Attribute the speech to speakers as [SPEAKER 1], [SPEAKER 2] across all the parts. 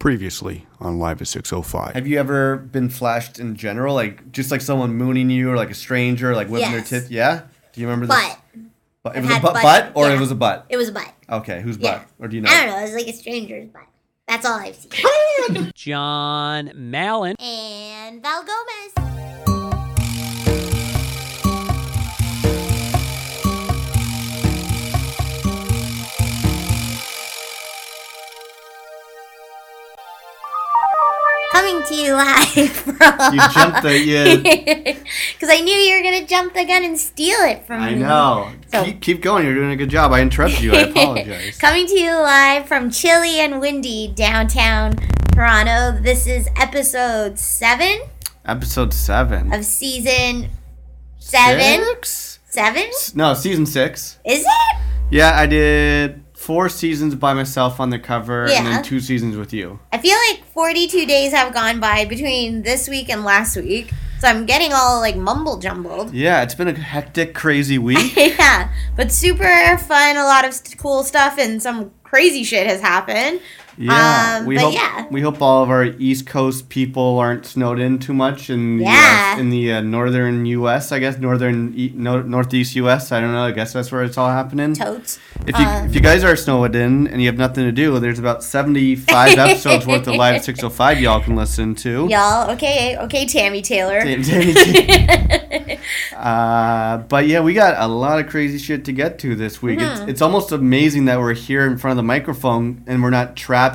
[SPEAKER 1] Previously on Live at 605.
[SPEAKER 2] Have you ever been flashed in general, like just like someone mooning you, or like a stranger, like whipping
[SPEAKER 3] Yes.
[SPEAKER 2] their tits? Yeah. Do you remember this?
[SPEAKER 3] Butt.
[SPEAKER 2] But it was a butt,
[SPEAKER 3] butt-
[SPEAKER 2] butt, or
[SPEAKER 3] yeah.
[SPEAKER 2] it was a butt.
[SPEAKER 3] It was a butt.
[SPEAKER 2] Okay, whose
[SPEAKER 3] Yeah.
[SPEAKER 2] butt, or do you know?
[SPEAKER 3] I don't know. It was like a stranger's butt. That's all I've seen.
[SPEAKER 4] John Mallon.
[SPEAKER 3] and Val Gomez. Coming to you live from.
[SPEAKER 2] You jumped the yeah.
[SPEAKER 3] Because I knew you were going to jump the gun and steal it from
[SPEAKER 2] I
[SPEAKER 3] me.
[SPEAKER 2] I know.
[SPEAKER 3] So-
[SPEAKER 2] keep, keep going. You're doing a good job. I interrupted you. I apologize.
[SPEAKER 3] Coming to you live from chilly and windy downtown Toronto. This is episode seven
[SPEAKER 2] Episode seven.
[SPEAKER 3] of season seven.
[SPEAKER 2] Six?
[SPEAKER 3] Seven?
[SPEAKER 2] No, season six.
[SPEAKER 3] Is it?
[SPEAKER 2] Yeah, I did four seasons by myself on the cover, and then two seasons with you.
[SPEAKER 3] I feel like 42 days have gone by between this week and last week. So I'm getting all like mumble jumbled.
[SPEAKER 2] Yeah, it's been a hectic, crazy week.
[SPEAKER 3] yeah, but super fun. A lot of st- cool stuff and some crazy shit has happened.
[SPEAKER 2] Yeah,
[SPEAKER 3] Um,
[SPEAKER 2] we hope
[SPEAKER 3] yeah.
[SPEAKER 2] we hope all of our East Coast people aren't snowed in too much in the
[SPEAKER 3] Yeah.
[SPEAKER 2] US, in the uh, northern U.S. I guess northern e- no, northeast U.S. I don't know. I guess that's where it's all happening.
[SPEAKER 3] Totes.
[SPEAKER 2] If you
[SPEAKER 3] Um,
[SPEAKER 2] if you guys are snowed in and you have nothing to do, there's about seventy five episodes worth of Live Six Hundred Five y'all can listen to.
[SPEAKER 3] Y'all, okay, okay, Tami Taylor.
[SPEAKER 2] Damn, damn. Uh, but yeah, we got a lot of crazy shit to get to this week.
[SPEAKER 3] Mm-hmm.
[SPEAKER 2] It's, it's almost amazing that we're here in front of the microphone and we're not trapped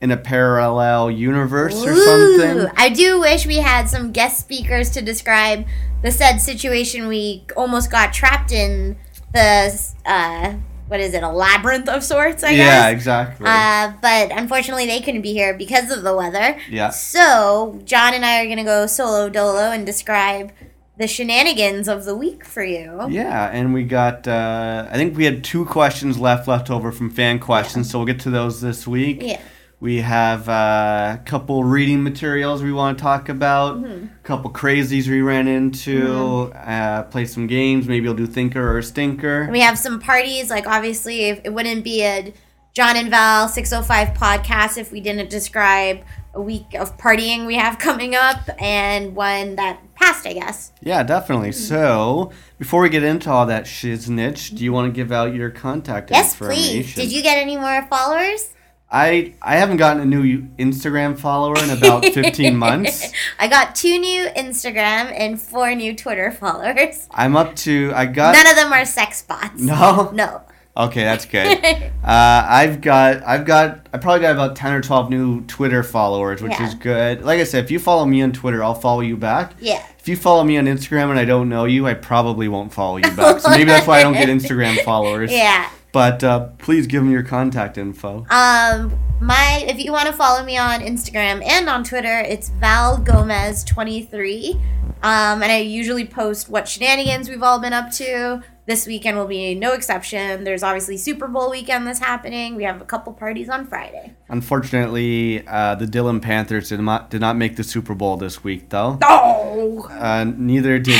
[SPEAKER 2] in a parallel universe or something.
[SPEAKER 3] I do wish we had some guest speakers to describe the said situation we almost got trapped in the uh what is it, a labyrinth of sorts, I
[SPEAKER 2] yeah,
[SPEAKER 3] guess.
[SPEAKER 2] exactly.
[SPEAKER 3] Uh, but unfortunately, they couldn't be here because of the weather.
[SPEAKER 2] yeah.
[SPEAKER 3] So, John and I are going to go solo dolo and describe the shenanigans of the week for you.
[SPEAKER 2] Yeah, and we got, uh, I think we had two questions left left over from fan questions, so we'll get to those this week.
[SPEAKER 3] Yeah.
[SPEAKER 2] We have uh, a couple reading materials we want to talk about,
[SPEAKER 3] Mm-hmm.
[SPEAKER 2] a couple crazies we ran into, uh, play some games. Maybe we'll do Thinker or Stinker.
[SPEAKER 3] And we have some parties. Like, obviously, if, it wouldn't be a John and Val 605 podcast if we didn't describe week of partying we have coming up and one that passed, I guess.
[SPEAKER 2] Yeah, definitely.
[SPEAKER 3] Mm-hmm.
[SPEAKER 2] So, before we get into all that shiznitch, do you want to give out your contact
[SPEAKER 3] Yes,
[SPEAKER 2] information?
[SPEAKER 3] please. Did you get any more followers?
[SPEAKER 2] I I haven't gotten a new Instagram follower in about 15 months.
[SPEAKER 3] I got two new Instagram and four new Twitter followers.
[SPEAKER 2] I'm up to I got
[SPEAKER 3] None of them are sex bots.
[SPEAKER 2] no.
[SPEAKER 3] No.
[SPEAKER 2] Okay, that's good. uh, I've got I've got I probably got about 10 or 12 new Twitter followers, which
[SPEAKER 3] Yeah.
[SPEAKER 2] is good. Like I said, if you follow me on Twitter, I'll follow you back.
[SPEAKER 3] Yeah.
[SPEAKER 2] If you follow me on Instagram and I don't know you, I probably won't follow you back. So maybe that's why I don't get Instagram followers.
[SPEAKER 3] Yeah.
[SPEAKER 2] But uh, please give me your contact info.
[SPEAKER 3] Um, my if you want to follow me on Instagram and on Twitter, it's Val Gomez twenty three. Um, and I usually post what shenanigans we've all been up to. This weekend will be no exception. There's obviously Super Bowl weekend that's happening. We have a couple parties on Friday.
[SPEAKER 2] Unfortunately, uh, the Dillon Panthers did not did not make the Super Bowl this week, though.
[SPEAKER 3] Oh,
[SPEAKER 2] Uh, neither did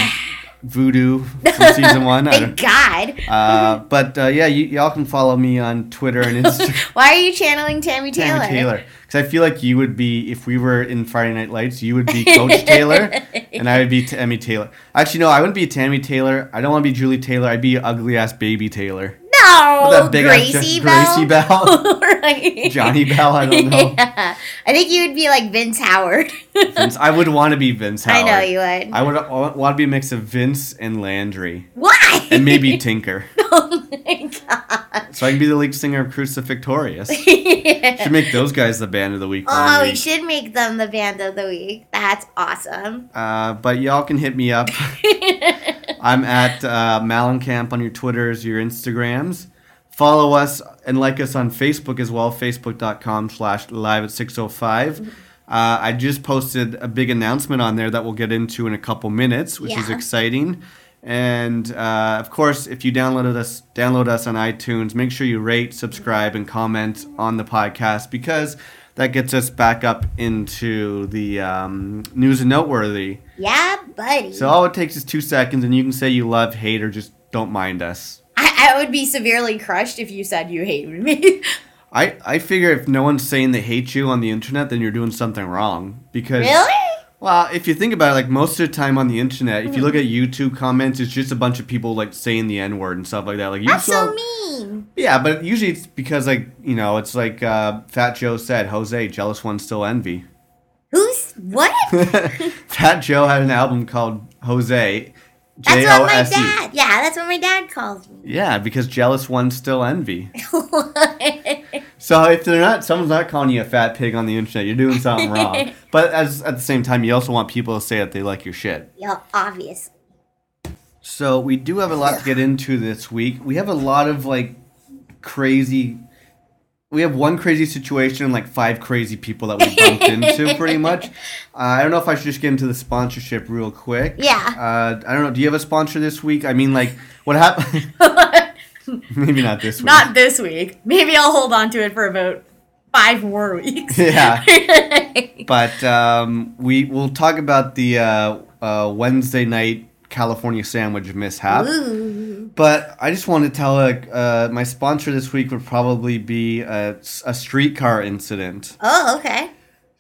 [SPEAKER 2] Voodoo from season one.
[SPEAKER 3] Thank God!
[SPEAKER 2] uh, but uh, yeah, you, y'all can follow me on Twitter and Instagram.
[SPEAKER 3] Why are you channeling Tami Taylor?
[SPEAKER 2] Tami Taylor, because I feel like you would be if we were in Friday Night Lights, you would be Coach Taylor, and I would be Tami Taylor. Actually, no, I wouldn't be Tami Taylor. I don't want to be Julie Taylor. I'd be ugly ass baby Taylor.
[SPEAKER 3] No,
[SPEAKER 2] With that big ass
[SPEAKER 3] Gracie
[SPEAKER 2] Jo-
[SPEAKER 3] Bell.
[SPEAKER 2] Gracie Belle,
[SPEAKER 3] Right.
[SPEAKER 2] Johnny Bell. I don't know.
[SPEAKER 3] Yeah. I think you would be like Vince Howard.
[SPEAKER 2] Vince, I would want to be Vince Howard.
[SPEAKER 3] I know you would.
[SPEAKER 2] I would want to be a mix of Vince and Landry,
[SPEAKER 3] Why?
[SPEAKER 2] and maybe Tinker.
[SPEAKER 3] oh my god.
[SPEAKER 2] So I can be the lead singer of Crucifictorious.
[SPEAKER 3] Yeah.
[SPEAKER 2] Should make those guys the band of the week.
[SPEAKER 3] Oh, we
[SPEAKER 2] week.
[SPEAKER 3] should make them the band of the week. That's awesome.
[SPEAKER 2] Uh, but y'all can hit me up. I'm at uh, Malencamp on your Twitters, your Instagrams. Follow us and like us on Facebook as well, facebook.com slash live at 605. Uh, I just posted a big announcement on there that we'll get into in a couple minutes, which is
[SPEAKER 3] Yeah.
[SPEAKER 2] exciting. And uh, of course, if you downloaded us, download us on iTunes, make sure you rate, subscribe, and comment on the podcast because that gets us back up into the um, news and noteworthy.
[SPEAKER 3] Yeah, buddy.
[SPEAKER 2] So all it takes is two seconds, and you can say you love, hate, or just don't mind us.
[SPEAKER 3] I, I would be severely crushed if you said you hated me.
[SPEAKER 2] I, I figure if no one's saying they hate you on the internet, then you're doing something wrong. Because
[SPEAKER 3] Really?
[SPEAKER 2] Well, if you think about it, like most of the time on the internet, if you look at YouTube comments, it's just a bunch of people like saying the N word and stuff like that. Like you
[SPEAKER 3] That's
[SPEAKER 2] saw,
[SPEAKER 3] so mean.
[SPEAKER 2] yeah, but usually it's because like you know, it's like uh, Fat Joe said, Jose, jealous ones still envy.
[SPEAKER 3] Who's what?
[SPEAKER 2] Fat Joe had an album called Jose.
[SPEAKER 3] That's what my dad. Yeah, that's what my dad calls me.
[SPEAKER 2] Yeah, because jealous ones still envy. So if they're not, someone's not calling you a fat pig on the internet, you're doing something wrong. But as at the same time, you also want people to say that they like your shit.
[SPEAKER 3] yeah, obvious.
[SPEAKER 2] So we do have a lot to get into this week. We have a lot of like crazy. We have one crazy situation and like five crazy people that we bumped into, pretty much. Uh, I don't know if I should just get into the sponsorship real quick.
[SPEAKER 3] Yeah.
[SPEAKER 2] Uh, I don't know. Do you have a sponsor this week? I mean, like, what happened? Maybe not this week.
[SPEAKER 5] Not this week. Maybe I'll hold on to it for about five more weeks.
[SPEAKER 2] yeah. But um, we will talk about the uh, uh, Wednesday night California sandwich mishap.
[SPEAKER 3] Ooh.
[SPEAKER 2] But I just want to tell like uh, my sponsor this week would probably be a, a streetcar incident.
[SPEAKER 3] Oh, okay.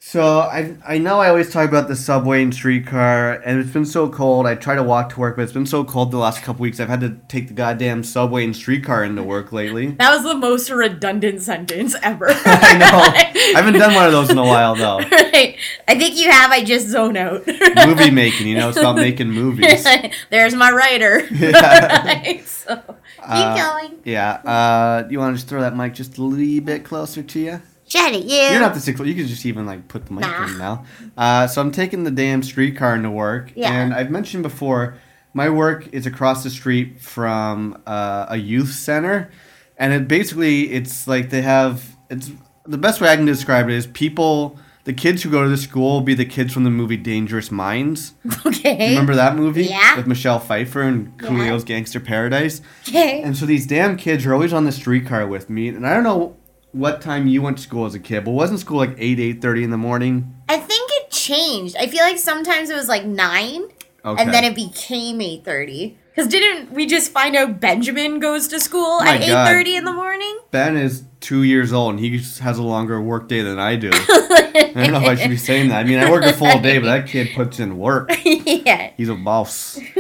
[SPEAKER 2] So I I know I always talk about the subway and streetcar, and it's been so cold. I try to walk to work, but it's been so cold the last couple weeks. I've had to take the goddamn subway and streetcar into work lately.
[SPEAKER 5] That was the most redundant sentence ever.
[SPEAKER 2] I know. I haven't done one of those in a while though.
[SPEAKER 5] Right. I think you have. I just zone out.
[SPEAKER 2] Movie making, you know, it's about making movies.
[SPEAKER 5] There's my writer.
[SPEAKER 2] Yeah.
[SPEAKER 5] Right, so-
[SPEAKER 3] Keep
[SPEAKER 2] Uh,
[SPEAKER 3] going.
[SPEAKER 2] Yeah. Uh, you want to just throw that mic just a little bit closer to you?
[SPEAKER 3] It, you.
[SPEAKER 2] You don't have to stick. You can just even like put the mic
[SPEAKER 3] Nah.
[SPEAKER 2] in now. Uh, so I'm taking the damn streetcar into work,
[SPEAKER 3] Yeah.
[SPEAKER 2] and I've mentioned before, my work is across the street from uh, a youth center, and it basically it's like they have it's the best way I can describe it is people. The kids who go to the school will be the kids from the movie Dangerous Minds.
[SPEAKER 3] okay.
[SPEAKER 2] Remember that movie?
[SPEAKER 3] Yeah.
[SPEAKER 2] With Michelle Pfeiffer and
[SPEAKER 3] Yeah.
[SPEAKER 2] Gangster Paradise.
[SPEAKER 3] Okay.
[SPEAKER 2] And so these damn kids are always on the streetcar with me, and I don't know what time you went to school as a kid, but wasn't school like eight, eight thirty in the morning?
[SPEAKER 3] I think it changed. I feel like sometimes it was like nine,
[SPEAKER 2] Okay.
[SPEAKER 3] and then it became eight thirty.
[SPEAKER 5] Cause didn't we just find out Benjamin goes to school
[SPEAKER 2] My
[SPEAKER 5] at eight thirty in the morning?
[SPEAKER 2] Ben is two years old, and he has a longer work day than I do. I don't know if I should be saying that. I mean, I work a full day, but that kid puts in work.
[SPEAKER 3] yeah.
[SPEAKER 2] He's a boss.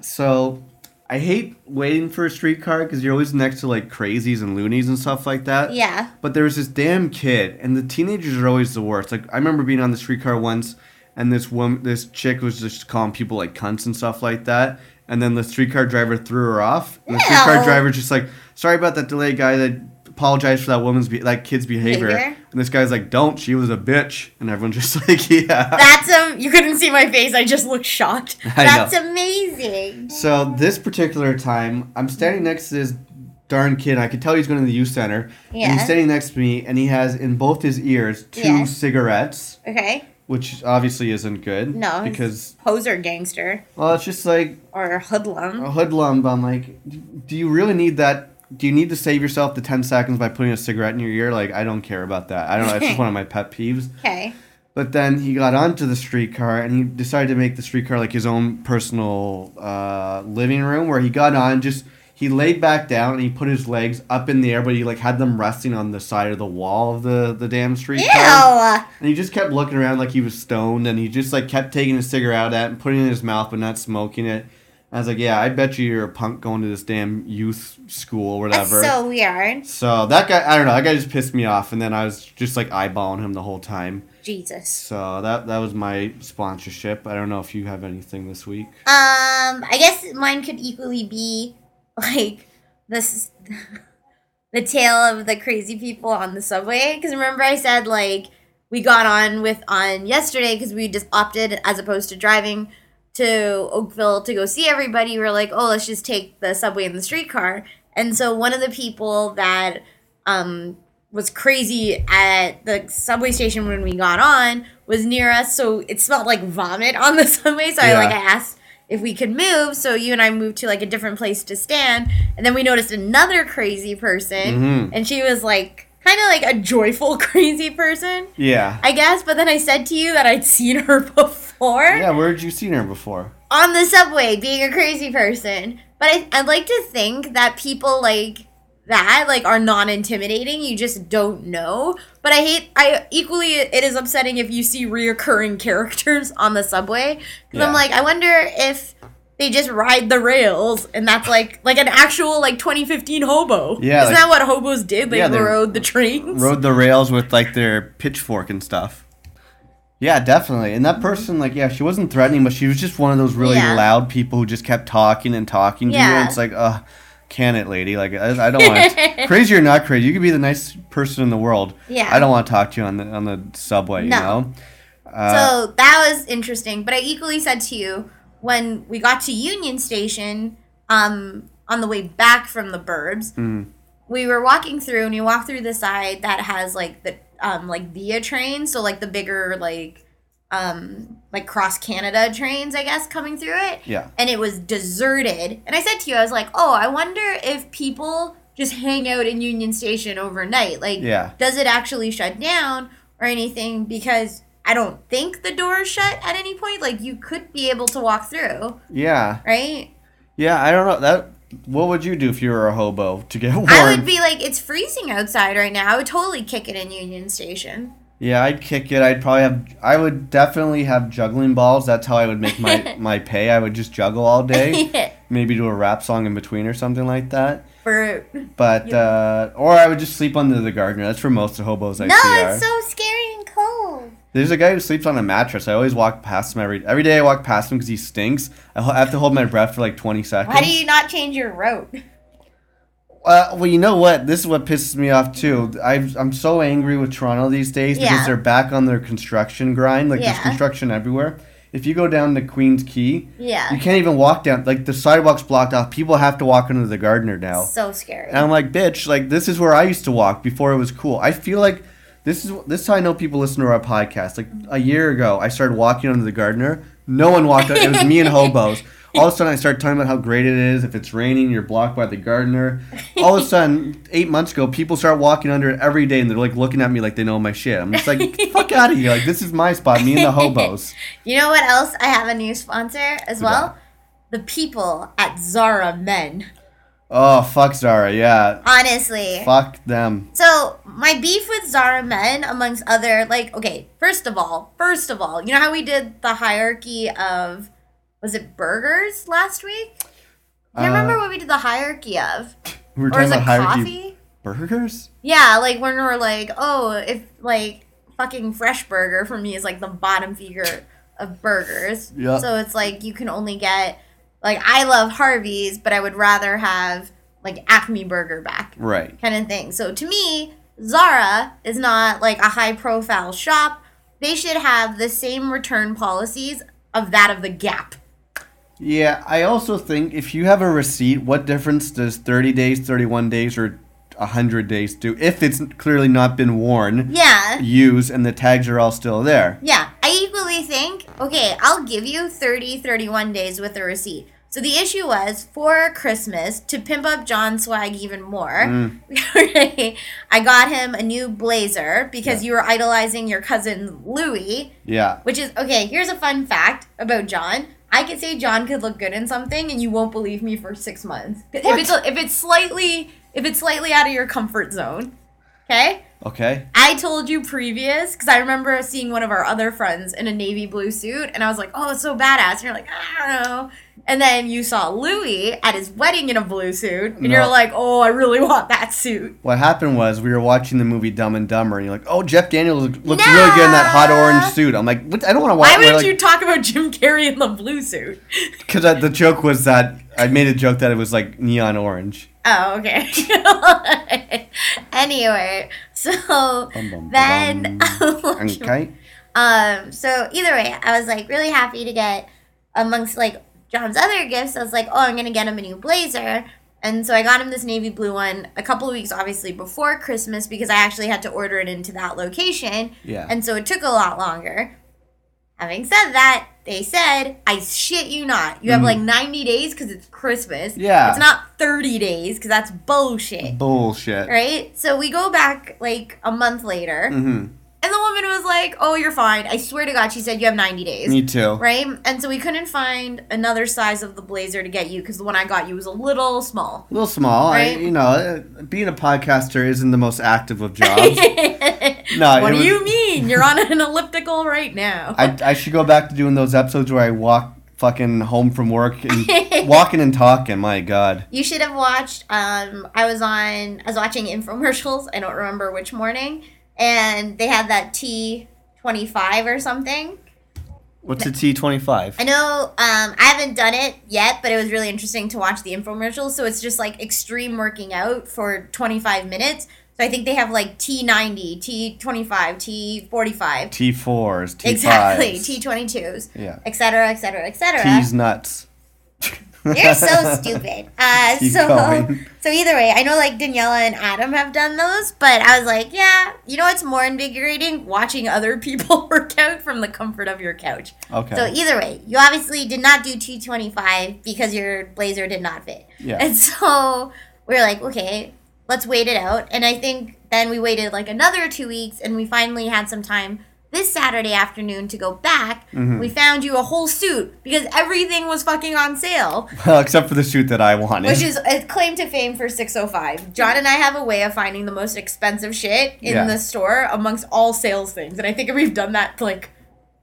[SPEAKER 2] So I hate waiting for a streetcar because you're always next to like crazies and loonies and stuff like that.
[SPEAKER 3] Yeah.
[SPEAKER 2] But there was this damn kid, and the teenagers are always the worst. Like I remember being on the streetcar once, and this woman, this chick was just calling people like cunts and stuff like that. And then the streetcar driver threw her off. And the streetcar driver just like, sorry about that delay, guy. That apologize for that woman's be- that kid's behavior.
[SPEAKER 3] Behavior?
[SPEAKER 2] And this guy's like, don't. She was a bitch. And everyone's just like, yeah.
[SPEAKER 5] That's um. You couldn't see my face. I just looked shocked.
[SPEAKER 3] That's amazing.
[SPEAKER 2] So this particular time, I'm standing next to this darn kid. I could tell he's going to the youth center. And
[SPEAKER 3] Yeah.
[SPEAKER 2] he's standing next to me, and he has in both his ears two
[SPEAKER 3] Yeah.
[SPEAKER 2] cigarettes,
[SPEAKER 3] Okay.
[SPEAKER 2] which obviously isn't good.
[SPEAKER 3] No,
[SPEAKER 2] Because
[SPEAKER 5] Poser gangster
[SPEAKER 2] well, it's just like
[SPEAKER 5] or a hoodlum.
[SPEAKER 2] a hoodlum. I'm like, do you really need that? Do you need to save yourself the ten seconds by putting a cigarette in your ear? Like, I don't care about that. I don't know. It's just one of my pet peeves.
[SPEAKER 3] Okay.
[SPEAKER 2] But then he got onto the streetcar and he decided to make the streetcar like his own personal uh, living room where he got on just he laid back down and he put his legs up in the air but he like had them resting on the side of the wall of the the damn streetcar
[SPEAKER 3] Ew.
[SPEAKER 2] and he just kept looking around like he was stoned and he just like kept taking his cigarette out and putting it in his mouth but not smoking it I was like yeah I bet you you're a punk going to this damn youth school or
[SPEAKER 3] That's
[SPEAKER 2] whatever
[SPEAKER 3] so weird.
[SPEAKER 2] so that guy I don't know that guy just pissed me off and then I was just like eyeballing him the whole time
[SPEAKER 3] Jesus.
[SPEAKER 2] so that that was my sponsorship. I don't know if you have anything this week.
[SPEAKER 3] Um, I guess mine could equally be like this the tale of the crazy people on the subway. Because remember, I said like we got on with on yesterday because we just opted as opposed to driving to Oakville to go see everybody. we are like, oh, let's just take the subway and the streetcar. And so one of the people that um was crazy at the subway station when we got on was near us so it smelled like vomit on the subway so i like i asked if we could move so you and i moved to like a different place to stand and then we noticed another crazy person
[SPEAKER 2] Mhm.
[SPEAKER 3] and she was like kind of like a joyful crazy person
[SPEAKER 2] Yeah.
[SPEAKER 3] i guess but then i said to you that i'd seen her before
[SPEAKER 2] Yeah, where'd you seen her before?
[SPEAKER 3] on the subway being a crazy person. But I, I'd like to think that people like that like are non-intimidating you just don't know but i hate i equally it is upsetting if you see reoccurring characters on the subway because
[SPEAKER 2] Yeah.
[SPEAKER 3] i'm like i wonder if they just ride the rails and that's like like an actual like 2015 hobo
[SPEAKER 2] Yeah,
[SPEAKER 3] isn't
[SPEAKER 2] like-
[SPEAKER 3] that what hobos did they
[SPEAKER 2] Yeah, they
[SPEAKER 3] rode the trains
[SPEAKER 2] Rode the rails with like their pitchfork and stuff. Yeah, definitely. And that person, like, yeah, she wasn't threatening, but she was just one of those really
[SPEAKER 3] Yeah.
[SPEAKER 2] loud people who just kept talking and talking to you.
[SPEAKER 3] Yeah.
[SPEAKER 2] And it's like, uh, can it, lady? Like, I, I don't want to. crazy or not crazy, you could be the nicest person in the world.
[SPEAKER 3] Yeah.
[SPEAKER 2] I don't want to talk to you on the on the subway.
[SPEAKER 3] No.
[SPEAKER 2] You know. Uh,
[SPEAKER 3] so that was interesting. But I equally said to you when we got to Union Station, um, on the way back from the Burbs,
[SPEAKER 2] Mm.
[SPEAKER 3] we were walking through, and you walk through the side that has like the um like via trains, so like the bigger like um like cross Canada trains, I guess, coming through it.
[SPEAKER 2] Yeah.
[SPEAKER 3] And it was deserted. And I said to you, I was like, oh, I wonder if people just hang out in Union Station overnight. Like,
[SPEAKER 2] Yeah.
[SPEAKER 3] does it actually shut down or anything? Because I don't think the door is shut at any point. Like, you could be able to walk through,
[SPEAKER 2] yeah.
[SPEAKER 3] right?
[SPEAKER 2] Yeah. I don't know that. What would you do if you were a hobo to get warm?
[SPEAKER 3] I would be like, it's freezing outside right now. I would totally kick it in Union Station.
[SPEAKER 2] Yeah, I'd kick it. I'd probably have. I would definitely have juggling balls. That's how I would make my my pay. I would just juggle all day. Maybe do a rap song in between or something like that.
[SPEAKER 3] For
[SPEAKER 2] But uh, or I would just sleep under the Gardiner. That's for most hobos I
[SPEAKER 3] no,
[SPEAKER 2] see are.
[SPEAKER 3] it's so scary.
[SPEAKER 2] There's a guy who sleeps on a mattress. I always walk past him every every day. I walk past him because he stinks. I have to hold my breath for like 20 seconds.
[SPEAKER 3] Why do you not change your route?
[SPEAKER 2] Uh, well, you know what? This is what pisses me off too. I've, I'm so angry with Toronto these days because
[SPEAKER 3] Yeah.
[SPEAKER 2] they're back on their construction grind. Like there's construction everywhere. If you go down to Queens Quay,
[SPEAKER 3] Yeah.
[SPEAKER 2] you can't even walk down. Like the sidewalk's blocked off. People have to walk under the Gardiner now.
[SPEAKER 3] So scary.
[SPEAKER 2] And I'm like, bitch, like this is where I used to walk before it was cool. I feel like this is this is how I know people listen to our podcast. Like a year ago, I started walking under the Gardiner. No one walked. Under, it was me and hobos. All of a sudden, I started talking about how great it is. If it's raining, you're blocked by the Gardiner. All of a sudden, eight months ago, people start walking under it every day, and they're like looking at me like they know my shit. I'm just like, fuck out of here! Like this is my spot. Me and the hobos.
[SPEAKER 3] You know what else? I have a new sponsor as well. The people at Zara Men.
[SPEAKER 2] Oh fuck Zara, yeah,
[SPEAKER 3] Honestly.
[SPEAKER 2] fuck them.
[SPEAKER 3] So my beef with Zara Men, amongst other, like, okay, first of all, first of all, you know how we did the hierarchy of, was it burgers last week? Do you
[SPEAKER 2] Uh,
[SPEAKER 3] remember what we did the hierarchy of?
[SPEAKER 2] We were
[SPEAKER 3] Or
[SPEAKER 2] talking about hierarchy
[SPEAKER 3] coffee?
[SPEAKER 2] burgers.
[SPEAKER 3] Yeah, like when we're like, oh, if like fucking fresh burger for me is like the bottom figure of burgers.
[SPEAKER 2] Yeah.
[SPEAKER 3] So it's like you can only get like I love Harvey's, but I would rather have like Acme Burger back
[SPEAKER 2] Right.
[SPEAKER 3] kind of thing. So to me, Zara is not like a high profile shop. They should have the same return policies of that of the Gap.
[SPEAKER 2] Yeah, I also think if you have a receipt, what difference does 30 days, 31 days, or 100 days do if it's clearly not been worn,
[SPEAKER 3] Yeah.
[SPEAKER 2] used, and the tags are all still there?
[SPEAKER 3] Yeah, I equally think, okay, I'll give you 30, 31 days with a receipt. So the issue was for Christmas to pimp up John swag even more. Mm. I got him a new blazer because you were idolizing your cousin Louie,
[SPEAKER 2] Yeah.
[SPEAKER 3] which is okay. Here's a fun fact about John. I could say John could look good in something, and you won't believe me for six months if it's if it's slightly if it's slightly out of your comfort zone. Okay.
[SPEAKER 2] Okay.
[SPEAKER 3] I told you previous because I remember seeing one of our other friends in a navy blue suit, and I was like, "Oh, it's so badass." And you're like, "I don't know." And then you saw Louis at his wedding in a blue suit, and
[SPEAKER 2] No.
[SPEAKER 3] you're like, "Oh, I really want that suit."
[SPEAKER 2] What happened was we were watching the movie Dumb and Dumber, and you're like, "Oh, Jeff Daniels look- looks really good in that hot orange suit." I'm like, what? "I don't want to watch."
[SPEAKER 3] Why
[SPEAKER 2] watch."
[SPEAKER 3] would
[SPEAKER 2] like,
[SPEAKER 3] you talk about Jim Carrey in the blue suit?
[SPEAKER 2] Because the joke was that I made a joke that it was like neon orange.
[SPEAKER 3] Oh, okay. anyway, so
[SPEAKER 2] Bum, bum,
[SPEAKER 3] then.
[SPEAKER 2] Okay.
[SPEAKER 3] um, so either way, I was like really happy to get amongst like John's other gifts. I was like, oh, I'm gonna get him a new blazer, and so I got him this navy blue one a couple of weeks, obviously before Christmas, because I actually had to order it into that location,
[SPEAKER 2] Yeah.
[SPEAKER 3] and so it took a lot longer. Having said that, they said, I shit you not. You have like 90 days because it's Christmas.
[SPEAKER 2] Mm-hmm. Yeah.
[SPEAKER 3] It's not 30 days because that's bullshit.
[SPEAKER 2] Bullshit.
[SPEAKER 3] Right? So we go back like a month later,
[SPEAKER 2] Mm-hmm.
[SPEAKER 3] And the woman was like, "Oh, you're fine." I swear to God, she said you have 90 days.
[SPEAKER 2] Me too.
[SPEAKER 3] Right? And so we couldn't find another size of the blazer to get you because the one I got you was a little small.
[SPEAKER 2] A little small.
[SPEAKER 3] Right.
[SPEAKER 2] I, you know, uh, being a podcaster isn't the most active of jobs. no,
[SPEAKER 5] What do
[SPEAKER 2] was-
[SPEAKER 5] you mean? You're on an elliptical right now.
[SPEAKER 2] I, I should go back to doing those episodes where I walk fucking home from work and walking and talking. My God.
[SPEAKER 3] You should have watched. Um, I was on. I was watching infomercials. I don't remember which morning, and they had that T twenty five or something.
[SPEAKER 2] What's a T twenty five?
[SPEAKER 3] I know. Um, I haven't done it yet, but it was really interesting to watch the infomercials. So it's just like extreme working out for twenty five minutes. So I think they have like T ninety, T twenty five, T forty five.
[SPEAKER 2] T fours, T
[SPEAKER 3] Exactly, T twenty twos,
[SPEAKER 2] Yeah.
[SPEAKER 3] et cetera, et cetera, et cetera.
[SPEAKER 2] T's nuts.
[SPEAKER 3] You're so stupid. Uh,
[SPEAKER 2] Keep
[SPEAKER 3] so,
[SPEAKER 2] going.
[SPEAKER 3] so either way, I know like Daniela and Adam have done those, but I was like, yeah, you know what's more invigorating? Watching other people work out from the comfort of your couch.
[SPEAKER 2] Okay.
[SPEAKER 3] So either way, you obviously did not do T25 because your blazer did not fit.
[SPEAKER 2] Yeah.
[SPEAKER 3] And so we're like, okay, let's wait it out. And I think then we waited like another two weeks and we finally had some time this Saturday afternoon to go back.
[SPEAKER 2] Mm-hmm.
[SPEAKER 3] We found you a whole suit because everything was fucking on sale,
[SPEAKER 2] well, except for the suit that I wanted.
[SPEAKER 3] which is a claim to fame for 605. John and I have a way of finding the most expensive shit in
[SPEAKER 2] Yeah.
[SPEAKER 3] the store amongst all sales things. And I think we've done that like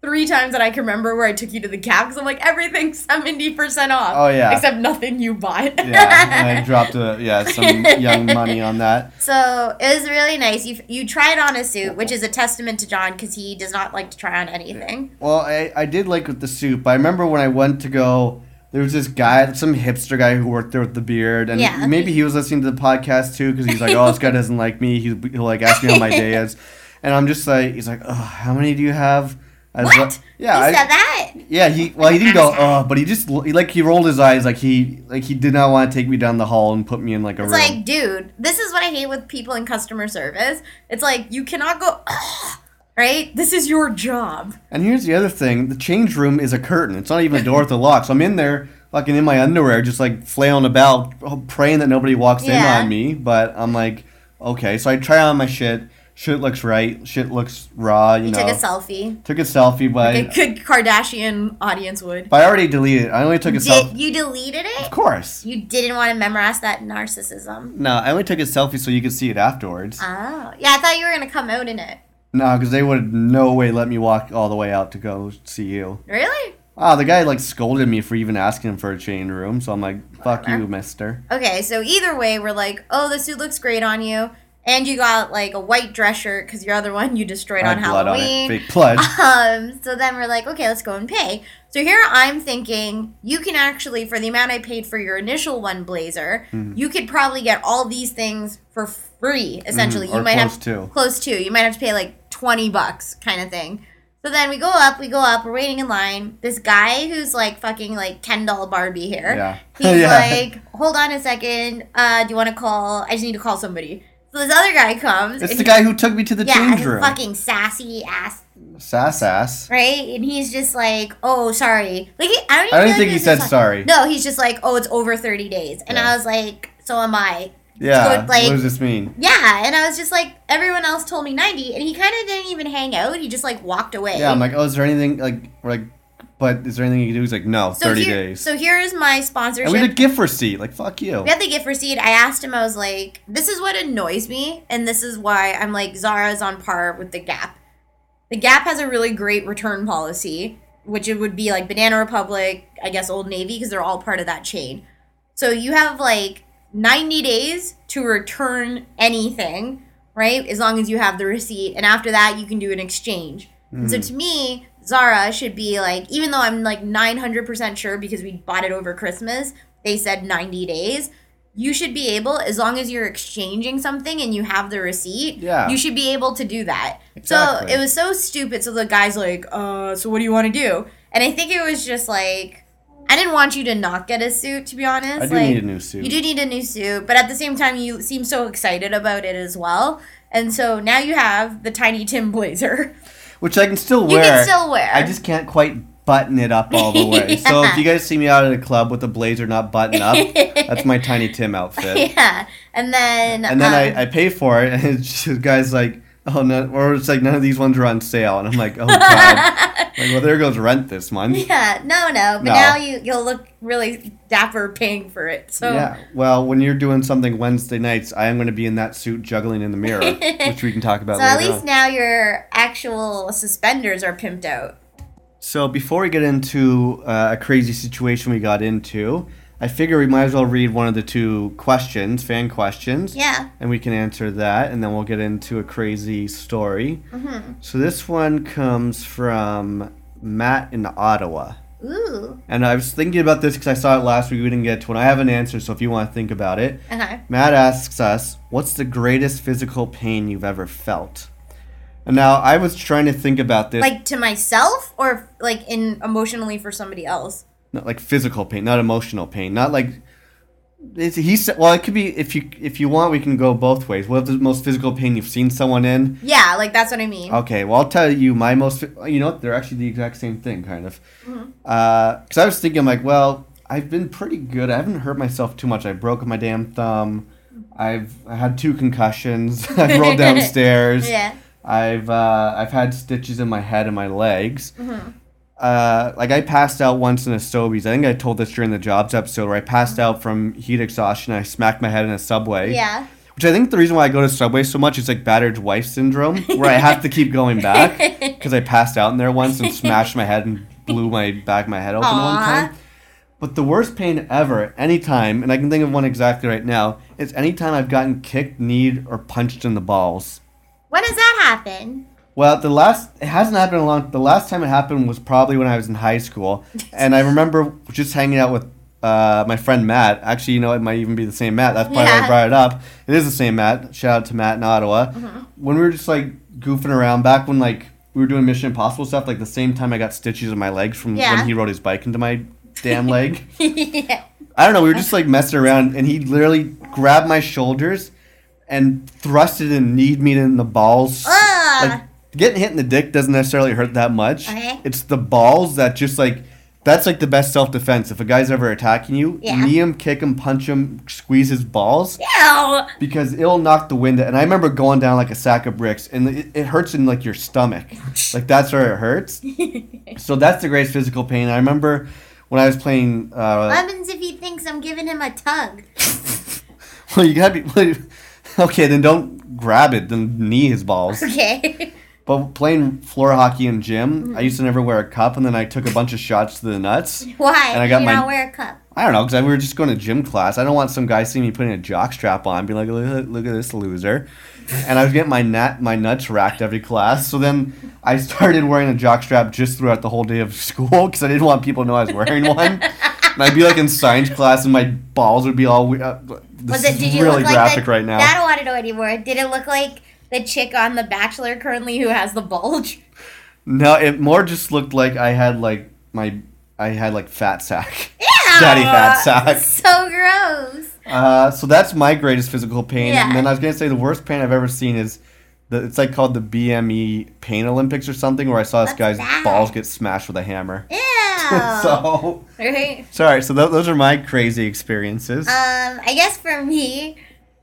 [SPEAKER 3] three times that I can remember where I took you to the Gap because I'm like, everything's 70% off.
[SPEAKER 2] Oh, yeah.
[SPEAKER 3] Except nothing you bought.
[SPEAKER 2] yeah, and I dropped a, yeah some young money on that.
[SPEAKER 3] So it was really nice. You you tried on a suit, which is a testament to John because he does not like to try on anything.
[SPEAKER 2] Well, I, I did like with the suit, but I remember when I went to go, there was this guy, some hipster guy who worked there with the beard, and
[SPEAKER 3] Yeah.
[SPEAKER 2] maybe he was listening to the podcast too, because he's like, oh, this guy doesn't like me. He'll, he'll like ask me how my day is, and I'm just like, he's like, oh, how many do you have? I was
[SPEAKER 3] What?
[SPEAKER 2] yeah,
[SPEAKER 3] he
[SPEAKER 2] I-
[SPEAKER 3] said that.
[SPEAKER 2] yeah. He well, he didn't go, oh, but he just he, like he rolled his eyes, like he like he did not want to take me down the hall and put me in like a
[SPEAKER 3] It's
[SPEAKER 2] room.
[SPEAKER 3] like, dude, this is what I hate with people in customer service. It's like you cannot go, right?
[SPEAKER 5] this is your job.
[SPEAKER 2] And here's the other thing: the change room is a curtain. It's not even a door with a lock. So I'm in there, fucking in my underwear, just like flailing about, praying that nobody walks
[SPEAKER 3] Yeah.
[SPEAKER 2] in on me. But I'm like, okay. So I try on my shit. Shit looks right. Shit looks raw. You,
[SPEAKER 3] You
[SPEAKER 2] know.
[SPEAKER 3] took a selfie.
[SPEAKER 2] Took a selfie, but
[SPEAKER 5] A
[SPEAKER 2] I,
[SPEAKER 5] good Kardashian audience would.
[SPEAKER 2] but I already deleted. it. I only took a selfie.
[SPEAKER 3] you deleted it?
[SPEAKER 2] Of course.
[SPEAKER 3] You didn't want to memorize that narcissism.
[SPEAKER 2] No, I only took a selfie so you could see it afterwards.
[SPEAKER 3] Oh, yeah. I thought you were gonna come out in it.
[SPEAKER 2] no, because they would no way let me walk all the way out to go see you.
[SPEAKER 3] Really?
[SPEAKER 2] Ah, the guy like scolded me for even asking him for a change room. So I'm like, fuck
[SPEAKER 3] Whatever.
[SPEAKER 2] you, Mister.
[SPEAKER 3] Okay, so either way, we're like, oh, the suit looks great on you, and you got like a white dress shirt because your other one you destroyed
[SPEAKER 2] I
[SPEAKER 3] on
[SPEAKER 2] blood on it.
[SPEAKER 3] Halloween.
[SPEAKER 2] Fake blood.
[SPEAKER 3] Um, so then we're like, okay, let's go and pay. So here I'm thinking you can actually, for the amount I paid for your initial one blazer,
[SPEAKER 2] Mm-hmm.
[SPEAKER 3] you could probably get all these things for free. Essentially,
[SPEAKER 2] Mhm, or
[SPEAKER 3] you might
[SPEAKER 2] close
[SPEAKER 3] have
[SPEAKER 2] to.
[SPEAKER 3] close to. You might have to pay like twenty bucks, kind of thing. So then we go up, we go up, we're waiting in line. This guy who's like fucking like Kendall Barbie here.
[SPEAKER 2] Yeah.
[SPEAKER 3] He's
[SPEAKER 2] Yeah.
[SPEAKER 3] like, hold on a second. Uh, do you want to call? I just need to call somebody. So this other guy comes.
[SPEAKER 2] It's the guy who took me to the
[SPEAKER 3] yeah,
[SPEAKER 2] change room.
[SPEAKER 3] fucking sassy ass
[SPEAKER 2] Sass ass.
[SPEAKER 3] right? And he's just like, "Oh, sorry." Like he, I don't. Even
[SPEAKER 2] I don't
[SPEAKER 3] like
[SPEAKER 2] think he
[SPEAKER 3] was
[SPEAKER 2] said sorry.
[SPEAKER 3] No, he's just like, "Oh, it's over thirty days," and
[SPEAKER 2] Yeah.
[SPEAKER 3] I was like, "So am I."
[SPEAKER 2] Yeah.
[SPEAKER 3] So, like-
[SPEAKER 2] what does this mean?
[SPEAKER 3] Yeah, and I was just like, everyone else told me ninety, and he kind of didn't even hang out. He just like walked away.
[SPEAKER 2] Yeah, I'm like, oh, is there anything like like, but is there anything you can do? He's like, no,
[SPEAKER 3] so
[SPEAKER 2] thirty
[SPEAKER 3] here,
[SPEAKER 2] days.
[SPEAKER 3] So here is my
[SPEAKER 2] and we had a gift receipt. Like, fuck you.
[SPEAKER 3] We had the gift receipt. I asked him, I was like, this is what annoys me, and this is why I'm like, Zara's on par with the Gap. The Gap has a really great return policy, which it would be like Banana Republic, I guess Old Navy, because they're all part of that chain. So you have like 90 days to return anything, right? As long as you have the receipt. And after that, you can do an exchange. And so mm-hmm. to me, Zara should be like, even though I'm like 900% sure because we bought it over Christmas, they said 90 days. You should be able, as long as you're exchanging something and you have the receipt,
[SPEAKER 2] Yeah.
[SPEAKER 3] you should be able to do that.
[SPEAKER 2] Exactly.
[SPEAKER 3] So it was so stupid. So the guy's like, uh, so what do you want to do? And I think it was just like, I didn't want you to not get a suit, to be honest.
[SPEAKER 2] I do
[SPEAKER 3] like,
[SPEAKER 2] need a new suit.
[SPEAKER 3] You do need a new suit, but at the same time, you seem so excited about it as well. And so now you have the Tiny Tim blazer.
[SPEAKER 2] Which I can still
[SPEAKER 3] You
[SPEAKER 2] wear.
[SPEAKER 3] can still wear.
[SPEAKER 2] I just can't quite button it up all the way. So if you guys see me out at a club with a blazer not buttoned up, that's my Tiny Tim outfit.
[SPEAKER 3] yeah. And then.
[SPEAKER 2] And then
[SPEAKER 3] um,
[SPEAKER 2] I, I pay for it, and it's just, the guy's like, oh no, or it's like none of these ones are on sale, and I'm like, oh god, like well there goes rent this month.
[SPEAKER 3] Yeah, no, no. But
[SPEAKER 2] No.
[SPEAKER 3] now you you'll look really dapper paying for it. So
[SPEAKER 2] Yeah, well, when you're doing something Wednesday nights, I am going to be in that suit juggling in the mirror, which we can talk about
[SPEAKER 3] So at least
[SPEAKER 2] on.
[SPEAKER 3] now your actual suspenders are pimped out.
[SPEAKER 2] So before we get into uh, a crazy situation we got into, I figure we might as well read one of the two questions, fan questions.
[SPEAKER 3] Yeah.
[SPEAKER 2] And we can answer that, and then we'll get into a crazy story.
[SPEAKER 3] Mm-hmm.
[SPEAKER 2] So this one comes from Matt in Ottawa.
[SPEAKER 3] Ooh.
[SPEAKER 2] And I was thinking about this because I saw it last week. We didn't get to it. I have an answer, so if you want to think about it.
[SPEAKER 3] Okay.
[SPEAKER 2] Matt asks us, "What's the greatest physical pain you've ever felt?" And now I was trying to think about this,
[SPEAKER 3] Like to myself or like in emotionally for somebody else.
[SPEAKER 2] Not like physical pain, not emotional pain, not like. It's, he said, "Well, it could be if you if you want, we can go both ways. What's the most physical pain you've seen someone in?"
[SPEAKER 3] Yeah, like that's what I mean.
[SPEAKER 2] Okay, well, I'll tell you my most. You know, they're actually the exact same thing, kind of. Because I was thinking, like, well, I've been pretty good. I haven't hurt myself too much. I broke my damn thumb. I've I had two concussions. I've rolled downstairs.
[SPEAKER 3] Yeah.
[SPEAKER 2] I've uh, I've had stitches in my head and my legs.
[SPEAKER 3] Mm-hmm.
[SPEAKER 2] Uh, like I passed out once in a Sobeys. I think I told this during the jobs episode where I passed out from heat exhaustion. I smacked my head in a subway.
[SPEAKER 3] Yeah.
[SPEAKER 2] Which I think the reason why I go to Subway so much is like battered wife syndrome, where I have to keep going back because I passed out in there once and smashed my head and blew my back my head open one time. But the worst pain ever, anytime, and I can think of one exactly right now, is anytime I've gotten kicked, kneed, or punched in the balls.
[SPEAKER 3] When does that happen?
[SPEAKER 2] Well, the last it hasn't happened a long. The last time it happened was probably when I was in high school, and I remember just hanging out with uh, my friend Matt. Actually, you know, it might even be the same Matt. That's probably why
[SPEAKER 3] Yeah.
[SPEAKER 2] I brought it up. It is the same Matt. Shout out to Matt in Ottawa. When we were just like goofing around back when like we were doing Mission Impossible stuff, like the same time I got stitches in my legs from
[SPEAKER 3] Yeah.
[SPEAKER 2] when he rode his bike into my damn leg.
[SPEAKER 3] yeah.
[SPEAKER 2] I don't know. We were just like messing around, and he literally grabbed my shoulders and thrusted and kneed me in the balls.
[SPEAKER 3] Ugh.
[SPEAKER 2] Like getting hit in the dick doesn't necessarily hurt that much.
[SPEAKER 3] Okay.
[SPEAKER 2] It's the balls that just like that's like the best self defense. If a guy's ever attacking you,
[SPEAKER 3] Yeah.
[SPEAKER 2] knee him, kick him, punch him, squeeze his balls
[SPEAKER 3] Ew.
[SPEAKER 2] because it'll knock the wind. And I remember going down like a sack of bricks, and it, it hurts in like your stomach, like that's where it hurts. so that's the greatest physical pain. I remember when I was playing.
[SPEAKER 3] What
[SPEAKER 2] Uh,
[SPEAKER 3] happens if he thinks I'm giving him a tug?
[SPEAKER 2] well, you gotta be. Okay, then don't grab it. Then knee his balls.
[SPEAKER 3] Okay.
[SPEAKER 2] But playing floor hockey in gym, I used to never wear a cup, and then I took a bunch of shots to the nuts.
[SPEAKER 3] Why?
[SPEAKER 2] And I got
[SPEAKER 3] you
[SPEAKER 2] my-
[SPEAKER 3] not wear a cup.
[SPEAKER 2] I don't know, because we were just going to gym class. I don't want some guy seeing me putting a jock strap on, be like, look, at- look at this loser. And I was getting my nut, my nuts racked every class. So then I started wearing a jock strap just throughout the whole day of school because I didn't want people to know I was wearing one. and I'd be like in science class, and my balls would be all. Uh, this
[SPEAKER 3] Was it? Did you
[SPEAKER 2] really
[SPEAKER 3] look like
[SPEAKER 2] graphic
[SPEAKER 3] the,
[SPEAKER 2] right now.
[SPEAKER 3] I don't want to know anymore. Did it look like the chick on The Bachelor currently who has the bulge?
[SPEAKER 2] No, it more just looked like I had like my I had like fat sack.
[SPEAKER 3] Ew.
[SPEAKER 2] Daddy fat sack.
[SPEAKER 3] So gross.
[SPEAKER 2] Uh, so that's my greatest physical pain.
[SPEAKER 3] Yeah.
[SPEAKER 2] And then I was gonna say the worst pain I've ever seen is the it's like called the BME Pain Olympics or something where I saw this
[SPEAKER 3] What's
[SPEAKER 2] guy's
[SPEAKER 3] that?
[SPEAKER 2] balls get smashed with a hammer.
[SPEAKER 3] Ew.
[SPEAKER 2] so
[SPEAKER 3] right.
[SPEAKER 2] sorry. So th- those are my crazy experiences.
[SPEAKER 3] Um, I guess for me,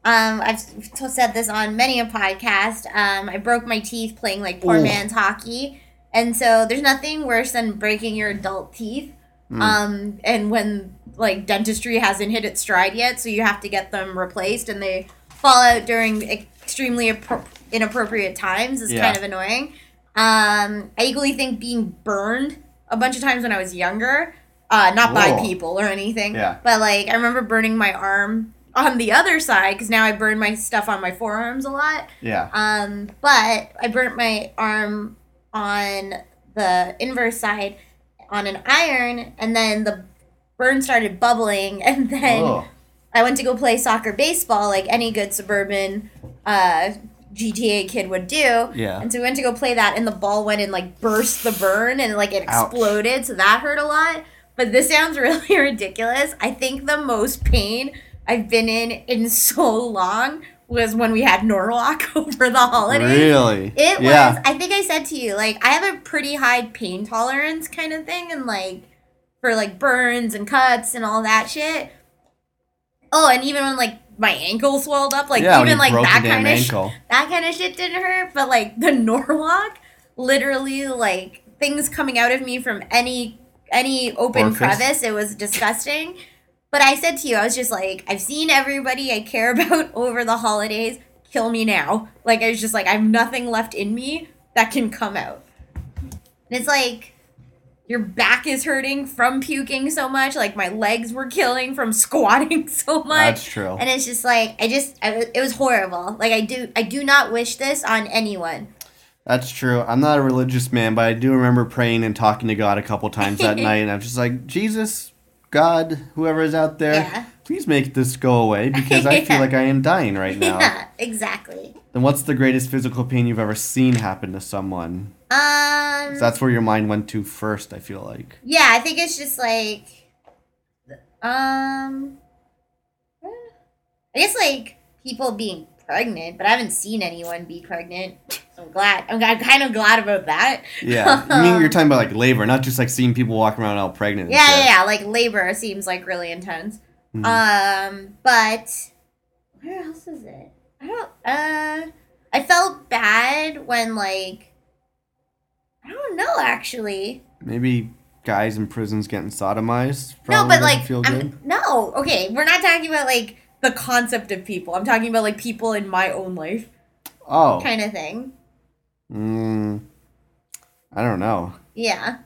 [SPEAKER 3] um, I've said this on many a podcast. Um, I broke my teeth playing like poor
[SPEAKER 2] Ooh.
[SPEAKER 3] man's hockey, and so there's nothing worse than breaking your adult teeth.
[SPEAKER 2] Hmm.
[SPEAKER 3] Um, and when like dentistry hasn't hit its stride yet, so you have to get them replaced, and they fall out during extremely appro- inappropriate times is
[SPEAKER 2] Yeah.
[SPEAKER 3] kind of annoying. Um, I equally think being burned a bunch of times when I was younger, uh, not by people or anything,
[SPEAKER 2] Yeah.
[SPEAKER 3] but like I remember burning my arm on the other side because now I burn my stuff on my forearms a lot.
[SPEAKER 2] yeah.
[SPEAKER 3] Um, but I burnt my arm on the inverse side on an iron, and then the burn started bubbling, and then
[SPEAKER 2] Oh.
[SPEAKER 3] I went to go play soccer baseball like any good suburban uh, GTA kid would do.
[SPEAKER 2] Yeah.
[SPEAKER 3] And so we went to go play that, and the ball went and like burst the burn, and like it
[SPEAKER 2] Ouch.
[SPEAKER 3] exploded. So that hurt a lot. But this sounds really ridiculous. I think the most pain I've been in in so long was when we had Norwalk over the holidays.
[SPEAKER 2] Really?
[SPEAKER 3] It
[SPEAKER 2] yeah.
[SPEAKER 3] was. I think I said to you, like, I have a pretty high pain tolerance kind of thing, and like for like burns and cuts and all that shit. Oh, and even when like
[SPEAKER 5] my ankle swelled up. Like
[SPEAKER 2] yeah,
[SPEAKER 5] even like that kind of sh- that kind of shit didn't hurt. But like the Norwalk, literally like things coming out of me from any any open crevice. It was disgusting. But I said to you, I was just like, I've seen everybody I care about over the holidays. Kill me now. Like I was just like, I have nothing left in me that can come out. And it's like your back is hurting from puking so much. Like my legs were killing from squatting so much.
[SPEAKER 2] That's true.
[SPEAKER 3] And it's just like I just I, it was horrible. Like I do I do not wish this on anyone.
[SPEAKER 2] That's true. I'm not a religious man, but I do remember praying and talking to God a couple times that night, and I'm just like, Jesus, God, whoever is out there,
[SPEAKER 3] Yeah.
[SPEAKER 2] please make this go away because I feel like I am dying right now.
[SPEAKER 3] Yeah, exactly.
[SPEAKER 2] Then what's the greatest physical pain you've ever seen happen to someone?
[SPEAKER 3] Um
[SPEAKER 2] That's where your mind went to first. I feel like.
[SPEAKER 3] yeah, I think it's just like um I guess like people being pregnant, but I haven't seen anyone be pregnant. So I'm glad. I'm, I'm kind of glad about that.
[SPEAKER 2] Yeah, I mean you're talking about like labor, not just like seeing people walking around all pregnant.
[SPEAKER 3] Yeah, yeah, yeah. Like labor seems like really intense.
[SPEAKER 2] Mhm.
[SPEAKER 3] Um, but where else is it? I don't. Uh, I felt bad when like I don't know actually.
[SPEAKER 2] Maybe guys in prisons getting sodomized.
[SPEAKER 3] no, but like
[SPEAKER 2] feel good.
[SPEAKER 3] No. Okay, we're not talking about like
[SPEAKER 5] the concept of people. I'm talking about like people in my own life.
[SPEAKER 2] Oh,
[SPEAKER 3] kind of thing.
[SPEAKER 2] mm, I don't know.
[SPEAKER 3] Yeah.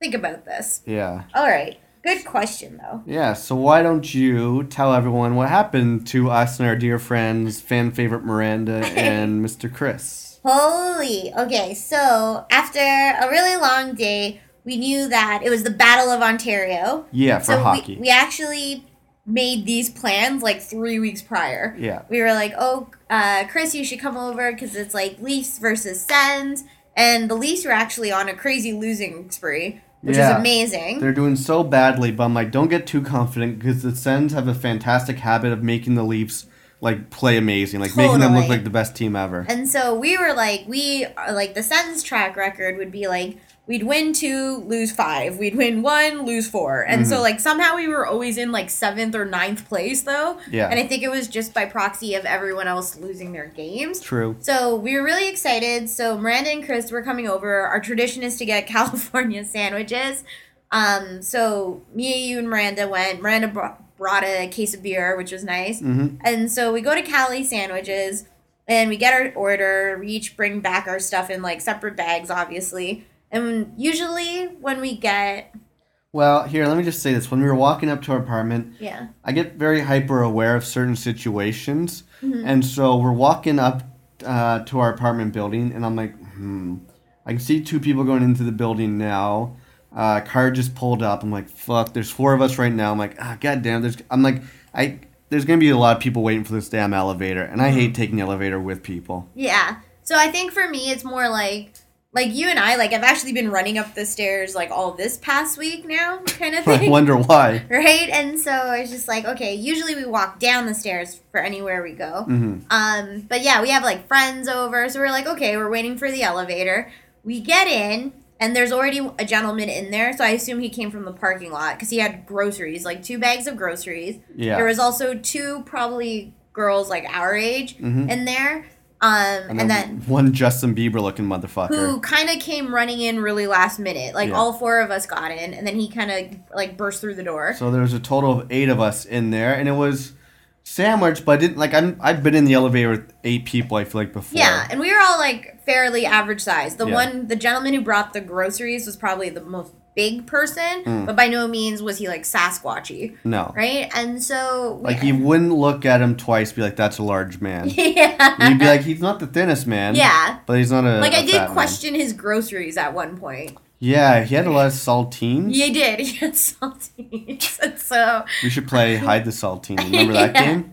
[SPEAKER 5] Think about this.
[SPEAKER 2] Yeah.
[SPEAKER 3] All right. Good question though.
[SPEAKER 2] Yeah, so why don't you tell everyone what happened to us and our dear friends, fan favorite Miranda and Mr. Chris?
[SPEAKER 3] Holy. Okay, so after a really long day, we knew that it was the Battle of Ontario.
[SPEAKER 2] Yeah, for
[SPEAKER 3] so
[SPEAKER 2] hockey.
[SPEAKER 3] We, we actually
[SPEAKER 5] Made these plans like three weeks prior.
[SPEAKER 2] yeah.
[SPEAKER 3] we were like, oh, uh, Chris, you should come over because it's like Leafs versus Sens. And the Leafs were actually on a crazy losing spree, which
[SPEAKER 2] Yeah.
[SPEAKER 3] is amazing.
[SPEAKER 2] They're doing so badly, but I'm like, don't get too confident because the Sens have a fantastic habit of making the Leafs like play amazing, like making them look like the best team ever.
[SPEAKER 3] And so we were like, we are like the Sens track record would be like
[SPEAKER 5] We'd win two, lose five. We'd win one, lose four. And
[SPEAKER 2] Mm-hmm.
[SPEAKER 5] so like somehow we were always in like seventh or ninth place though.
[SPEAKER 2] Yeah.
[SPEAKER 5] And I think it was just by proxy of everyone else losing their games.
[SPEAKER 2] True.
[SPEAKER 3] So we were really excited. So Miranda and Chris were coming over. Our tradition is to get California sandwiches. Um, so me, you, and Miranda went. Miranda brought, brought a case of beer, which was nice.
[SPEAKER 2] hmm
[SPEAKER 3] And so we go to Cali Sandwiches and we get our order. We each bring back our stuff in like separate bags, obviously. And usually when we get,
[SPEAKER 2] Well, here, let me just say this. When we were walking up to our apartment,
[SPEAKER 3] yeah,
[SPEAKER 2] I get very hyper aware of certain situations.
[SPEAKER 3] Mm-hmm.
[SPEAKER 2] And so we're walking up uh, to our apartment building, and I'm like, hmm. I can see two people going into the building now. Uh, car just pulled up. I'm like, fuck. There's four of us right now. I'm like, ah, goddamn. There's. I'm like, I. There's gonna be a lot of people waiting for this damn elevator, and I hate taking the elevator with people.
[SPEAKER 3] yeah. So I think for me, it's more like,
[SPEAKER 5] Like you and I, like I've actually been running up the stairs like all this past week now, kind of thing.
[SPEAKER 2] I wonder why.
[SPEAKER 3] right? And so it's just like, okay, usually we walk down the stairs for anywhere we go.
[SPEAKER 2] hmm
[SPEAKER 3] Um, but yeah, we have like friends over, so we're like, okay, we're waiting for the elevator. We get in, and there's already a gentleman in there, so I assume he came from the parking lot because he had groceries, like two bags of groceries.
[SPEAKER 2] Yeah.
[SPEAKER 3] There was also two probably girls like our age
[SPEAKER 2] Mhm.
[SPEAKER 3] in there. Um,
[SPEAKER 2] and,
[SPEAKER 3] and,
[SPEAKER 2] then,
[SPEAKER 3] then
[SPEAKER 2] one Justin Bieber looking motherfucker.
[SPEAKER 3] who kind of came running in really last minute. Like
[SPEAKER 2] Yeah.
[SPEAKER 3] all four of us got in, and then he kind of like burst through the door.
[SPEAKER 2] So there was a total of eight of us in there, and it was sandwiched. But I didn't like. I'm, I've been in the elevator with eight people. I feel like before.
[SPEAKER 3] Yeah, and we were all like fairly average size. The
[SPEAKER 2] Yeah.
[SPEAKER 3] one, the gentleman who brought the groceries was probably the most big person,
[SPEAKER 2] Mm.
[SPEAKER 3] but by no means was he like Sasquatchy,
[SPEAKER 2] No.
[SPEAKER 3] right? And so,
[SPEAKER 2] Like you wouldn't look at him twice. Be like, that's a large man.
[SPEAKER 3] yeah,
[SPEAKER 2] And you'd be like, he's not the thinnest man.
[SPEAKER 3] yeah.
[SPEAKER 2] But he's not a.
[SPEAKER 5] like
[SPEAKER 2] I
[SPEAKER 5] I did question his groceries at one point.
[SPEAKER 2] Yeah, he had a lot of saltines.
[SPEAKER 5] He did. He had saltines. so
[SPEAKER 2] We should play hide the saltine. Remember that
[SPEAKER 3] Yeah.
[SPEAKER 2] game?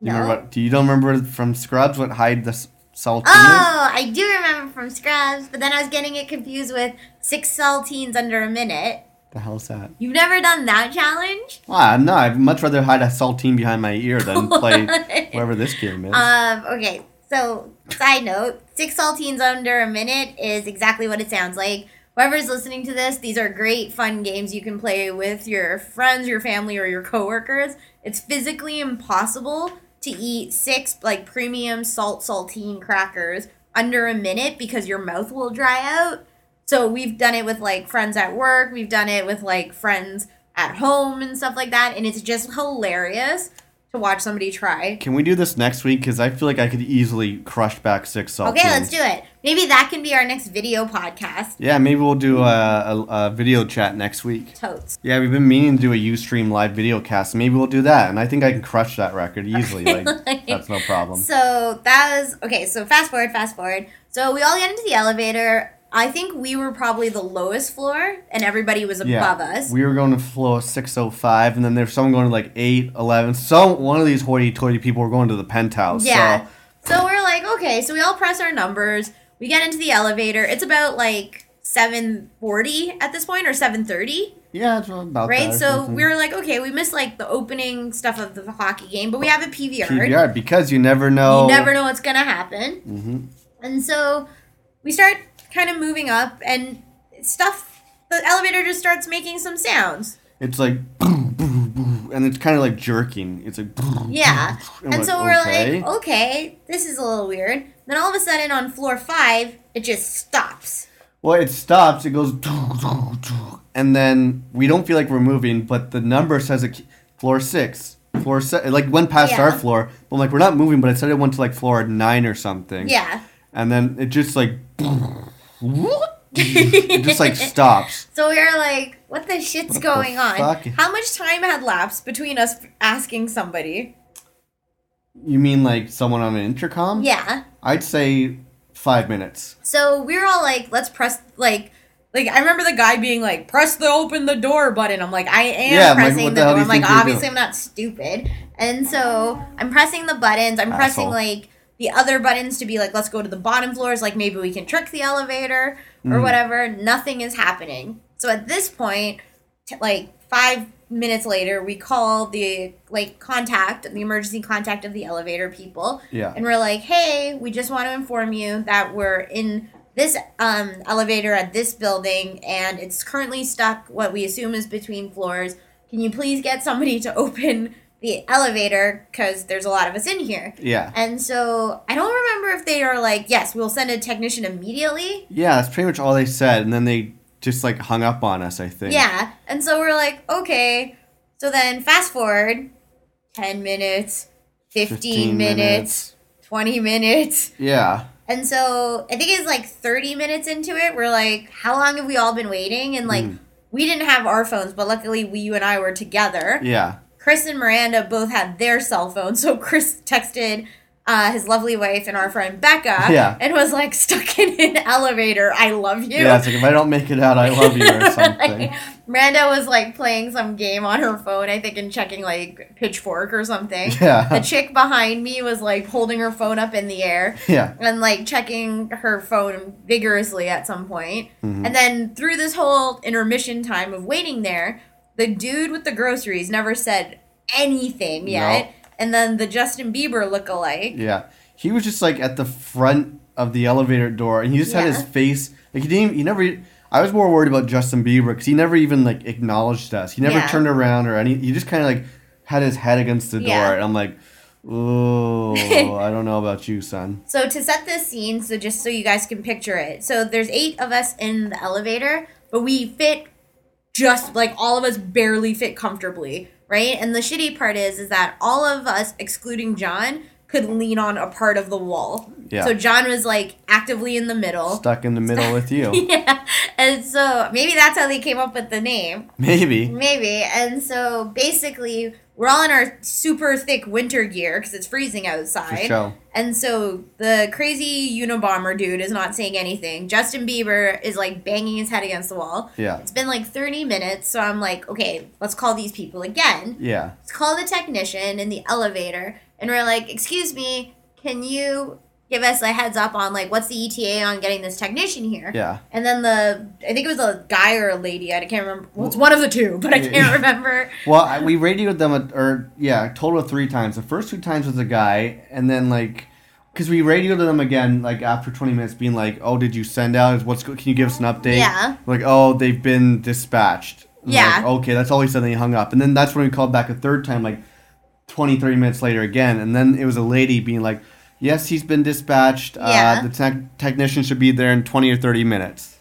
[SPEAKER 2] You
[SPEAKER 3] No.
[SPEAKER 2] remember what? Do you don't remember from Scrubs what hide the saltine?
[SPEAKER 3] Oh, I do remember from Scrubs, but then I was getting it confused with six saltines under a minute.
[SPEAKER 2] The hell's that?
[SPEAKER 3] You've never done that challenge?
[SPEAKER 2] Well, I'm. I'd much rather hide a saltine behind my ear than play whatever this game is.
[SPEAKER 3] Um, okay, so side note, six saltines under a minute is exactly what it sounds like. whoever's listening to this, these are great fun games you can play with your friends, your family, or your coworkers. It's physically impossible to eat six like premium salt saltine crackers under a minute because your mouth will dry out. So we've done it with like friends at work, we've done it with like friends at home and stuff like that, and it's just hilarious watch somebody try.
[SPEAKER 2] Can we do this next week? Because I feel like I could easily crush back six saltines.
[SPEAKER 3] Okay, let's do it. Maybe that can be our next video podcast.
[SPEAKER 2] Yeah, maybe we'll do a, a, a video chat next week.
[SPEAKER 3] Totes.
[SPEAKER 2] Yeah, we've been meaning to do a Ustream live video cast. Maybe we'll do that, and I think I can crush that record easily. Like that's no problem.
[SPEAKER 3] So that was okay. So fast forward, fast forward. So we all get into the elevator. I think we were probably the lowest floor, and everybody was above
[SPEAKER 2] Yeah,
[SPEAKER 3] us.
[SPEAKER 2] we were going to floor 605, and then there's someone going to like 8, 11. Some one of these hoity-toity people were going to the penthouse.
[SPEAKER 3] Yeah.
[SPEAKER 2] So
[SPEAKER 3] So we're like, okay, so we all press our numbers. We get into the elevator. It's about like 7:40 at this point or 7:30,
[SPEAKER 2] yeah, it's about
[SPEAKER 3] right? So
[SPEAKER 2] something.
[SPEAKER 3] we were like, okay, we missed like the opening stuff of the hockey game, but we have a PVR.
[SPEAKER 2] PVR because you never know.
[SPEAKER 3] You never know what's going to happen.
[SPEAKER 2] Mm-hmm.
[SPEAKER 3] And so we start kind of moving up and stuff the elevator just starts making some sounds.
[SPEAKER 2] It's like boom, boom, boom, and it's kind of like jerking. It's like boom,
[SPEAKER 3] Yeah.
[SPEAKER 2] I'm
[SPEAKER 3] And so we're
[SPEAKER 2] okay.
[SPEAKER 3] like, okay, this is a little weird. Then all of a sudden on floor 5, it just stops.
[SPEAKER 2] Well, it stops. It goes, and then we don't feel like we're moving, but the number says it, floor six, floor se- it, like went past
[SPEAKER 3] Yeah.
[SPEAKER 2] our floor. But I'm like, we're not moving, but it said it went to like floor nine or something.
[SPEAKER 3] Yeah.
[SPEAKER 2] And then it just like, it just like stops.
[SPEAKER 3] So we are like, what the shit's
[SPEAKER 2] What the
[SPEAKER 3] going on?
[SPEAKER 2] fuck?
[SPEAKER 3] How much time had lapsed between us asking somebody?
[SPEAKER 2] You mean like someone on an intercom?
[SPEAKER 3] Yeah.
[SPEAKER 2] I'd say five minutes.
[SPEAKER 3] So we were all like, let's press like like I remember the guy being like, press the open the door button. I'm like, I am
[SPEAKER 2] Yeah, like,
[SPEAKER 3] pressing
[SPEAKER 2] what
[SPEAKER 3] the,
[SPEAKER 2] the
[SPEAKER 3] door. I'm like, obviously? I'm not stupid. And so I'm pressing the buttons. I'm pressing like the other buttons to be like, let's go to the bottom floors, like maybe we can trick the elevator
[SPEAKER 2] Mm.
[SPEAKER 3] or whatever. Nothing is happening. So at this point, t- like five minutes later, we call the like contact, the emergency contact of the elevator people.
[SPEAKER 2] Yeah.
[SPEAKER 3] And we're like, hey, we just want to inform you that we're in this um, elevator at this building and it's currently stuck, what we assume is between floors. Can you please get somebody to open the elevator? Because there's a lot of us in here.
[SPEAKER 2] Yeah.
[SPEAKER 3] And so I don't remember if they are like, yes, we'll send a technician immediately.
[SPEAKER 2] Yeah, that's pretty much all they said, and then they just like hung up on us. I think.
[SPEAKER 3] Yeah. And so we're like, okay. So then fast forward 10 minutes, 15, minutes, 20 minutes.
[SPEAKER 2] Yeah.
[SPEAKER 3] And so I think it's like 30 minutes into it. We're like, how long have we all been waiting? And like,
[SPEAKER 2] Mm.
[SPEAKER 3] we didn't have our phones, but luckily we, you and I were together.
[SPEAKER 2] Yeah.
[SPEAKER 3] Chris and Miranda both had their cell phones. So Chris texted uh, his lovely wife and our friend Becca
[SPEAKER 2] Yeah.
[SPEAKER 3] and was like, stuck in an elevator. I love you.
[SPEAKER 2] Yeah. It's like if I don't make it out, I love you or something.
[SPEAKER 3] Miranda was like playing some game on her phone, I think, and checking like Pitchfork or something.
[SPEAKER 2] Yeah.
[SPEAKER 3] The chick behind me was like holding her phone up in the air
[SPEAKER 2] Yeah.
[SPEAKER 3] and like checking her phone vigorously at some point.
[SPEAKER 2] Mm-hmm.
[SPEAKER 3] And then through this whole intermission time of waiting there, the dude with the groceries never said anything yet.
[SPEAKER 2] No.
[SPEAKER 3] And then the Justin Bieber look-alike.
[SPEAKER 2] Yeah. He was just like at the front of the elevator door, and he just had his face like he didn't. He never. I was more worried about Justin Bieber because he never even like acknowledged us. He never
[SPEAKER 3] Yeah.
[SPEAKER 2] turned around or any. He just kind of like had his head against the door,
[SPEAKER 3] Yeah.
[SPEAKER 2] and I'm like, oh, I don't know about you, son.
[SPEAKER 3] So to set this scene, so just so you guys can picture it. So there's eight of us in the elevator, but we fit just like all of us barely fit comfortably, right? And the shitty part is is that all of us excluding John could lean on a part of the wall.
[SPEAKER 2] Yeah.
[SPEAKER 3] So John was like actively in the middle.
[SPEAKER 2] Stuck in the middle with you,
[SPEAKER 3] yeah. And so maybe that's how they came up with the name.
[SPEAKER 2] maybe.
[SPEAKER 3] Maybe. And so basically, we're all in our super thick winter gear because it's freezing outside.
[SPEAKER 2] sure.
[SPEAKER 3] And so the crazy Unabomber dude is not saying anything. Justin Bieber is like banging his head against the wall.
[SPEAKER 2] Yeah.
[SPEAKER 3] It's been like 30 minutes, so I'm like, okay, let's call these people again.
[SPEAKER 2] Yeah.
[SPEAKER 3] Let's call the technician in the elevator. And we're like, excuse me, can you give us a heads up on like what's the ETA on getting this technician here?
[SPEAKER 2] Yeah.
[SPEAKER 3] And then the, I think it was a guy or a lady, I can't remember. Well, it's one of the two, but I can't remember.
[SPEAKER 2] Well, I, we radioed them, a, or yeah, total of three times. The first two times was a guy, and then like because we radioed them again like after 20 minutes being like oh did you send out what's can you give us an update
[SPEAKER 3] Yeah.
[SPEAKER 2] like oh they've been dispatched I'm
[SPEAKER 3] Yeah.
[SPEAKER 2] like, okay that's all he said then he hung up and then that's when we called back a third time like 20 30 minutes later again and then it was a lady being like yes he's been dispatched
[SPEAKER 3] Yeah.
[SPEAKER 2] uh, the tech technician should be there in 20 or 30 minutes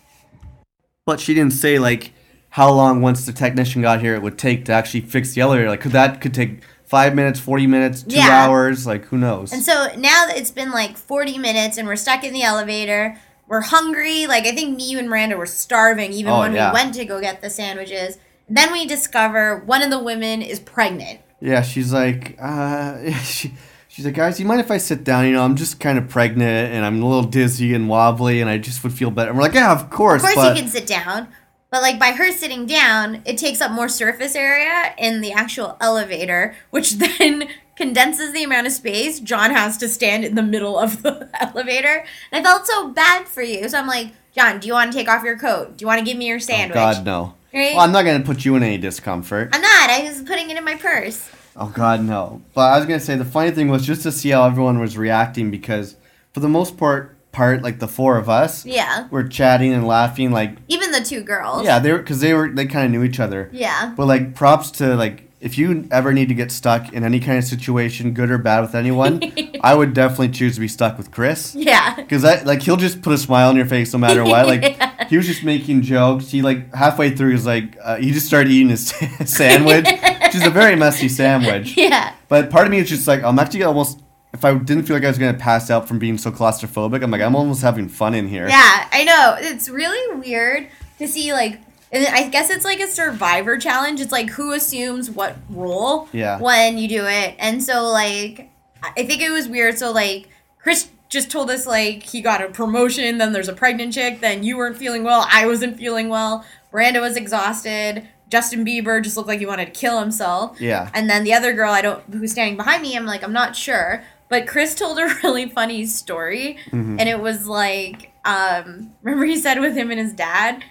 [SPEAKER 2] but she didn't say like how long once the technician got here it would take to actually fix the elevator like could that could take five minutes 40 minutes two
[SPEAKER 3] Yeah.
[SPEAKER 2] hours like who knows
[SPEAKER 3] And so now that it's been like 40 minutes and we're stuck in the elevator, we're hungry. Like, I think me, you, and Miranda were starving even
[SPEAKER 2] Oh,
[SPEAKER 3] when
[SPEAKER 2] yeah.
[SPEAKER 3] we went to go get the sandwiches. And then we discover one of the women is pregnant.
[SPEAKER 2] Yeah, she's like, uh, she, she's like, guys, you mind if I sit down? You know, I'm just kind of pregnant and I'm a little dizzy and wobbly, and I just would feel better. And we're like, yeah, of course.
[SPEAKER 3] Of course,
[SPEAKER 2] but
[SPEAKER 3] you can sit down. But, like, by her sitting down, it takes up more surface area in the actual elevator, which then condenses the amount of space John has to stand in the middle of the elevator. And I felt so bad for you. So I'm like, John, do you want to take off your coat? Do you want to give me your
[SPEAKER 2] oh,
[SPEAKER 3] sandwich?
[SPEAKER 2] God, no.
[SPEAKER 3] Right?
[SPEAKER 2] Well, I'm not gonna put you in any discomfort.
[SPEAKER 3] I'm not. I was putting it in my purse.
[SPEAKER 2] Oh God, no. But I was gonna say the funny thing was just to see how everyone was reacting because, for the most part, part like the four of us
[SPEAKER 3] Yeah.
[SPEAKER 2] were chatting and laughing, like
[SPEAKER 3] Even the two girls.
[SPEAKER 2] yeah, they were because they were they kind of knew each other.
[SPEAKER 3] Yeah.
[SPEAKER 2] But like props to like if you ever need to get stuck in any kind of situation, good or bad with anyone, I would definitely choose to be stuck with Chris.
[SPEAKER 3] Yeah.
[SPEAKER 2] Cause I like he'll just put a smile on your face no matter what. Like he was just making jokes. He like halfway through he's like uh, he just started eating his sandwich, which is a very messy sandwich.
[SPEAKER 3] Yeah.
[SPEAKER 2] But part of me is just like I'm actually almost if I didn't feel like I was gonna pass out from being so claustrophobic, I'm like I'm almost having fun in here.
[SPEAKER 3] Yeah, I know. It's really weird to see like and I guess it's like a survivor challenge. It's like who assumes what role
[SPEAKER 2] Yeah.
[SPEAKER 3] when you do it. And so like I think it was weird. So like Chris just told us like he got a promotion, then there's a pregnant chick, then you weren't feeling well, I wasn't feeling well, Miranda was exhausted, Justin Bieber just looked like he wanted to kill himself.
[SPEAKER 2] Yeah.
[SPEAKER 3] And then the other girl I don't who's standing behind me, I'm like, I'm not sure. But Chris told a really funny story.
[SPEAKER 2] Mm-hmm.
[SPEAKER 3] And it was like, um, remember he said with him and his dad,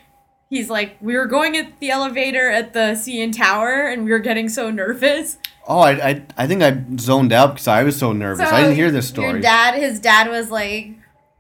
[SPEAKER 3] he's like, we were going at the elevator at the CN Tower and we were getting so nervous.
[SPEAKER 2] Oh, I, I I think I zoned out because I was so nervous. I didn't hear this story.
[SPEAKER 3] Your dad, his dad was like,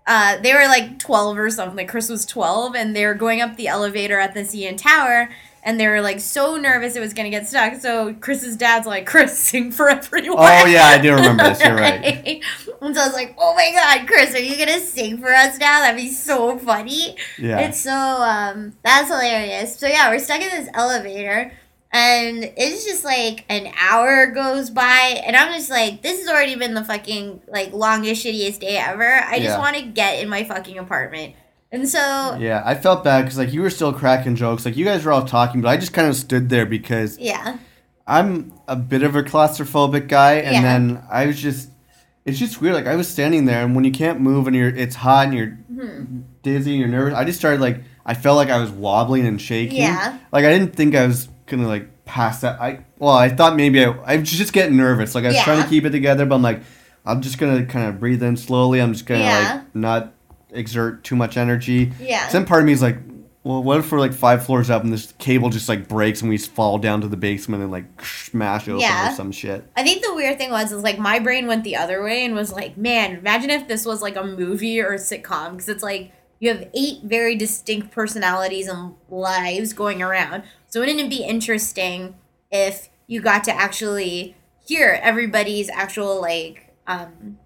[SPEAKER 3] uh, they were like 12 or something. Like Chris was 12 and they were going up the elevator at the CN Tower and they were like so nervous it was going to get stuck. So Chris's dad's like, Chris, sing for everyone.
[SPEAKER 2] Oh yeah, I do remember this. You're right.
[SPEAKER 3] And so I was like, oh my God, Chris, are you going to sing for us now? That'd be so funny.
[SPEAKER 2] Yeah.
[SPEAKER 3] It's so, um, that's hilarious. So yeah, we're stuck in this elevator and it's just like an hour goes by and i'm just like this has already been the fucking like longest shittiest day ever i just
[SPEAKER 2] Yeah.
[SPEAKER 3] want to get in my fucking apartment and so
[SPEAKER 2] Yeah, I felt bad because like you were still cracking jokes, like you guys were all talking, but I just kind of stood there because
[SPEAKER 3] yeah
[SPEAKER 2] I'm a bit of a claustrophobic guy, and
[SPEAKER 3] Yeah.
[SPEAKER 2] then I was just, it's just weird. Like I was standing there, and when you can't move and you're, it's hot and you're
[SPEAKER 3] Mm-hmm.
[SPEAKER 2] dizzy and you're nervous, I just started like, I felt like I was wobbling and shaking.
[SPEAKER 3] Yeah.
[SPEAKER 2] Like I didn't think I was gonna like pass out. I well, I thought maybe I, I was just getting nervous. Like I was trying to keep it together, but I'm like, I'm just gonna kind of breathe in slowly. I'm just gonna
[SPEAKER 3] Yeah.
[SPEAKER 2] like not exert too much energy.
[SPEAKER 3] Yeah.
[SPEAKER 2] Some part of me is like, well, what if we're like five floors up and this cable just like breaks and we fall down to the basement and like smash open
[SPEAKER 3] Yeah.
[SPEAKER 2] or some shit?
[SPEAKER 3] i think the weird thing was is like my brain went the other way and was like man imagine if this was like a movie or a sitcom because it's like you have eight very distinct personalities and lives going around so wouldn't it be interesting if you got to actually hear everybody's actual like um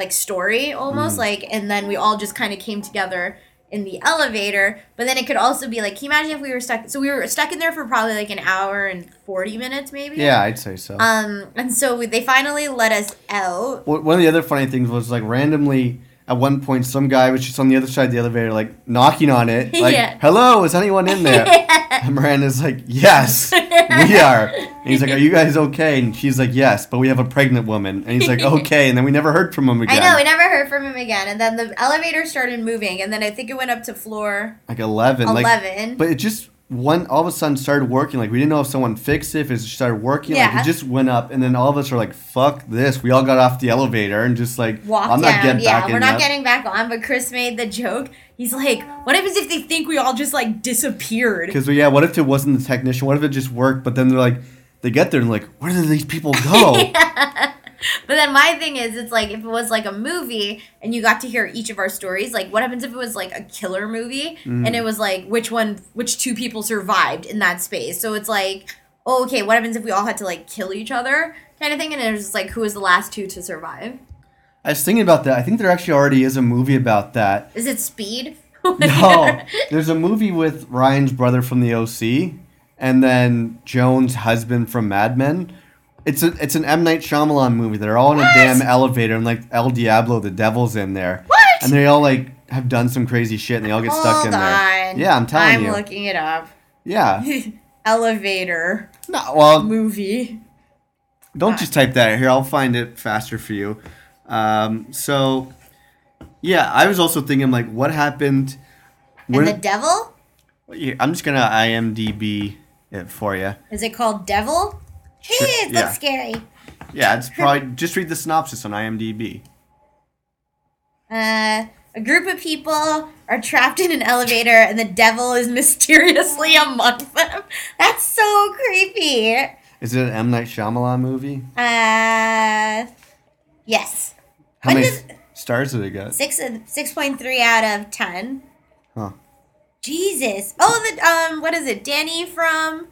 [SPEAKER 3] like story almost like and then we all just kind of came together in the elevator but then it could also be like can you imagine if we were stuck so we were stuck in there for probably like an hour and 40 minutes maybe?
[SPEAKER 2] Yeah, I'd say so.
[SPEAKER 3] um and so we, they finally let us out.
[SPEAKER 2] One one of the other funny things was like randomly at one point some guy was just on the other side of the elevator like knocking on it like
[SPEAKER 3] Yeah.
[SPEAKER 2] hello is anyone in there? And Miranda's like yes we are. And he's like are you guys okay? And she's like yes but we have a pregnant woman. And he's like okay. And then we never heard from him again.
[SPEAKER 3] I know we never heard from him again. And then the elevator started moving and then I think it went up to floor
[SPEAKER 2] like 11 like
[SPEAKER 3] 11
[SPEAKER 2] but it just one all of a sudden started working like we didn't know if someone fixed it if it started working like it just went up and then all of us were like fuck this we all got off the elevator and just like
[SPEAKER 3] walk
[SPEAKER 2] i'm
[SPEAKER 3] down.
[SPEAKER 2] not getting
[SPEAKER 3] yeah,
[SPEAKER 2] back
[SPEAKER 3] we're
[SPEAKER 2] in
[SPEAKER 3] not
[SPEAKER 2] that.
[SPEAKER 3] getting back on. But Chris made the joke. He's like, "What happens if they think we all just like disappeared?"
[SPEAKER 2] Because yeah, what if it wasn't the technician? What if it just worked? But then they're like, they get there and like, where did these people go?
[SPEAKER 3] But then my thing is, it's like if it was like a movie and you got to hear each of our stories, like what happens if it was like a killer movie
[SPEAKER 2] Mm.
[SPEAKER 3] and it was like which one, which two people survived in that space? So it's like, oh, okay, what happens if we all had to like kill each other kind of thing? And it was just like, who was the last two to survive?
[SPEAKER 2] I was thinking about that. I think there actually already is a movie about that.
[SPEAKER 3] Is it Speed?
[SPEAKER 2] No, there's a movie with Ryan's brother from the OC, and then Joan's husband from Mad Men. It's a it's an M Night Shyamalan movie. They're all in a damn elevator, and like El Diablo, the devil's in there.
[SPEAKER 3] What?
[SPEAKER 2] And they all like have done some crazy shit, and they all get stuck
[SPEAKER 3] Hold
[SPEAKER 2] in there.
[SPEAKER 3] on.
[SPEAKER 2] Yeah, I'm telling
[SPEAKER 3] I'm
[SPEAKER 2] you.
[SPEAKER 3] looking it up.
[SPEAKER 2] yeah.
[SPEAKER 3] Elevator
[SPEAKER 2] No, well,
[SPEAKER 3] movie.
[SPEAKER 2] Don't just type that here. I'll find it faster for you. Um, so, yeah, I was also thinking like, what happened?
[SPEAKER 3] And
[SPEAKER 2] When,
[SPEAKER 3] the devil?
[SPEAKER 2] Yeah, I'm just gonna IMDb it for you.
[SPEAKER 3] Is it called Devil? Hey,
[SPEAKER 2] yeah.
[SPEAKER 3] looks scary.
[SPEAKER 2] Yeah, it's probably just read the synopsis on IMDb.
[SPEAKER 3] Uh, a group of people are trapped in an elevator and the devil is mysteriously among them. That's so creepy.
[SPEAKER 2] Is it an M Night Shyamalan movie?
[SPEAKER 3] Uh, yes.
[SPEAKER 2] How
[SPEAKER 3] When
[SPEAKER 2] many
[SPEAKER 3] does-
[SPEAKER 2] stars did it get?
[SPEAKER 3] Six six point three out of ten.
[SPEAKER 2] Huh.
[SPEAKER 3] Jesus. Oh, the um, what is it? Danny from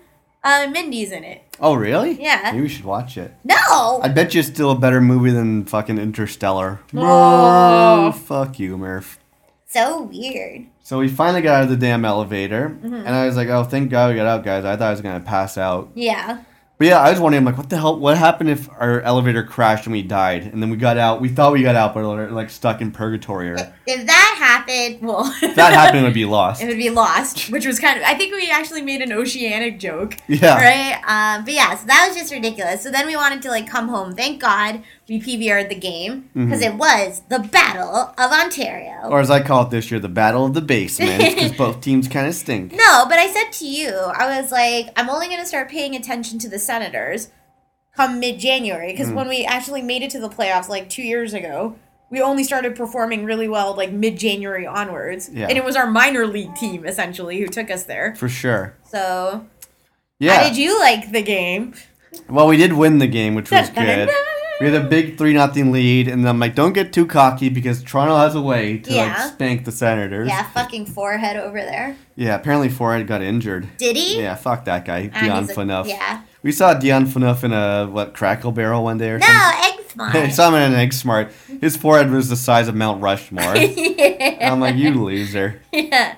[SPEAKER 3] uh, Mindy's in it.
[SPEAKER 2] Oh, really?
[SPEAKER 3] Yeah.
[SPEAKER 2] Maybe we should watch it.
[SPEAKER 3] No.
[SPEAKER 2] I bet you it's still a better movie than fucking Interstellar.
[SPEAKER 3] Oh.
[SPEAKER 2] Fuck you, Murph.
[SPEAKER 3] So weird.
[SPEAKER 2] So we finally got out of the damn elevator,
[SPEAKER 3] Mm-hmm.
[SPEAKER 2] and I was like, "Oh, thank God we got out, guys! I thought I was gonna pass out."
[SPEAKER 3] Yeah.
[SPEAKER 2] But yeah, I was wondering, like, what the hell? What happened if our elevator crashed and we died, and then we got out? We thought we got out, but we're like stuck in purgatory. Or if
[SPEAKER 3] If that happened, well,
[SPEAKER 2] that happened, we'd be lost.
[SPEAKER 3] it would be lost, which was kind of. I think we actually made an oceanic joke.
[SPEAKER 2] Yeah.
[SPEAKER 3] Right. Um. But yeah, so that was just ridiculous. So then we wanted to like come home. Thank God we PVR'd the game because it was the Battle of Ontario.
[SPEAKER 2] Or as I call it this year, the battle of the basement, because both teams kind of stink.
[SPEAKER 3] no, but I said to you, I was like, I'm only gonna start paying attention to the Senators come mid January
[SPEAKER 2] Mm.
[SPEAKER 3] because when we actually made it to the playoffs like two years ago. We only started performing really well like mid January onwards.
[SPEAKER 2] Yeah.
[SPEAKER 3] And it was our minor league team essentially who took us there.
[SPEAKER 2] For sure.
[SPEAKER 3] So
[SPEAKER 2] Yeah.
[SPEAKER 3] How did you like the game?
[SPEAKER 2] Well, we did win the game, which was good. We had a big three nothing lead, and I'm like, don't get too cocky because Toronto has a way to
[SPEAKER 3] Yeah.
[SPEAKER 2] like spank the Senators.
[SPEAKER 3] Yeah, fucking forehead over there.
[SPEAKER 2] Yeah, apparently Forehead got injured.
[SPEAKER 3] Did he?
[SPEAKER 2] Yeah, fuck that guy,
[SPEAKER 3] And
[SPEAKER 2] Dion Phaneuf.
[SPEAKER 3] Yeah.
[SPEAKER 2] We saw Dion Phaneuf in a what Cracker Barrel one day or
[SPEAKER 3] No,
[SPEAKER 2] something.
[SPEAKER 3] egg
[SPEAKER 2] I
[SPEAKER 3] smart.
[SPEAKER 2] saw him in an egg smart. His forehead was the size of Mount Rushmore.
[SPEAKER 3] yeah.
[SPEAKER 2] I'm like, you loser.
[SPEAKER 3] yeah.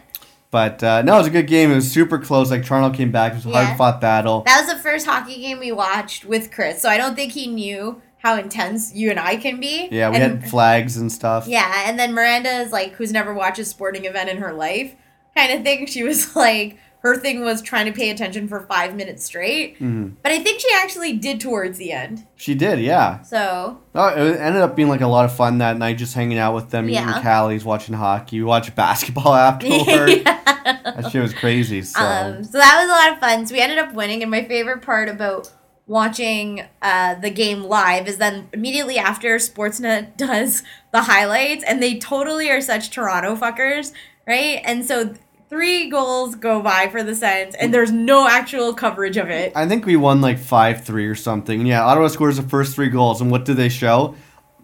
[SPEAKER 2] But uh, no, it was a good game. It was super close. Like Toronto came back. It was a
[SPEAKER 3] Yeah.
[SPEAKER 2] hard fought battle.
[SPEAKER 3] That was the first hockey game we watched with Chris, so I don't think he knew how intense you and I can be.
[SPEAKER 2] Yeah, we
[SPEAKER 3] and,
[SPEAKER 2] had flags and stuff.
[SPEAKER 3] Yeah, and then Miranda is like, who's never watched a sporting event in her life, kind of thing. She was like, her thing was trying to pay attention for five minutes straight.
[SPEAKER 2] Mhm.
[SPEAKER 3] But I think she actually did towards the end.
[SPEAKER 2] She did, yeah.
[SPEAKER 3] So
[SPEAKER 2] Oh, it ended up being like a lot of fun that night, just hanging out with them, eating
[SPEAKER 3] Yeah.
[SPEAKER 2] Callie's, watching hockey. We watched basketball afterward. That shit was crazy. So
[SPEAKER 3] Um, so that was a lot of fun. So we ended up winning, and my favorite part about watching uh, the game live is then immediately after Sportsnet does the highlights, and they totally are such Toronto fuckers, right? And so three goals go by for the Sens, and there's no actual coverage of it.
[SPEAKER 2] I think we won like five three or something. Yeah, Ottawa scores the first three goals, and what do they show?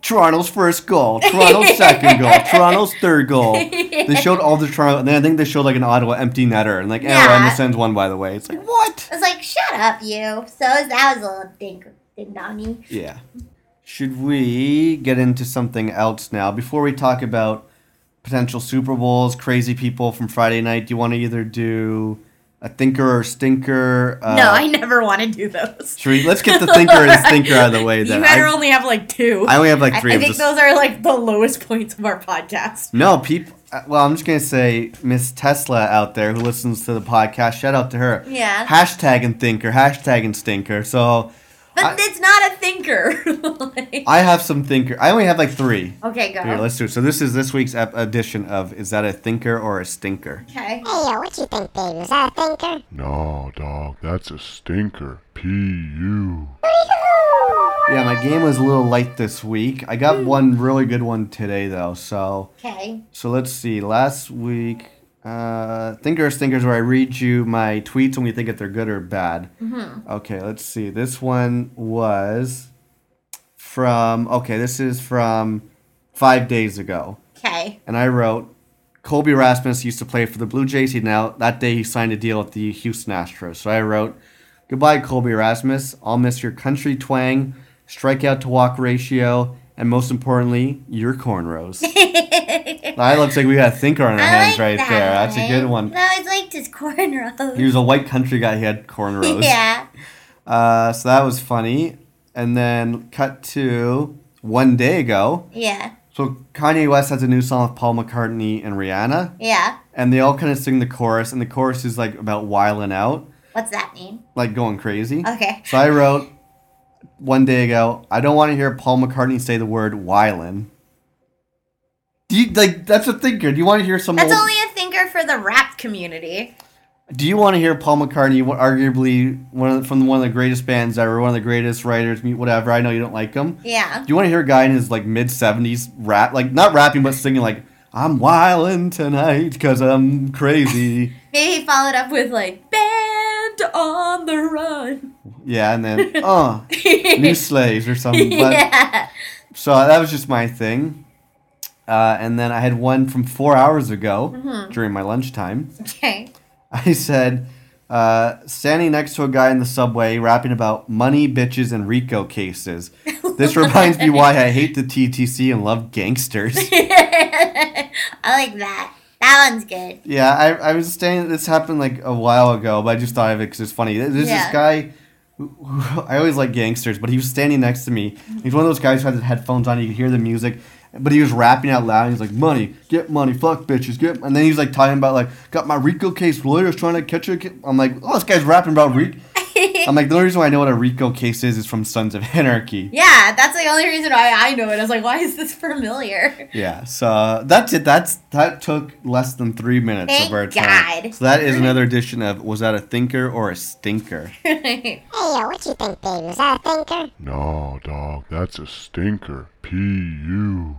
[SPEAKER 2] Toronto's first goal, Toronto's second goal, Toronto's third goal. They showed all the Toronto, and then I think they showed like an Ottawa empty netter, and like, yeah,
[SPEAKER 3] Yeah.
[SPEAKER 2] and the Sens won by the way. It's like what?
[SPEAKER 3] I was like, shut up, you. So that was a little ding, ding dongy.
[SPEAKER 2] Yeah. Should we get into something else now before we talk about potential Super Bowls, crazy people from Friday night? Do you want to either do a thinker or stinker? Uh,
[SPEAKER 3] no, I never want to do those.
[SPEAKER 2] Should we, let's get the thinker and stinker out of the way Then.
[SPEAKER 3] You better
[SPEAKER 2] I,
[SPEAKER 3] only have like two.
[SPEAKER 2] I only have like three
[SPEAKER 3] I
[SPEAKER 2] of
[SPEAKER 3] think those are like the lowest points of our podcast.
[SPEAKER 2] No, people. Well, I'm just gonna say Miss Tesla out there who listens to the podcast. Shout out to her.
[SPEAKER 3] Yeah.
[SPEAKER 2] Hashtag and thinker. Hashtag and stinker. So
[SPEAKER 3] But
[SPEAKER 2] I-
[SPEAKER 3] it's not a thinker. Like-
[SPEAKER 2] I have some thinker. I only have like three.
[SPEAKER 3] okay, go.
[SPEAKER 2] Here, let's do it. So this is this week's ep- edition of Is that a thinker or a stinker?
[SPEAKER 3] okay.
[SPEAKER 6] Hey, yo, what you think, baby? Is that a thinker?
[SPEAKER 7] No, dog, that's a stinker. P.U.
[SPEAKER 2] Yeah, my game was a little light this week. I got
[SPEAKER 3] Hmm.
[SPEAKER 2] one really good one today though. So
[SPEAKER 3] Okay.
[SPEAKER 2] so let's see. Last week, uh, thinkers, or stinkers, where I read you my tweets and we think if they're good or bad.
[SPEAKER 3] Mm-hmm.
[SPEAKER 2] Okay, let's see. This one was from okay, this is from five days ago,
[SPEAKER 3] Okay.
[SPEAKER 2] and I wrote. Colby Rasmus used to play for the Blue Jays. He now that day he signed a deal with the Houston Astros. So I wrote, "Goodbye, Colby Rasmus. I'll miss your country twang, strikeout to walk ratio, and most importantly, your cornrows." that looks like we got a thinker on our
[SPEAKER 3] I
[SPEAKER 2] hands
[SPEAKER 3] like
[SPEAKER 2] right
[SPEAKER 3] that.
[SPEAKER 2] there. That's a good one.
[SPEAKER 3] No, I liked his cornrows.
[SPEAKER 2] He was a white country guy. He had cornrows.
[SPEAKER 3] yeah.
[SPEAKER 2] Uh, so that was funny. And then cut to one day ago.
[SPEAKER 3] Yeah.
[SPEAKER 2] So Kanye West has a new song with Paul McCartney and Rihanna,
[SPEAKER 3] Yeah.
[SPEAKER 2] and they all kind of sing the chorus, and the chorus is like about wiling out,
[SPEAKER 3] What's that mean?
[SPEAKER 2] like going crazy.
[SPEAKER 3] Okay.
[SPEAKER 2] So I wrote one day ago, I don't want to hear Paul McCartney say the word whilin. Do you like that's a thinker? Do you want to hear some?
[SPEAKER 3] That's
[SPEAKER 2] old-
[SPEAKER 3] only a thinker for the rap community.
[SPEAKER 2] Do you want to hear Paul McCartney, arguably one of the, from one of the greatest bands ever, one of the greatest writers, whatever? I know you don't like him.
[SPEAKER 3] Yeah.
[SPEAKER 2] Do you want to hear a guy in his like mid seventies rap, like not rapping but singing like "I'm wildin' tonight because I'm crazy"?
[SPEAKER 3] Maybe he followed up with like "Band on the Run."
[SPEAKER 2] yeah, and then uh, new slaves or something. But,
[SPEAKER 3] yeah.
[SPEAKER 2] So that was just my thing. Uh, and then I had one from four hours ago
[SPEAKER 3] Mm-hmm.
[SPEAKER 2] during my lunchtime.
[SPEAKER 3] Okay.
[SPEAKER 2] I said, uh, standing next to a guy in the subway rapping about money, bitches, and RICO cases. This reminds me why I hate the TTC and love gangsters.
[SPEAKER 3] I like that. That one's good.
[SPEAKER 2] yeah, I, I was standing, this happened like a while ago, but I just thought of it because it's funny. There's
[SPEAKER 3] Yeah.
[SPEAKER 2] this guy, who, who- I always like gangsters, but he was standing next to me. He's one of those guys who had his headphones on, you could hear the music. But he was rapping out loud. He's like, "Money, get money, fuck bitches, get." And then he's like talking about like, "Got my RICO case lawyers trying to catch a." ki-" I'm like, "Oh, this guy's rapping about RICO." I'm like, the only reason why I know what a RICO case is is from Sons of Anarchy.
[SPEAKER 3] Yeah, that's the only reason why I know it. I was like, why is this familiar?
[SPEAKER 2] Yeah, so that's it. That's that took less than three minutes
[SPEAKER 3] Thank
[SPEAKER 2] of our time.
[SPEAKER 3] God.
[SPEAKER 2] So that is another edition of was that a thinker or a stinker?
[SPEAKER 6] Hey, yo, what you think, baby? Was that a thinker?
[SPEAKER 7] No, dog, that's a stinker. P.U.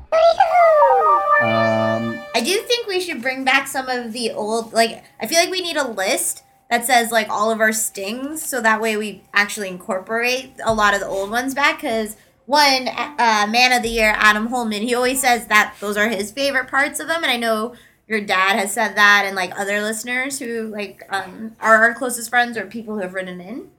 [SPEAKER 2] Um,
[SPEAKER 3] I do think we should bring back some of the old, like, I feel like we need a list that says, like, all of our stings so that way we actually incorporate a lot of the old ones back. Because, one, uh, Man of the Year, Adam Holman, he always says that those are his favorite parts of them. And I know your dad has said that, and, like, other listeners who, like, um, are our closest friends or people who have written in.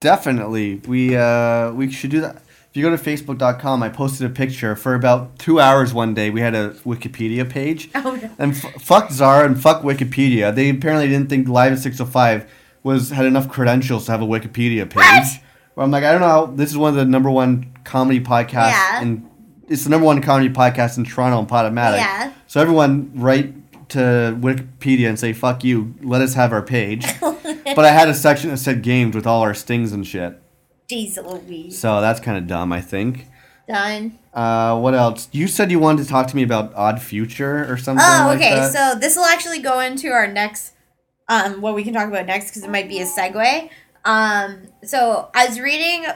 [SPEAKER 2] definitely, we uh, we should do that. If you go to facebook.com, I posted a picture for about two hours one day. We had a Wikipedia page.
[SPEAKER 3] Oh, no.
[SPEAKER 2] And f- fuck Zara and fuck Wikipedia. They apparently didn't think Live at 605 was had enough credentials to have a Wikipedia page.
[SPEAKER 3] What?
[SPEAKER 2] Where I'm like, I don't know. How, this is one of the number one comedy podcasts,
[SPEAKER 3] Yeah.
[SPEAKER 2] and it's the number one comedy podcast in Toronto and Potomatic.
[SPEAKER 3] Yeah.
[SPEAKER 2] So everyone write to Wikipedia and say fuck you. Let us have our page. but I had a section that said games with all our stings and shit. So that's kind of dumb, I think.
[SPEAKER 3] Done.
[SPEAKER 2] Uh, what else? You said you wanted to talk to me about Odd Future or something.
[SPEAKER 3] Oh,
[SPEAKER 2] like
[SPEAKER 3] okay.
[SPEAKER 2] that.
[SPEAKER 3] So this will actually go into our next, um, what we can talk about next because it might be a segue. Um, so I was reading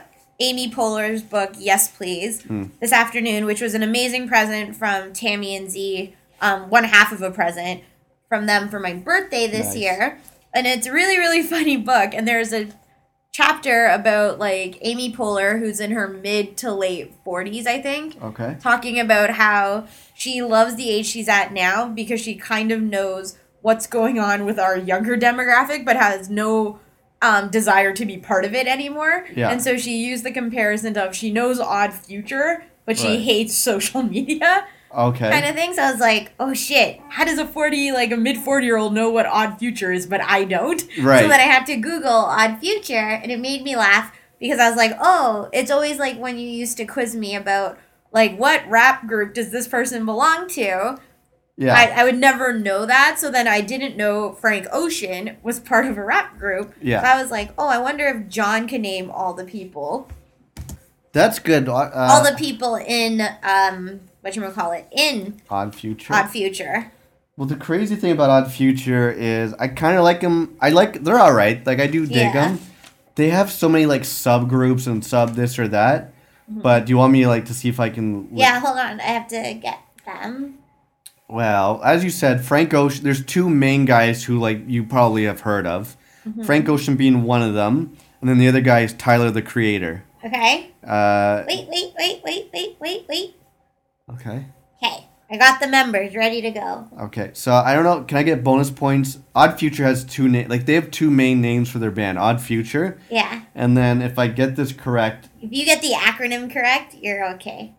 [SPEAKER 3] Amy Poehler's book, Yes Please,
[SPEAKER 2] Hmm.
[SPEAKER 3] this afternoon, which was an amazing present from Tammy and Z. Um, one half of a present from them for my birthday this
[SPEAKER 2] Nice.
[SPEAKER 3] year, and it's a really really funny book. And there's a chapter about like Amy Poehler, who's in her mid to late forties, I think
[SPEAKER 2] Okay.
[SPEAKER 3] talking about how she loves the age she's at now because she kind of knows what's going on with our younger demographic but has no um, desire to be part of it anymore.
[SPEAKER 2] Yeah.
[SPEAKER 3] And so she used the comparison of she knows Odd Future, but she
[SPEAKER 2] Right.
[SPEAKER 3] hates social media
[SPEAKER 2] Okay.
[SPEAKER 3] kind of thing. So I was like, oh shit, how does a 40, like a mid 40 year old know what Odd Future is, but I don't?
[SPEAKER 2] Right.
[SPEAKER 3] So then I had to Google Odd Future, and it made me laugh because I was like, oh, it's always like when you used to quiz me about, like, what rap group does this person belong to?
[SPEAKER 2] yeah.
[SPEAKER 3] I, I would never know that. So then I didn't know Frank Ocean was part of a rap group.
[SPEAKER 2] Yeah.
[SPEAKER 3] So I was like, oh, I wonder if John can name all the people.
[SPEAKER 2] That's good. Uh,
[SPEAKER 3] all the people in, um, what you gonna call it, in
[SPEAKER 2] Odd Future.
[SPEAKER 3] Odd Future.
[SPEAKER 2] well, the crazy thing about Odd Future is I kind of like them. I like they're all right. Like I do dig
[SPEAKER 3] Yeah.
[SPEAKER 2] them. They have so many like subgroups and sub this or that.
[SPEAKER 3] Mm-hmm.
[SPEAKER 2] But do you want me like to see if I can?
[SPEAKER 3] Yeah, hold on. I have to get them.
[SPEAKER 2] Well, as you said, Frank Ocean. There's two main guys who like you probably have heard of.
[SPEAKER 3] Mm-hmm.
[SPEAKER 2] Frank Ocean being one of them, and then the other guy is Tyler the Creator.
[SPEAKER 3] Okay.
[SPEAKER 2] Uh,
[SPEAKER 3] Wait, wait, wait, wait, wait, wait, wait.
[SPEAKER 2] Okay.
[SPEAKER 3] Okay. I got the members ready to go.
[SPEAKER 2] Okay. So I don't know. Can I get bonus points? Odd Future has two names. Like they have two main names for their band. Odd Future,
[SPEAKER 3] Yeah.
[SPEAKER 2] and then if I get this correct,
[SPEAKER 3] If you get the acronym correct, you're okay.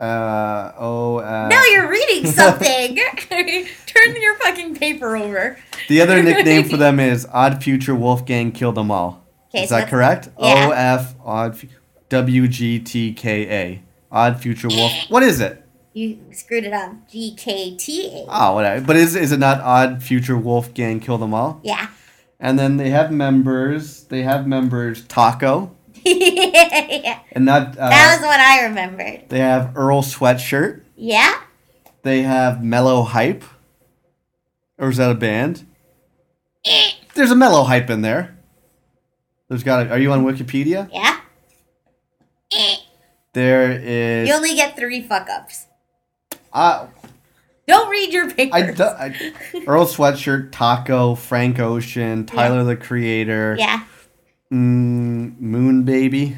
[SPEAKER 2] uh, oh. Uh,
[SPEAKER 3] no, you're reading something. Turn your fucking paper over.
[SPEAKER 2] The other nickname for them is Odd Future Wolfgang Kill Them All.
[SPEAKER 3] Okay,
[SPEAKER 2] is
[SPEAKER 3] so
[SPEAKER 2] that correct?
[SPEAKER 3] yeah.
[SPEAKER 2] O F Odd W G T K A. Odd Future Wolf. What is it?
[SPEAKER 3] You screwed it up. G K T A.
[SPEAKER 2] Oh, whatever. But is is it not Odd Future Wolf Gang Kill Them All?
[SPEAKER 3] Yeah.
[SPEAKER 2] And then they have members. They have members Taco
[SPEAKER 3] yeah.
[SPEAKER 2] and not. Uh,
[SPEAKER 3] That was what I remembered.
[SPEAKER 2] they have Earl Sweatshirt.
[SPEAKER 3] Yeah.
[SPEAKER 2] They have Mellow Hype. Or is that a band? There's a Mellow Hype in there. There's got. A, are you on Wikipedia?
[SPEAKER 3] Yeah.
[SPEAKER 2] There is.
[SPEAKER 3] You only get three fuck ups.
[SPEAKER 2] Uh,
[SPEAKER 3] Don't read your
[SPEAKER 2] I,
[SPEAKER 3] papers.
[SPEAKER 2] do- I, Earl Sweatshirt, Taco, Frank Ocean, Tyler the Creator,
[SPEAKER 3] yeah.
[SPEAKER 2] mm, Moon Baby.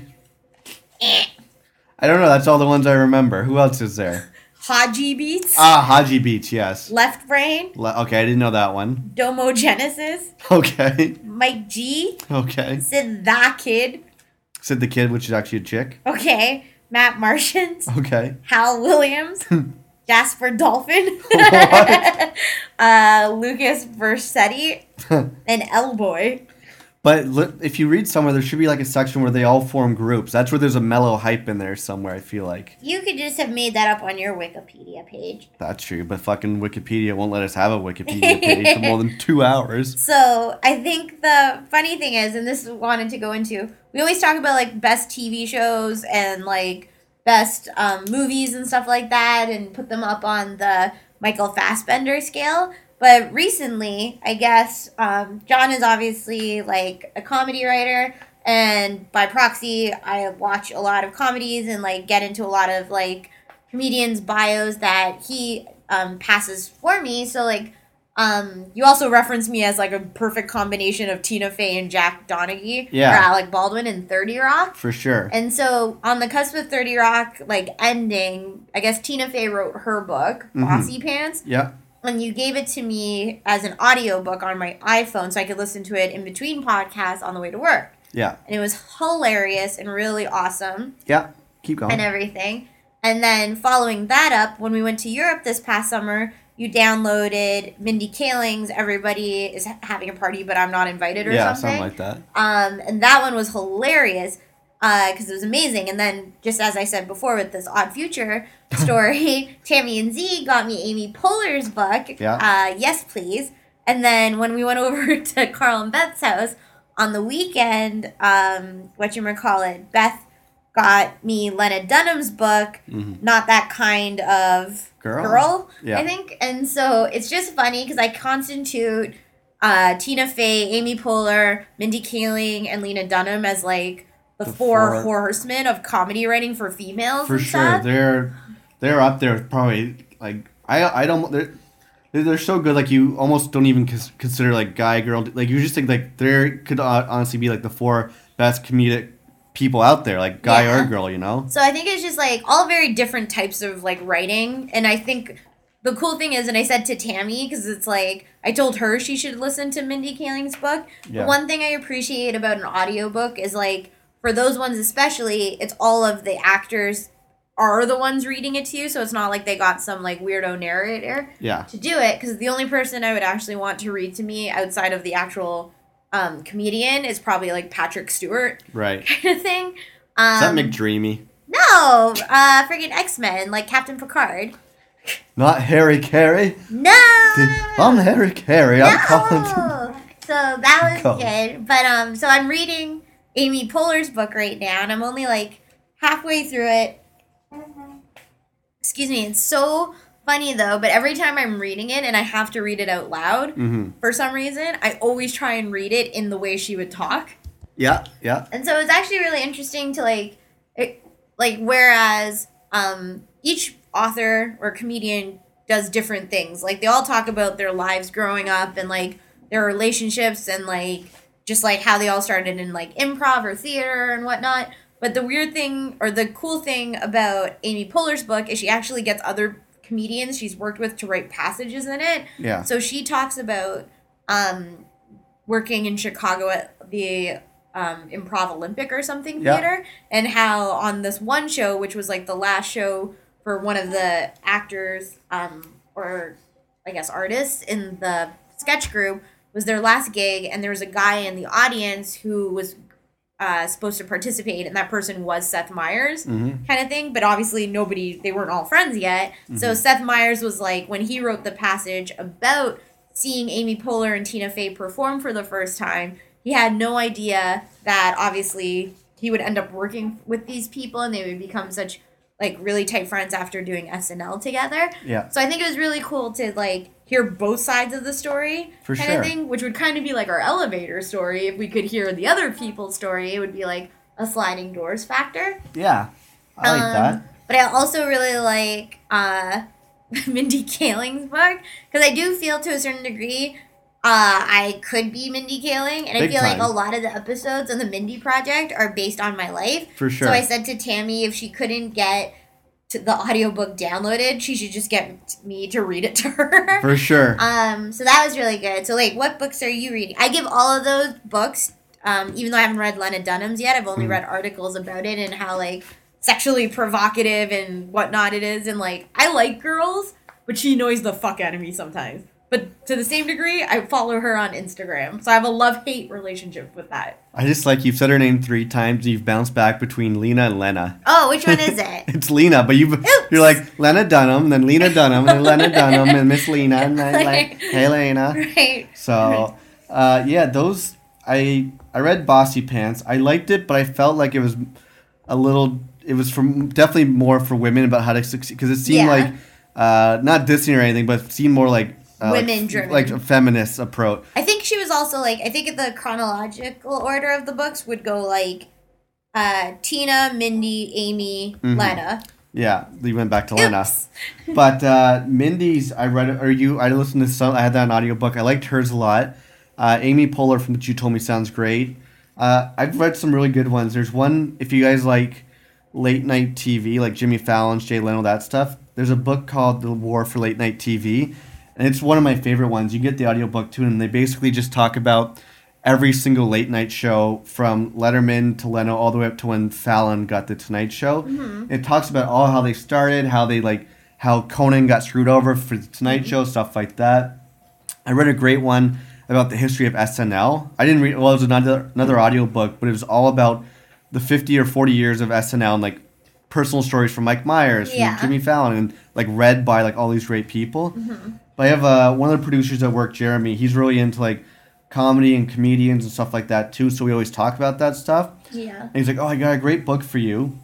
[SPEAKER 2] I don't know. That's all the ones I remember. Who else is there?
[SPEAKER 3] Hodgy Beats.
[SPEAKER 2] Ah, Hodgy Beach. Yes.
[SPEAKER 3] Left Brain.
[SPEAKER 2] Le- okay, I didn't know that one.
[SPEAKER 3] Domo Genesis.
[SPEAKER 2] Okay.
[SPEAKER 3] Mike G.
[SPEAKER 2] Okay.
[SPEAKER 3] Sid the Kid.
[SPEAKER 2] Said the kid, which is actually a chick.
[SPEAKER 3] Okay. Matt Martians.
[SPEAKER 2] Okay.
[SPEAKER 3] Hal Williams. Jasper Dolphin. Uh, Lucas Vercetti. and L Boy.
[SPEAKER 2] But li- if you read somewhere, there should be like a section where they all form groups. That's where there's a mellow hype in there somewhere. I feel like
[SPEAKER 3] You could just have made that up on your Wikipedia page.
[SPEAKER 2] that's true. But fucking Wikipedia won't let us have a Wikipedia page for more than two hours.
[SPEAKER 3] So I think the funny thing is, and this wanted to go into, we always talk about like best TV shows and like best um, movies and stuff like that, and put them up on the Michael Fassbender scale. But recently, I guess um, John is obviously like a comedy writer, and by proxy, I watch a lot of comedies and like get into a lot of like comedians' bios that he um, passes for me. So like um, you also reference me as like a perfect combination of Tina Fey and Jack Donaghy
[SPEAKER 2] Yeah.
[SPEAKER 3] or Alec Baldwin in 30 Rock.
[SPEAKER 2] For sure.
[SPEAKER 3] And so on the cusp of 30 Rock, like ending, I guess Tina Fey wrote her book,
[SPEAKER 2] Mhm.
[SPEAKER 3] Bossypants,
[SPEAKER 2] Yeah.
[SPEAKER 3] And you gave it to me as an audiobook on my iPhone so I could listen to it in between podcasts on the way to work.
[SPEAKER 2] Yeah.
[SPEAKER 3] And it was hilarious and really awesome
[SPEAKER 2] Yeah. Keep going.
[SPEAKER 3] and everything. And then following that up, when we went to Europe this past summer, you downloaded Mindy Kaling's "Everybody is having a party, but I'm not invited" or something.
[SPEAKER 2] yeah,
[SPEAKER 3] something.
[SPEAKER 2] something like that.
[SPEAKER 3] um, and that one was hilarious because it was amazing. And then, just as I said before, with this Odd Future story, Tammy and Z got me Amy Poehler's book.
[SPEAKER 2] Yeah.
[SPEAKER 3] Uh, yes, please. And then when we went over to Carl and Beth's house on the weekend, um, what you call it, Beth got me Lena Dunham's book, not that kind of
[SPEAKER 2] Girl.
[SPEAKER 3] girl,
[SPEAKER 2] Yeah.
[SPEAKER 3] I think. And so it's just funny because I constitute uh, Tina Fey, Amy Poehler, Mindy Kaling, and Lena Dunham as like the,
[SPEAKER 2] The
[SPEAKER 3] four,
[SPEAKER 2] four-
[SPEAKER 3] horsemen of comedy writing for females.
[SPEAKER 2] For sure.
[SPEAKER 3] stuff.
[SPEAKER 2] They're they're up there probably like I I don't they're they're, so good like you almost don't even consider like guy girl like you just think like there could uh, honestly be like the four best comedic people out there like guy
[SPEAKER 3] Yeah.
[SPEAKER 2] or girl you know
[SPEAKER 3] So I think it's just like all very different types of like writing. And I think the cool thing is, and I said to Tammy, because it's like I told her she should listen to Mindy Kaling's book.
[SPEAKER 2] Yeah.
[SPEAKER 3] The one thing I appreciate about an audiobook is like for those ones especially, it's all of the actors are the ones reading it to you. So it's not like they got some like weirdo narrator
[SPEAKER 2] yeah
[SPEAKER 3] to do it because the only person I would actually want to read to me outside of the actual um, comedian is probably like Patrick Stewart
[SPEAKER 2] right
[SPEAKER 3] kind of thing. Um,
[SPEAKER 2] is that McDreamy
[SPEAKER 3] no, uh, friggin' X Men, like Captain Picard.
[SPEAKER 2] not Harry Carey
[SPEAKER 3] No.
[SPEAKER 2] I'm Harry Carey I'm calling
[SPEAKER 3] no. So that was good, but um, so I'm reading Amy Poehler's book right now, and I'm only like halfway through it. Excuse me. It's so funny though, but every time I'm reading it and I have to read it out loud,
[SPEAKER 2] mm-hmm.
[SPEAKER 3] for some reason, I always try and read it in the way she would talk.
[SPEAKER 2] yeah yeah
[SPEAKER 3] And so it's actually really interesting to like, it, like whereas um, each author or comedian does different things. Like they all talk about their lives growing up and like their relationships and like just like how they all started in like improv or theater and whatnot. But the weird thing, or the cool thing about Amy Poehler's book is she actually gets other comedians she's worked with to write passages in it.
[SPEAKER 2] Yeah.
[SPEAKER 3] So she talks about um, working in Chicago at the um, Improv Olympic or something
[SPEAKER 2] Yeah.
[SPEAKER 3] theater, and how on this one show, which was like the last show for one of the actors um, or I guess artists in the sketch group, was their last gig, and there was a guy in the audience who was uh, supposed to participate, and that person was Seth Meyers, kind of thing. But obviously, nobody, they weren't all friends yet. So Seth Meyers was like, when he wrote the passage about seeing Amy Poehler and Tina Fey perform for the first time, he had no idea that obviously he would end up working with these people and they would become such like really tight friends after doing SNL together.
[SPEAKER 2] Yeah.
[SPEAKER 3] So I think it was really cool to like hear both sides of the story
[SPEAKER 2] For
[SPEAKER 3] kind
[SPEAKER 2] sure.
[SPEAKER 3] of thing, which would kind of be like our elevator story. If we could hear the other people's story, it would be like a sliding doors factor.
[SPEAKER 2] Yeah. I like
[SPEAKER 3] Um,
[SPEAKER 2] that.
[SPEAKER 3] But I also really like uh, Mindy Kaling's book because I do feel to a certain degree uh, I could be Mindy Kaling, and I
[SPEAKER 2] Big
[SPEAKER 3] feel like a lot of the episodes on the Mindy Project are based on my life.
[SPEAKER 2] For sure.
[SPEAKER 3] So I said to Tammy if she couldn't get the audiobook downloaded, she should just get me to read it to her.
[SPEAKER 2] For sure.
[SPEAKER 3] Um, so that was really good. So like, what books are you reading? I give all of those books, um, even though I haven't read Lena Dunham's yet. I've
[SPEAKER 2] Mm.
[SPEAKER 3] only read articles about it and how like sexually provocative and whatnot it is. And like, I like girls, but she annoys the fuck out of me sometimes. But to the same degree, I follow her on Instagram, so I have a love hate relationship with that.
[SPEAKER 2] I just like you've said her name three times. You've bounced back between Lena and Lena.
[SPEAKER 3] Oh, which one is it?
[SPEAKER 2] It's Lena, but you you're like Lena Dunham, then Lena Dunham, and Lena Dunham, and Miss Lena, and then like, hey Lena.
[SPEAKER 3] right.
[SPEAKER 2] So, uh, yeah, those I I read Bossypants. I liked it, but I felt like it was a little. It was from definitely more for women about how to succeed because it seemed
[SPEAKER 3] Yeah.
[SPEAKER 2] like uh, not dissing or anything, but it seemed more like uh,
[SPEAKER 3] Women-driven.
[SPEAKER 2] like a feminist approach.
[SPEAKER 3] I think she was also like I think the chronological order of the books would go like uh, Tina, Mindy, Amy, Lena.
[SPEAKER 2] Yeah, we went back to Lena. But uh, Mindy's, I read or you, I listened to some, I had that on audiobook. I liked hers a lot. Uh, Amy Poehler from What You Told Me sounds great. Uh, I've read some really good ones. There's one, if you guys like late night TV, like Jimmy Fallon, Jay Leno, that stuff, there's a book called The War for Late Night TV. And it's one of my favorite ones. You get the audiobook too, and they basically just talk about every single late night show from Letterman to Leno all the way up to when Fallon got the Tonight Show. Mm-hmm. It talks about all how they started, how they like how Conan got screwed over for the Tonight mm-hmm. Show, stuff like that. I read a great one about the history of SNL. I didn't read well, it was another another audiobook, but it was all about the 50 or 40 years of SNL and like personal stories from Mike Myers, from
[SPEAKER 3] Yeah.
[SPEAKER 2] Jimmy Fallon, and like read by like all these great people. Mm-hmm. But I have uh, one of the producers at work, Jeremy. He's really into like comedy and comedians and stuff like that too. So we always talk about that stuff.
[SPEAKER 3] Yeah.
[SPEAKER 2] And he's like, "Oh, I got a great book for you."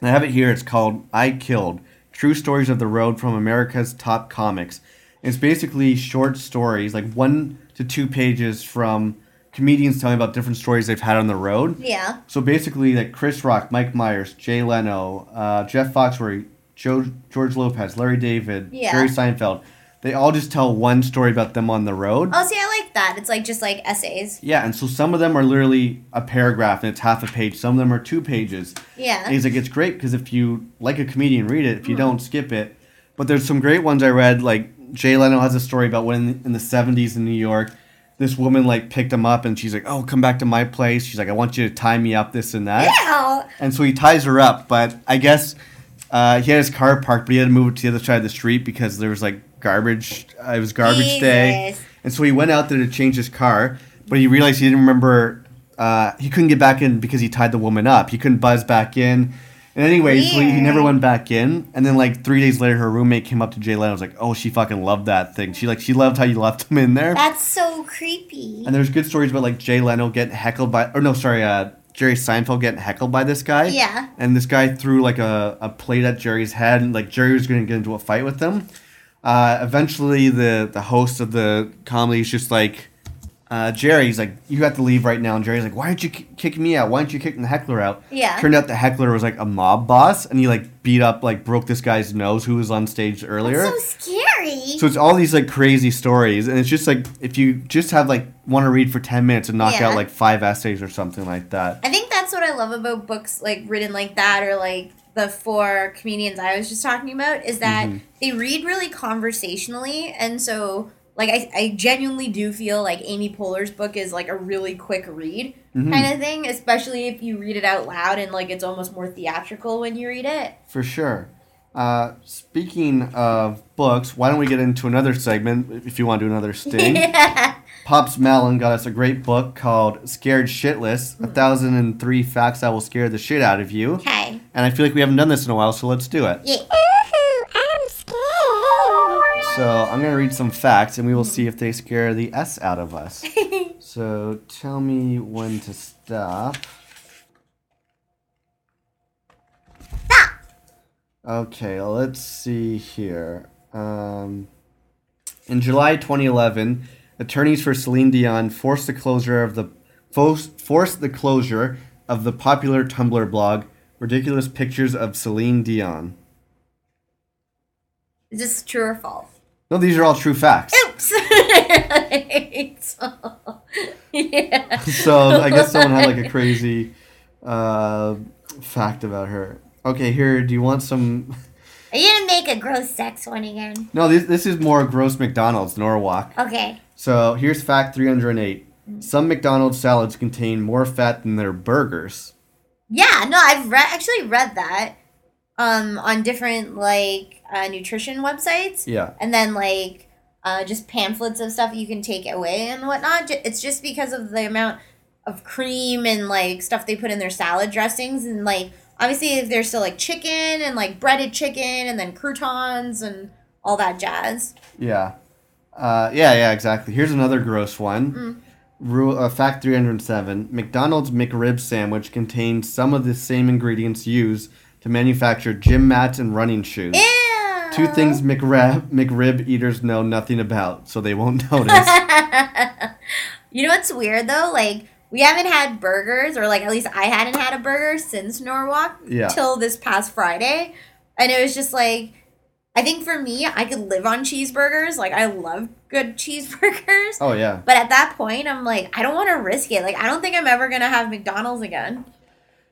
[SPEAKER 2] And I have it here. It's called "I Killed: True Stories of the Road from America's Top Comics." It's basically short stories, like one to two pages from comedians telling about different stories they've had on the road.
[SPEAKER 3] Yeah.
[SPEAKER 2] So basically, like Chris Rock, Mike Myers, Jay Leno, uh, Jeff Foxworthy, Joe, George Lopez, Larry David,
[SPEAKER 3] Yeah.
[SPEAKER 2] Jerry Seinfeld. They all just tell one story about them on the road.
[SPEAKER 3] Oh, see, I like that. It's like just like essays.
[SPEAKER 2] Yeah, and so some of them are literally a paragraph and it's half a page. Some of them are two pages.
[SPEAKER 3] Yeah.
[SPEAKER 2] And he's like, it's great because if you like a comedian, read it. If you don't, skip it. But there's some great ones I read. Like Jay Leno has a story about when in the 70s in New York, this woman like picked him up and she's like, oh, come back to my place. She's like, I want you to tie me up, this and that.
[SPEAKER 3] Ow.
[SPEAKER 2] And so he ties her up, but I guess uh, he had his car parked, but he had to move it to the other side of the street because there was like garbage. Uh, it was garbage day, and so he went out there to change his car, but he realized he didn't remember. Uh, he couldn't get back in because he tied the woman up. He couldn't buzz back in. And anyway, so he, he never went back in. And then like three days later, her roommate came up to Jay Leno. and was like, "Oh, she fucking loved that thing. She like she loved how you left him in there."
[SPEAKER 3] That's so creepy.
[SPEAKER 2] And there's good stories about like Jay Leno getting heckled by, or no, sorry, uh, Jerry Seinfeld getting heckled by this guy.
[SPEAKER 3] Yeah.
[SPEAKER 2] And this guy threw like a, a plate at Jerry's head, and like Jerry was going to get into a fight with him. Uh, eventually, the the host of the comedy is just like, uh, Jerry's like, you got to leave right now. And Jerry's like, why didn't you ki- kick me out? Why didn't you kick the heckler out?
[SPEAKER 3] Yeah.
[SPEAKER 2] Turned out the heckler was like a mob boss, and he like beat up, like broke this guy's nose who was on stage earlier.
[SPEAKER 3] so scary.
[SPEAKER 2] So it's all these like crazy stories, and it's just like if you just have like want to read for ten minutes and knock
[SPEAKER 3] Yeah.
[SPEAKER 2] out like five essays or something like that.
[SPEAKER 3] I think that's that's what I love about books like written like that or like the four comedians I was just talking about is that mm-hmm. they read really conversationally and so like I, I genuinely do feel like Amy Poehler's book is like a really quick read mm-hmm. kind of thing, especially if you read it out loud and like it's almost more theatrical when you read it.
[SPEAKER 2] For sure. Uh, speaking of books, why don't we get into another segment if you want to do another sting? Pops Malin got us a great book called Scared Shitless A mm-hmm. Thousand and Three Facts That Will Scare the Shit Out of You.
[SPEAKER 3] Okay.
[SPEAKER 2] And I feel like we haven't done this in a while, so let's do it.
[SPEAKER 3] Yeah.
[SPEAKER 6] Ooh, I'm scared.
[SPEAKER 2] So I'm going to read some facts and we will see if they scare the S out of us. so tell me when to stop. Stop. Okay, let's see here. Um, in July 2011, attorneys for Celine Dion forced the closure of the forced the closure of the popular Tumblr blog "Ridiculous Pictures of Celine Dion."
[SPEAKER 3] Is this true or false?
[SPEAKER 2] No, these are all true facts.
[SPEAKER 3] Oops. so, yeah.
[SPEAKER 2] so I guess someone had like a crazy uh, fact about her. Okay, here. Do you want some?
[SPEAKER 3] Are you gonna make a gross sex one again?
[SPEAKER 2] No, this this is more gross McDonald's Norwalk.
[SPEAKER 3] Okay.
[SPEAKER 2] So here's fact 308. Some McDonald's salads contain more fat than their burgers.
[SPEAKER 3] Yeah, no, I've read actually read that um on different like uh, nutrition websites.
[SPEAKER 2] Yeah.
[SPEAKER 3] and then like uh, just pamphlets of stuff you can take away and whatnot. It's just because of the amount of cream and like stuff they put in their salad dressings and like obviously if there's still like chicken and like breaded chicken and then croutons and all that jazz.
[SPEAKER 2] Yeah. Uh, yeah, yeah, exactly. Here's another gross one. Rule, uh, fact 307 McDonald's McRib sandwich contains some of the same ingredients used to manufacture gym mats and running shoes.
[SPEAKER 3] Ew.
[SPEAKER 2] Two things McRib, McRib eaters know nothing about, so they won't notice.
[SPEAKER 3] You know what's weird though? Like we haven't had burgers, or like at least I hadn't had a burger since Norwalk
[SPEAKER 2] Yeah.
[SPEAKER 3] till this past Friday, and it was just like, I think for me, I could live on cheeseburgers. Like I love good cheeseburgers,
[SPEAKER 2] oh, yeah.
[SPEAKER 3] but at that point, I'm like, I don't want to risk it. Like I don't think I'm ever gonna have McDonald's again.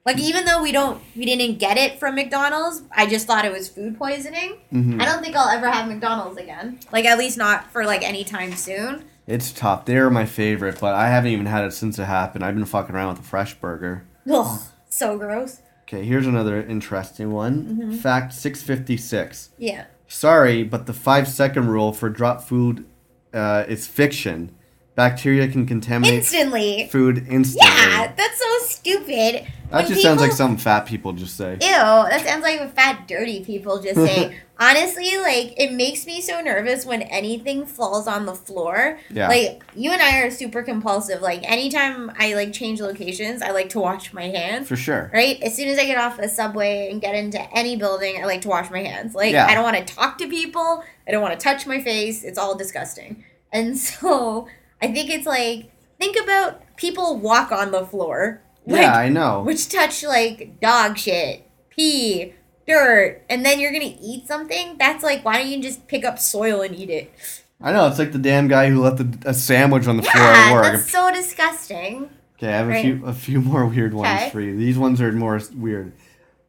[SPEAKER 3] Like even though we don't, we didn't get it from McDonald's, I just thought it was food poisoning.
[SPEAKER 2] Mhm.
[SPEAKER 3] I don't think I'll ever have McDonald's again. Like at least not for like any time soon.
[SPEAKER 2] It's tough. They're my favorite, but I haven't even had it since it happened. I've been fucking around with a fresh burger.
[SPEAKER 3] Ugh, so gross.
[SPEAKER 2] Okay, here's another interesting one. Fact 656.
[SPEAKER 3] Yeah.
[SPEAKER 2] Sorry, but the five second rule for drop food uh, is fiction. Bacteria can contaminate
[SPEAKER 3] Instantly.
[SPEAKER 2] food instantly.
[SPEAKER 3] Yeah, that's so stupid.
[SPEAKER 2] that
[SPEAKER 3] When
[SPEAKER 2] just sounds like
[SPEAKER 3] people-
[SPEAKER 2] something fat people just say.
[SPEAKER 3] Ew, that sounds like fat, dirty people just say. Honestly, like, it makes me so nervous when anything falls on the floor.
[SPEAKER 2] Yeah.
[SPEAKER 3] Like, you and I are super compulsive. Like, anytime I, like, change locations, I like to wash my hands.
[SPEAKER 2] For sure.
[SPEAKER 3] Right? As soon as I get off a subway and get into any building, I like to wash my hands. Like,
[SPEAKER 2] Yeah.
[SPEAKER 3] I don't want to talk to people. I don't want to touch my face. It's all disgusting. And so, I think it's like, think about people walk on the floor. Like,
[SPEAKER 2] yeah, I know.
[SPEAKER 3] which touch like dog shit, pee, dirt, and then you're gonna eat something. That's like, why don't you just pick up soil and eat it?
[SPEAKER 2] I know. It's like the damn guy who left a, a sandwich on the floor at work.
[SPEAKER 3] that's so disgusting.
[SPEAKER 2] Okay, I have a few a few more weird ones
[SPEAKER 3] Okay.
[SPEAKER 2] for you. These ones are more weird.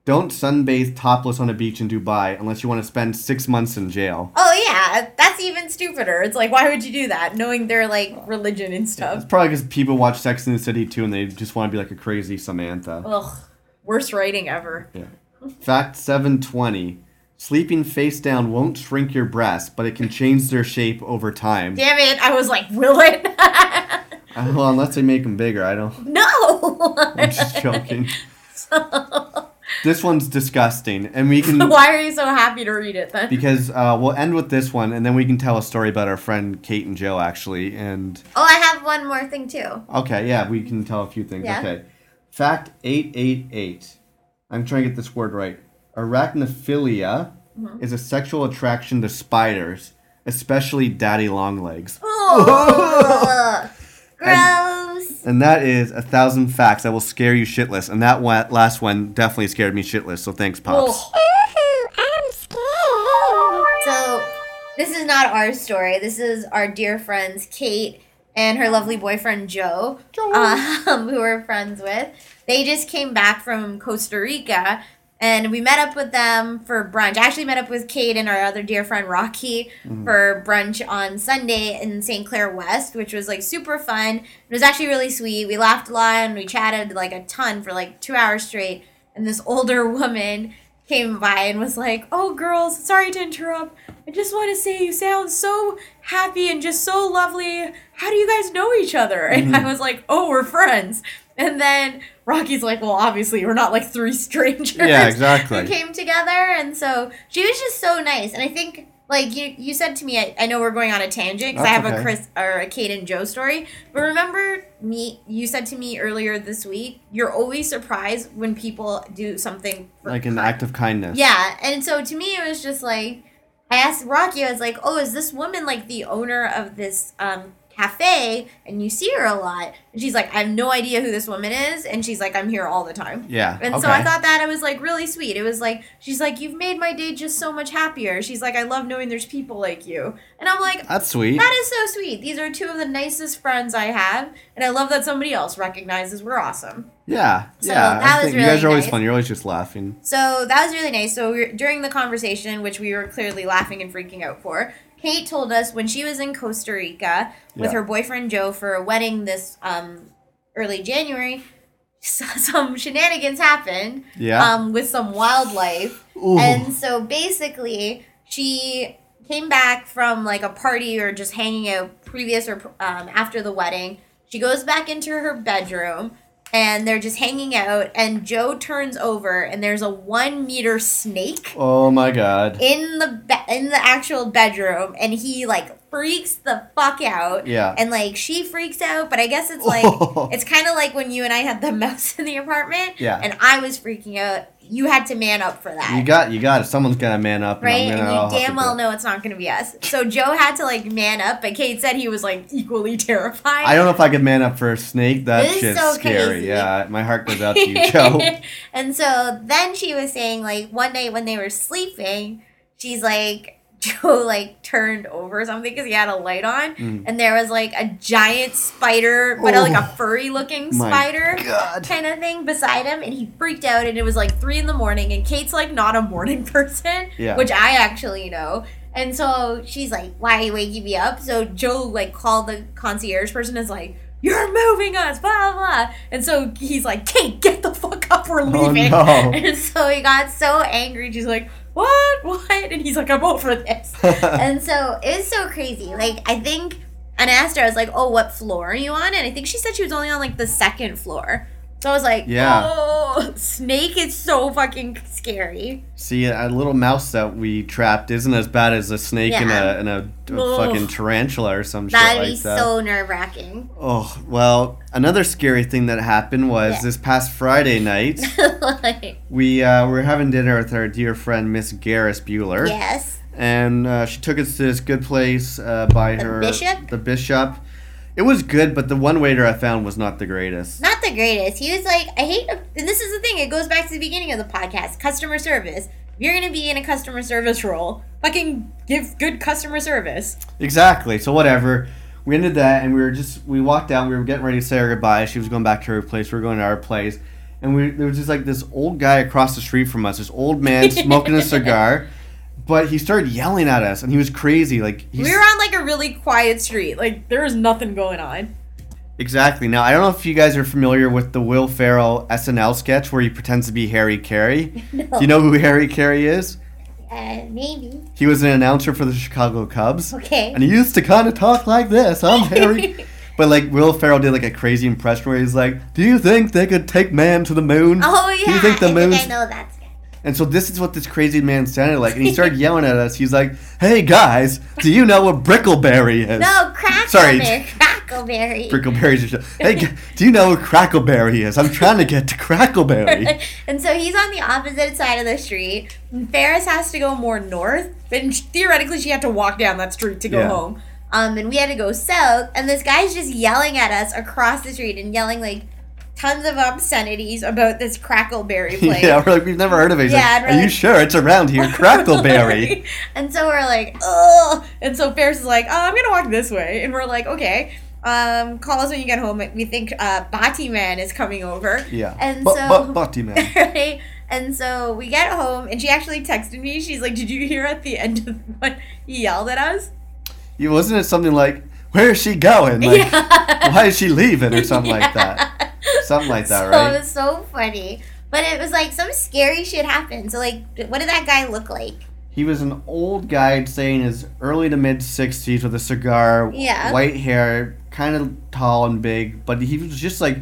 [SPEAKER 2] Don't sunbathe topless on a beach in Dubai unless you want to spend six months in jail.
[SPEAKER 3] Oh yeah, that's even stupider. It's like, why would you do that, knowing their like religion and stuff.
[SPEAKER 2] It's probably because people watch Sex in the City too, and they just want to be like a crazy Samantha.
[SPEAKER 3] Ugh, worst writing ever.
[SPEAKER 2] Yeah. Fact 720. Sleeping face down won't shrink your breasts, but it can change their shape over time.
[SPEAKER 3] Damn it! I was like, will it?
[SPEAKER 2] Uh, well, unless they make them bigger, I don't.
[SPEAKER 3] no.
[SPEAKER 2] I'm just joking. This one's disgusting, and we can
[SPEAKER 3] Why are you so happy to read it then?
[SPEAKER 2] because uh, we'll end with this one, and then we can tell a story about our friend Kate and Joe actually. And
[SPEAKER 3] Oh, I have one more thing too.
[SPEAKER 2] okay, yeah, we can tell a few things.
[SPEAKER 3] Yeah.
[SPEAKER 2] Okay, fact eight eight eight. I'm trying to get this word right. Arachnophilia
[SPEAKER 3] Mm-hmm.
[SPEAKER 2] is a sexual attraction to spiders, especially daddy long legs.
[SPEAKER 3] Oh, gross.
[SPEAKER 2] And that is a thousand facts that will scare you shitless. And that one, last one definitely scared me shitless. So thanks, pops.
[SPEAKER 3] Oh.
[SPEAKER 6] Ooh, I'm scared.
[SPEAKER 3] So, this is not our story. This is our dear friends Kate and her lovely boyfriend Joe, um, who we're friends with. They just came back from Costa Rica, and we met up with them for brunch. I actually met up with Kate and our other dear friend Rocky mm-hmm. for brunch on Sunday in St. Clair West, which was like super fun. It was actually really sweet. We laughed a lot and we chatted like a ton for like two hours straight. And this older woman came by and was like, "Oh, girls, sorry to interrupt. I just want to say you sound so happy and just so lovely. How do you guys know each other?" And I mm-hmm. was like, "Oh, we're friends." And then Rocky's like, "Well, obviously, we're not like three strangers."
[SPEAKER 2] Yeah, exactly.
[SPEAKER 3] Who came together, and so she was just so nice. And I think. Like you, you said to me, I, I know we're going on a tangent because I have a. Chris or a Kate and Joe story. But remember me, you said to me earlier this week, you're always surprised when people do something for
[SPEAKER 2] Like an act of kindness.
[SPEAKER 3] yeah, and so to me, it was just like I asked Rocky. I was like, "Oh, is this woman like the owner of this um, cafe?" And you see her a lot. And she's like, "I have no idea who this woman is," and she's like, "I'm here all the time."
[SPEAKER 2] Yeah.
[SPEAKER 3] And
[SPEAKER 2] okay.
[SPEAKER 3] so I thought that it was like really sweet. It was like she's like, "You've made my day just so much happier." She's like, "I love knowing there's people like you," and I'm like.
[SPEAKER 2] That's sweet.
[SPEAKER 3] That is so sweet. These are two of the nicest friends I have, and I love that somebody else recognizes we're awesome.
[SPEAKER 2] yeah.
[SPEAKER 3] So
[SPEAKER 2] yeah.
[SPEAKER 3] that was
[SPEAKER 2] think you
[SPEAKER 3] really
[SPEAKER 2] guys are always
[SPEAKER 3] nice.
[SPEAKER 2] fun. You're always just laughing.
[SPEAKER 3] So that was really nice. So we during the conversation, which we were clearly laughing and freaking out for, Kate told us when she was in Costa Rica with
[SPEAKER 2] Yeah.
[SPEAKER 3] her boyfriend Joe for a wedding this um, early January, some shenanigans happened
[SPEAKER 2] Yeah.
[SPEAKER 3] um, with some wildlife.
[SPEAKER 2] Ooh.
[SPEAKER 3] And so basically, she came back from like a party or just hanging out previous or um, after the wedding. She goes back into her bedroom and they're just hanging out. And Joe turns over and there's a one meter snake
[SPEAKER 2] oh my god.
[SPEAKER 3] in the be- in the actual bedroom, and he like freaks the fuck out.
[SPEAKER 2] Yeah.
[SPEAKER 3] And like she freaks out, but I guess it's like it's kind of like when you and I had the mouse in the apartment.
[SPEAKER 2] Yeah.
[SPEAKER 3] And I was freaking out. You had to man up for that.
[SPEAKER 2] You got you got it. Someone's gotta man up.
[SPEAKER 3] Right, and
[SPEAKER 2] gonna, I'll
[SPEAKER 3] you damn well know it's not going to be us. So Joe had to like man up, but Kate said he was like equally terrified.
[SPEAKER 2] I don't know if I could man up for a snake. That
[SPEAKER 3] It is
[SPEAKER 2] shit's
[SPEAKER 3] so
[SPEAKER 2] scary.
[SPEAKER 3] crazy.
[SPEAKER 2] Yeah, my heart goes out to you, Joe.
[SPEAKER 3] and so then she was saying like one night when they were sleeping, she's like Joe like turned over something because he had a light on, and there was like a giant spider, but
[SPEAKER 2] Mm. Oh.
[SPEAKER 3] like a furry looking spider kind of thing beside him, and he freaked out, and it was like three in the morning, and Kate's like not a morning person,
[SPEAKER 2] Yeah.
[SPEAKER 3] which I actually know. And so she's like, "Why are you waking me up?" So Joe like called the concierge person, and is like, "You're moving us, blah blah." And so he's like, "Kate, get the fuck up, we're
[SPEAKER 2] Oh,
[SPEAKER 3] leaving."
[SPEAKER 2] no.
[SPEAKER 3] And so he got so angry. She's like, "What? What?" And he's like, "I'm over this." and so it was so crazy. Like I think, and I asked her, I was like, "Oh, what floor are you on?" And I think she said she was only on like the second floor. So I was like,
[SPEAKER 2] Yeah.
[SPEAKER 3] "Oh, snake is so fucking scary."
[SPEAKER 2] See, a little mouse that we trapped isn't as bad as a snake and
[SPEAKER 3] Yeah.
[SPEAKER 2] a and a, a fucking tarantula or some
[SPEAKER 3] That'd
[SPEAKER 2] shit
[SPEAKER 3] be
[SPEAKER 2] like that.
[SPEAKER 3] so nerve wracking.
[SPEAKER 2] oh well, another scary thing that happened was
[SPEAKER 3] Yeah.
[SPEAKER 2] this past Friday night.
[SPEAKER 3] like,
[SPEAKER 2] we uh, were having dinner with our dear friend Miss Ferris Bueller.
[SPEAKER 3] yes.
[SPEAKER 2] and uh, she took us to this good place uh, by
[SPEAKER 3] The
[SPEAKER 2] her
[SPEAKER 3] Bishop?
[SPEAKER 2] the bishop it was good but the one waiter i found was not the greatest
[SPEAKER 3] Not the greatest. He was like, I hate, and this is the thing. It goes back to the beginning of the podcast. Customer service. If you're gonna be in a customer service role, fucking give good customer service.
[SPEAKER 2] exactly so whatever we ended that and we were just we walked down we were getting ready to say our goodbye she was going back to her place we were going to our place and we there was just like this old guy across the street from us this old man smoking a cigar but he started yelling at us and he was crazy like
[SPEAKER 3] We were on like a really quiet street. Like there was nothing going on.
[SPEAKER 2] exactly now i don't know if you guys are familiar with the will ferrell snl sketch where he pretends to be Harry Caray no. do you know who Harry Caray is
[SPEAKER 3] Uh, maybe.
[SPEAKER 2] He was an announcer for the Chicago Cubs.
[SPEAKER 3] Okay.
[SPEAKER 2] And he used to kind of talk like this. I'm Harry. but like Will Ferrell did like a crazy impression where he's like, "Do you think they could take man to the moon?
[SPEAKER 3] Oh yeah.
[SPEAKER 2] Do you think the
[SPEAKER 3] I
[SPEAKER 2] moon's?"
[SPEAKER 3] think I know that.
[SPEAKER 2] And so this is what this crazy man sounded like. And he started yelling at us. He's like, "Hey guys, do you know what brickleberry is?"
[SPEAKER 3] No, crackleberry.
[SPEAKER 2] Sorry.
[SPEAKER 3] Crackleberry.
[SPEAKER 2] Brickleberry's a shit. Hey, do you know what crackleberry is? I'm trying to get to crackleberry.
[SPEAKER 3] and so he's on the opposite side of the street. Ferris has to go more north, and theoretically she had to walk down that street to go
[SPEAKER 2] Yeah.
[SPEAKER 3] home. Um, and we had to go south, and this guy's just yelling at us across the street and yelling like tons of obscenities about this crackleberry place.
[SPEAKER 2] yeah, we're like, we've never heard of it. He's
[SPEAKER 3] Yeah,
[SPEAKER 2] like, Are you sure it's around here? Crackleberry.
[SPEAKER 3] and so we're like, ugh. And so Ferris is like, oh, I'm gonna walk this way, and we're like, okay.
[SPEAKER 5] Um, call us when you get home. We think uh, Bati Man is coming over.
[SPEAKER 2] Yeah.
[SPEAKER 5] And so-
[SPEAKER 2] but, Butty man.
[SPEAKER 5] right? And so we get home, and she actually texted me. She's like, "Did you hear at the end of what he yelled at us?"
[SPEAKER 2] Yeah, Wasn't it something like, where is she going? Like, why is she leaving or something like that? Something like that,
[SPEAKER 3] so
[SPEAKER 2] right?
[SPEAKER 3] it was so funny. But it was like some scary shit happened. So like, what did that guy look like?
[SPEAKER 2] He was an old guy, I'd say in his early to mid 60s with a cigar,
[SPEAKER 3] Yeah.
[SPEAKER 2] white hair, kind of tall and big, but he was just like,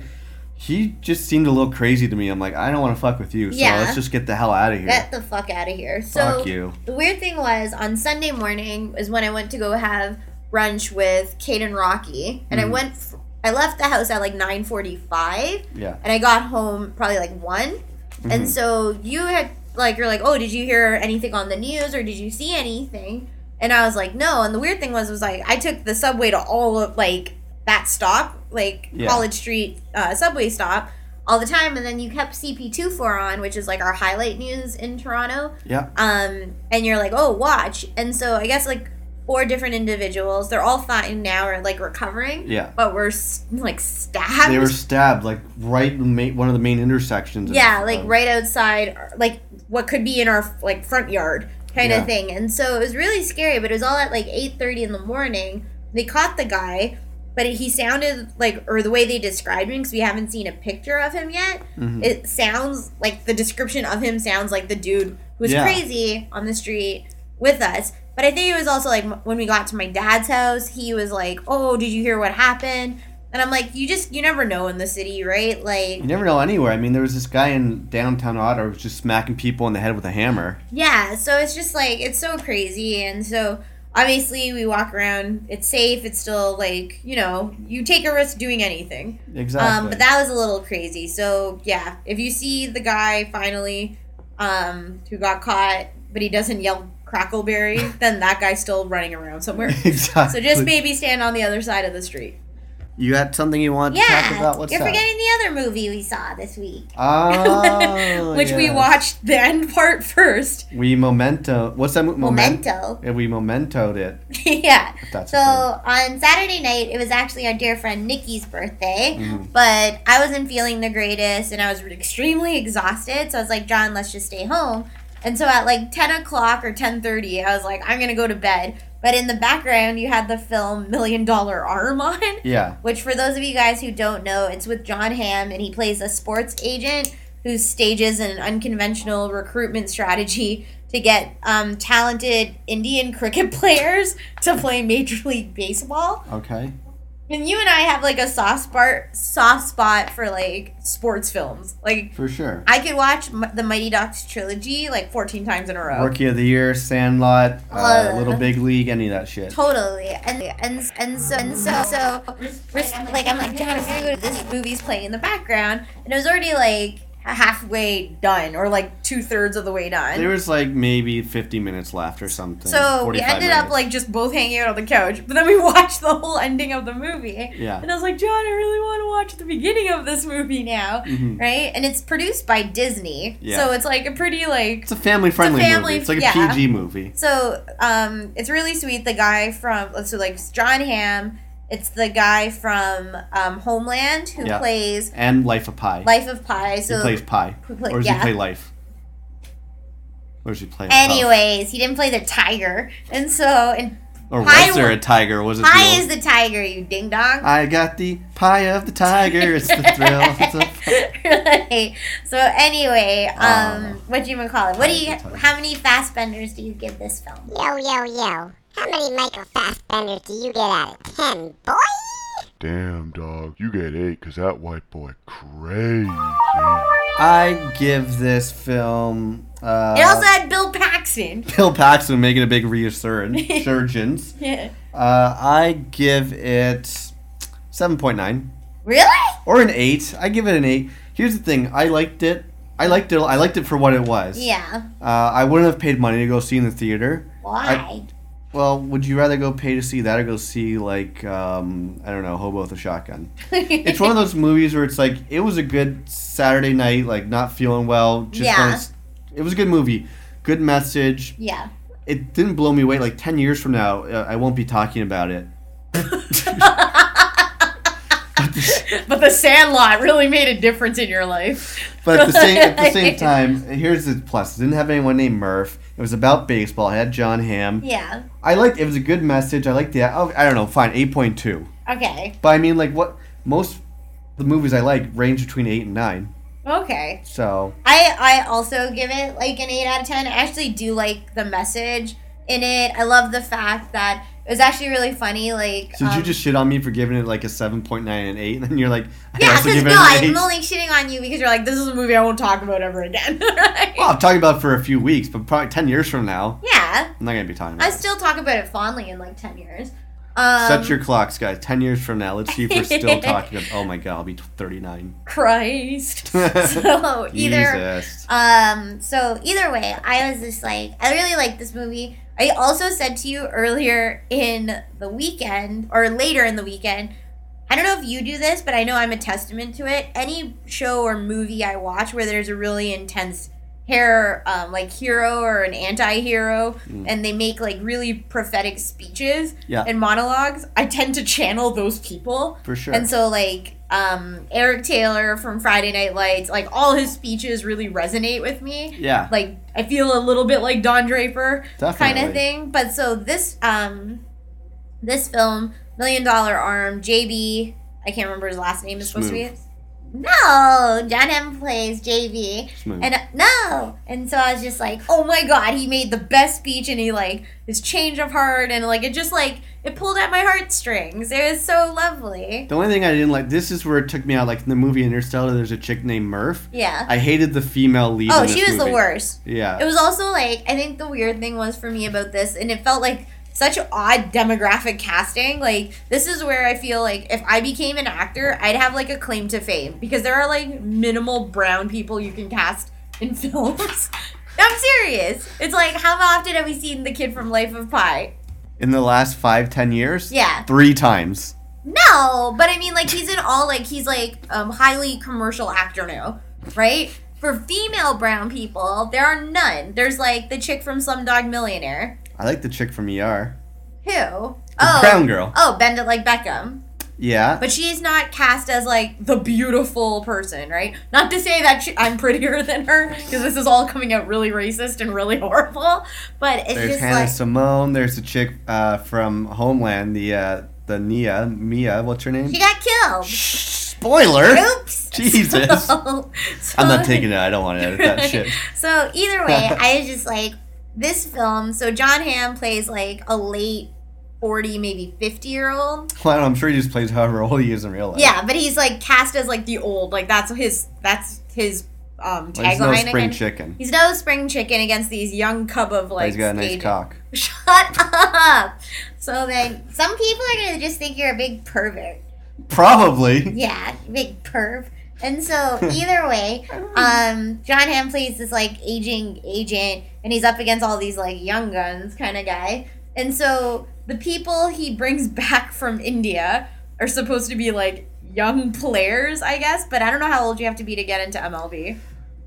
[SPEAKER 2] he just seemed a little crazy to me. I'm like, I don't want to fuck with you, so
[SPEAKER 3] Yeah.
[SPEAKER 2] let's just get the hell out of here.
[SPEAKER 3] Get the fuck out of here. So
[SPEAKER 2] Fuck you.
[SPEAKER 3] the weird thing was on Sunday morning is when I went to go have brunch with Kate and Rocky, and I
[SPEAKER 2] Mhm.
[SPEAKER 3] went. F- I left the house at like nine forty-five,
[SPEAKER 2] Yeah.
[SPEAKER 3] and I got home probably like one. And
[SPEAKER 2] Mhm.
[SPEAKER 3] so you had like you're like, oh, did you hear anything on the news or did you see anything? And I was like, no. And the weird thing was, was like I took the subway to all of like that stop, like
[SPEAKER 2] Yeah.
[SPEAKER 3] College Street uh, subway stop, all the time. And then you kept CP24 on, which is like our highlight news in Toronto.
[SPEAKER 2] Yeah.
[SPEAKER 3] Um, and you're like, oh, watch. And so I guess like four different individuals, they're all fine now or like recovering.
[SPEAKER 2] Yeah.
[SPEAKER 3] But we're like stabbed.
[SPEAKER 2] They were stabbed, like, right in one of the main intersections. of-
[SPEAKER 3] Yeah, like
[SPEAKER 2] of-
[SPEAKER 3] right outside, like what could be in our like front yard kind
[SPEAKER 2] Yeah.
[SPEAKER 3] of thing. And so it was really scary. But it was all at like eight thirty in the morning. They caught the guy, but he sounded like, or the way they described him, because we haven't seen a picture of him yet.
[SPEAKER 2] Mhm.
[SPEAKER 3] It sounds like the description of him sounds like the dude who was
[SPEAKER 2] Yeah.
[SPEAKER 3] crazy on the street with us. But I think it was also like when we got to my dad's house, he was like, "Oh, did you hear what happened?" And I'm like, "You just you never know in the city, right? Like,
[SPEAKER 2] You never know anywhere. I mean, there was this guy in downtown Ottawa who was just smacking people in the head with a hammer.
[SPEAKER 3] Yeah, so it's just like it's so crazy, and so obviously we walk around. It's safe. It's still like you know you take a risk doing anything.
[SPEAKER 2] Exactly.
[SPEAKER 3] Um, but that was a little crazy. So yeah, if you see the guy finally, um, who got caught, but he doesn't yell crackleberry, then that guy's still running around somewhere.
[SPEAKER 2] exactly.
[SPEAKER 3] So just maybe stand on the other side of the street.
[SPEAKER 2] You got something you want to talk about? What's
[SPEAKER 3] you're
[SPEAKER 2] that?
[SPEAKER 3] forgetting the other movie we saw this week,
[SPEAKER 2] Oh,
[SPEAKER 3] which we watched the end part first.
[SPEAKER 2] We memento. What's that? mo-
[SPEAKER 3] Memento.
[SPEAKER 2] Yeah, we mementoed it.
[SPEAKER 3] yeah. So on Saturday night, it was actually our dear friend Nikki's birthday,
[SPEAKER 2] Mhm.
[SPEAKER 3] but I wasn't feeling the greatest and I was extremely exhausted. So I was like, John, let's just stay home. And so at like 10 o'clock or 10.30, I was like, I'm going to go to bed. But in the background, you had the film Million Dollar Arm on.
[SPEAKER 2] Yeah.
[SPEAKER 3] which for those of you guys who don't know, it's with Jon Hamm and he plays a sports agent who stages an unconventional recruitment strategy to get um, talented Indian cricket players to play Major League Baseball.
[SPEAKER 2] Okay.
[SPEAKER 3] And you and I have like a soft spot, soft spot for like sports films. Like
[SPEAKER 2] For sure.
[SPEAKER 3] I could watch M- the Mighty Ducks trilogy like 14 times in a row.
[SPEAKER 2] Rookie of the Year, Sandlot, uh,
[SPEAKER 3] Uh.
[SPEAKER 2] Little Big League, any of that shit.
[SPEAKER 3] Totally, and and and so and so so like I'm like John, if you go to this movie's playing in the background, and it was already like halfway done or like two thirds of the way done.
[SPEAKER 2] There was like maybe 50 minutes left or something.
[SPEAKER 3] so we
[SPEAKER 2] 45
[SPEAKER 3] ended up like just both hanging out on the couch, but then we watched the whole ending of the movie.
[SPEAKER 2] Yeah.
[SPEAKER 3] And I was like, John, I really want to watch the beginning of this movie now,
[SPEAKER 2] Mhm.
[SPEAKER 3] right? And it's produced by Disney,
[SPEAKER 2] Yeah.
[SPEAKER 3] so it's like a pretty like
[SPEAKER 2] It's a family friendly movie. It's like a
[SPEAKER 3] yeah.
[SPEAKER 2] PG movie.
[SPEAKER 3] So, um, it's really sweet. The guy from so like Jon Hamm. It's the guy from um, Homeland who
[SPEAKER 2] Yeah.
[SPEAKER 3] plays
[SPEAKER 2] And Life of Pi.
[SPEAKER 3] Life of Pi. So,
[SPEAKER 2] he plays Pi.
[SPEAKER 3] play-
[SPEAKER 2] or does
[SPEAKER 3] yeah.
[SPEAKER 2] he play Life? Or does he play Puff?
[SPEAKER 3] anyways, he didn't play the tiger, and so and
[SPEAKER 2] Or
[SPEAKER 3] Pi
[SPEAKER 2] was there a tiger? Was it
[SPEAKER 3] Pi
[SPEAKER 2] the
[SPEAKER 3] is the tiger. You ding dong.
[SPEAKER 2] I got the pie of the tiger. It's the thrill. It's a-
[SPEAKER 3] Right. So anyway, um,
[SPEAKER 2] Ah.
[SPEAKER 3] what do you even call it? What do you?
[SPEAKER 2] Tiger, tiger.
[SPEAKER 3] How many Fassbenders do you give this film?
[SPEAKER 6] Yo, yo, yo. How many Michael Fassbenders do you get out of 10, boy?
[SPEAKER 7] Damn, dog. You get eight, cause that white boy crazy.
[SPEAKER 2] I give this film. Uh,
[SPEAKER 3] It also had Bill Paxton.
[SPEAKER 2] Bill Paxton making a big resurgence.
[SPEAKER 3] Yeah.
[SPEAKER 2] uh, I give it seven point nine
[SPEAKER 3] Really?
[SPEAKER 2] or an eight. I give it an eight. Here's the thing. I liked it. I liked it. I liked it for what it was.
[SPEAKER 3] Yeah.
[SPEAKER 2] Uh, I wouldn't have paid money to go see in the theater.
[SPEAKER 3] Why?
[SPEAKER 2] Well, would you rather go pay to see that or go see like um, I don't know, Hobo with a Shotgun? it's one of those movies where it's like it was a good Saturday night, like not feeling well. Just
[SPEAKER 3] Yeah.
[SPEAKER 2] wanna s- it was a good movie, good message.
[SPEAKER 3] yeah.
[SPEAKER 2] It didn't blow me away. Like ten years from now, uh, I won't be talking about it.
[SPEAKER 3] but the Sandlot really made a difference in your life.
[SPEAKER 2] But at the same at the same time, here's the plus. It didn't have anyone named Murph. It was about baseball. It had Jon Hamm.
[SPEAKER 3] Yeah.
[SPEAKER 2] I liked it was a good message. I liked the oh, I don't know, fine, eight point two.
[SPEAKER 3] Okay.
[SPEAKER 2] But I mean like what most the movies I like range between eight and nine.
[SPEAKER 3] Okay.
[SPEAKER 2] So
[SPEAKER 3] I I also give it like an eight out of ten. I actually do like the message in it. I love the fact that it was actually really funny. Like,
[SPEAKER 2] so did you
[SPEAKER 3] um,
[SPEAKER 2] just shit on me for giving it like a seven point nine and eight, and then you're like, I
[SPEAKER 3] yeah, because no, I'm only shitting on you because you're like, this is a movie I won't talk about ever again. right?
[SPEAKER 2] Well, I'm talking about it for a few weeks, but probably ten years from now,
[SPEAKER 3] yeah,
[SPEAKER 2] I'm not gonna be talking about
[SPEAKER 3] I
[SPEAKER 2] it.
[SPEAKER 3] still talk about it fondly in like ten years. Um,
[SPEAKER 2] Set your clocks, guys. Ten years from now, let's see if we're still talking. About, oh my god, I'll be 39.
[SPEAKER 3] Christ. so either
[SPEAKER 2] Jesus.
[SPEAKER 3] Um, so either way, I was just like, I really like this movie. I also said to you earlier in the weekend or later in the weekend, I don't know if you do this, but I know I'm a testament to it. Any show or movie I watch where there's a really intense hair um, like hero or an anti-hero and they make like really prophetic speeches
[SPEAKER 2] Yeah.
[SPEAKER 3] and monologues i tend to channel those people
[SPEAKER 2] For sure.
[SPEAKER 3] and so like um eric taylor from friday night lights like all his speeches really resonate with me
[SPEAKER 2] Yeah.
[SPEAKER 3] like i feel a little bit like don draper kind of thing but so this um this film million dollar arm jb i can't remember his last name is supposed to be. No Jon Hamm plays JB. And uh, no and so i was just like oh my god he made the best speech and he like his change of heart and like it just like it pulled at my heartstrings it was so lovely
[SPEAKER 2] the only thing I didn't like, this is where it took me out. Like in the movie Interstellar, there's a chick named Murph.
[SPEAKER 3] yeah
[SPEAKER 2] I hated the female lead.
[SPEAKER 3] oh she was the worst
[SPEAKER 2] Yeah.
[SPEAKER 3] It was also like I think the weird thing was for me about this, and it felt like such odd demographic casting. Like this is where I feel like if I became an actor, I'd have like a claim to fame because there are like minimal brown people you can cast in films. I'm serious. It's like how often have we seen the kid from Life of Pi?
[SPEAKER 2] in the last five, ten years.
[SPEAKER 3] Yeah.
[SPEAKER 2] Three times.
[SPEAKER 3] No, but I mean, like he's in all like he's like um highly commercial actor now, right? For female brown people, there are none. There's like the chick from Slumdog Millionaire.
[SPEAKER 2] I like the chick from ER.
[SPEAKER 3] Who?
[SPEAKER 2] The
[SPEAKER 3] oh,
[SPEAKER 2] brown girl.
[SPEAKER 3] Oh, bend it like Beckham.
[SPEAKER 2] Yeah.
[SPEAKER 3] But she's not cast as like the beautiful person, right? Not to say that she, I'm prettier than her, because this is all coming out really racist and really horrible. But it's
[SPEAKER 2] There's
[SPEAKER 3] just
[SPEAKER 2] Hannah
[SPEAKER 3] like
[SPEAKER 2] Simone. There's the chick uh, from Homeland. The uh, the Nia Mia. What's her name?
[SPEAKER 3] she got killed.
[SPEAKER 2] Spoiler.
[SPEAKER 3] Oops.
[SPEAKER 2] Jesus.
[SPEAKER 3] So-
[SPEAKER 2] I'm not taking it. I don't want to edit that shit.
[SPEAKER 3] So either way, I was just like this film. So Jon Hamm plays like a late forty, maybe fifty year old.
[SPEAKER 2] Well, I don't, I'm sure he just plays however old he is in real life.
[SPEAKER 3] Yeah, but he's like cast as like the old. Like that's his. That's his um
[SPEAKER 2] Like, he's no spring chicken.
[SPEAKER 3] He's no spring chicken against these young cub of
[SPEAKER 2] But
[SPEAKER 3] like.
[SPEAKER 2] he's got a nice cock.
[SPEAKER 3] Shut up. So then some people are gonna just think you're a big pervert.
[SPEAKER 2] Probably.
[SPEAKER 3] Yeah, big perv. And so either way, um, Jon Hamm plays this like aging agent, and he's up against all these like young guns kind of guy. And so the people he brings back from India are supposed to be like young players, I guess. But I don't know how old you have to be to get into MLB.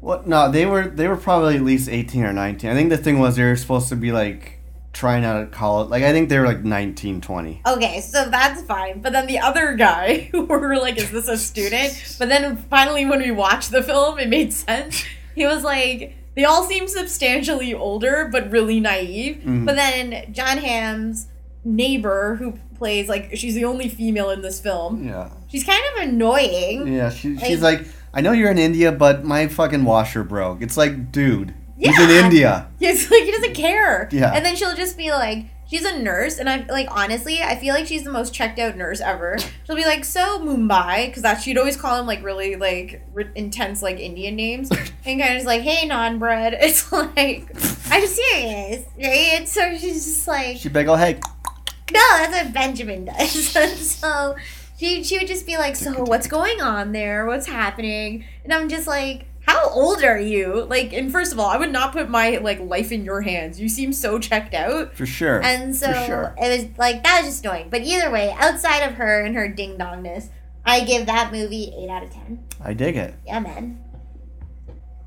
[SPEAKER 2] What? No, they were they were probably at least 18 or 19. I think the thing was they were supposed to be like trying out at college. Like I think they were like 19, 20.
[SPEAKER 3] Okay, so that's fine. But then the other guy, who were like, is this a student? But then finally, when we watched the film, it made sense. He was like, they all seem substantially older, but really naive.
[SPEAKER 2] Mhm.
[SPEAKER 3] But then Jon Hamm's neighbor, who plays like, she's the only female in this film,
[SPEAKER 2] Yeah.
[SPEAKER 3] she's kind of annoying.
[SPEAKER 2] Yeah. She, she's like, I know you're in India, but my fucking washer broke. It's like, dude, he's in India.
[SPEAKER 3] It's like he doesn't care.
[SPEAKER 2] Yeah.
[SPEAKER 3] And then she'll just be like, she's a nurse, and I'm like honestly, I feel like she's the most checked out nurse ever. She'll be like, so Mumbai, because that she'd always call him like really like r- intense like Indian names, and kind of just like, hey, non bread. It's like, I'm serious, right? And so she's just like,
[SPEAKER 2] She'd be like, oh hey,
[SPEAKER 3] no, that's what Benjamin does. so she she would just be like, so what's going on there? What's happening? And I'm just like, how old are you? Like, and first of all, I would not put my like life in your hands. You seem so checked out.
[SPEAKER 2] for sure.
[SPEAKER 3] And so
[SPEAKER 2] sure.
[SPEAKER 3] it was like that was just annoying. But either way, outside of her and her ding dongness, I give that movie eight out of ten.
[SPEAKER 2] I dig it.
[SPEAKER 3] Yeah, man.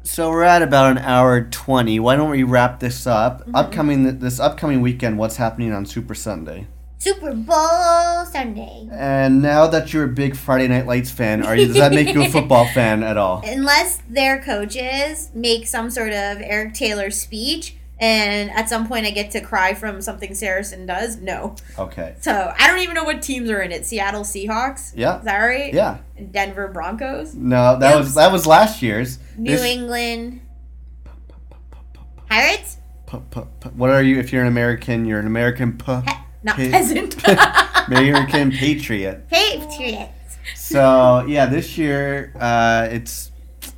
[SPEAKER 2] So we're at about an hour 20. Why don't we wrap this up?
[SPEAKER 3] Mm-hmm.
[SPEAKER 2] Upcoming this upcoming weekend, what's happening on Super Sunday?
[SPEAKER 3] Super Bowl Sunday.
[SPEAKER 2] And now that you're a big Friday Night Lights fan, are you, does that make you a football fan at all?
[SPEAKER 3] Unless their coaches make some sort of Eric Taylor speech, and at some point I get to cry from something Saracen does, no.
[SPEAKER 2] Okay.
[SPEAKER 3] So I don't even know what teams are in it. Seattle Seahawks.
[SPEAKER 2] Yeah.
[SPEAKER 3] Is that right?
[SPEAKER 2] Yeah.
[SPEAKER 3] Denver Broncos.
[SPEAKER 2] No, that was that was last year's.
[SPEAKER 3] New
[SPEAKER 2] This-
[SPEAKER 3] England. Pirates.
[SPEAKER 2] P- p- p- what are you? If you're an American, you're an American p-
[SPEAKER 3] Not
[SPEAKER 2] Hey.
[SPEAKER 3] peasant.
[SPEAKER 2] American patriot.
[SPEAKER 3] Patriots.
[SPEAKER 2] So yeah, this year uh, it's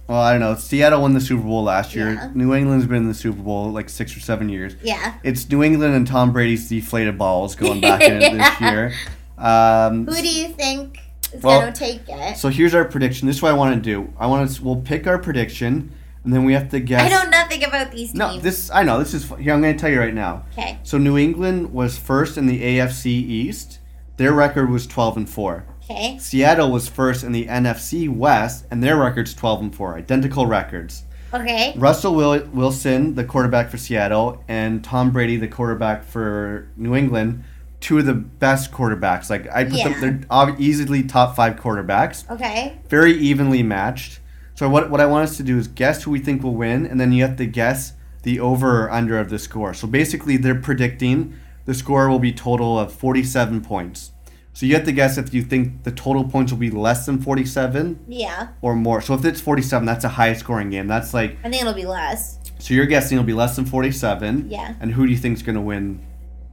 [SPEAKER 2] well, I don't know. Seattle won the Super Bowl last year.
[SPEAKER 3] Yeah.
[SPEAKER 2] New England's been in the Super Bowl like six or seven years.
[SPEAKER 3] Yeah.
[SPEAKER 2] It's New England and Tom Brady's deflated balls going back in this year. Um,
[SPEAKER 3] Who do you think is
[SPEAKER 2] Well,
[SPEAKER 3] gonna take it?
[SPEAKER 2] so here's our prediction. This is what I want to do. I want to. We'll pick our prediction, and then we have to guess.
[SPEAKER 3] I know nothing about these teams.
[SPEAKER 2] No, this I know. This is here. I'm going to tell you right now.
[SPEAKER 3] Okay.
[SPEAKER 2] So New England was first in the AFC East. Their record was 12 and four.
[SPEAKER 3] Okay.
[SPEAKER 2] Seattle was first in the NFC West, and their record's 12 and 4, identical records.
[SPEAKER 3] Okay.
[SPEAKER 2] Russell Wil- Wilson, the quarterback for Seattle, and Tom Brady, the quarterback for New England, two of the best quarterbacks. Like I put
[SPEAKER 3] Yeah.
[SPEAKER 2] them, they're easily top five quarterbacks,
[SPEAKER 3] Okay.
[SPEAKER 2] very evenly matched. So what what I want us to do is guess who we think will win, and then you have to guess the over or under of the score. So basically, they're predicting the score will be total of 47 points. So you have to guess if you think the total points will be less than 47
[SPEAKER 3] Yeah.
[SPEAKER 2] or more. So if it's 47, that's a high scoring game. That's like
[SPEAKER 3] I think it'll be less.
[SPEAKER 2] so you're guessing it'll be less than 47.
[SPEAKER 3] Yeah.
[SPEAKER 2] And who do you think's going to win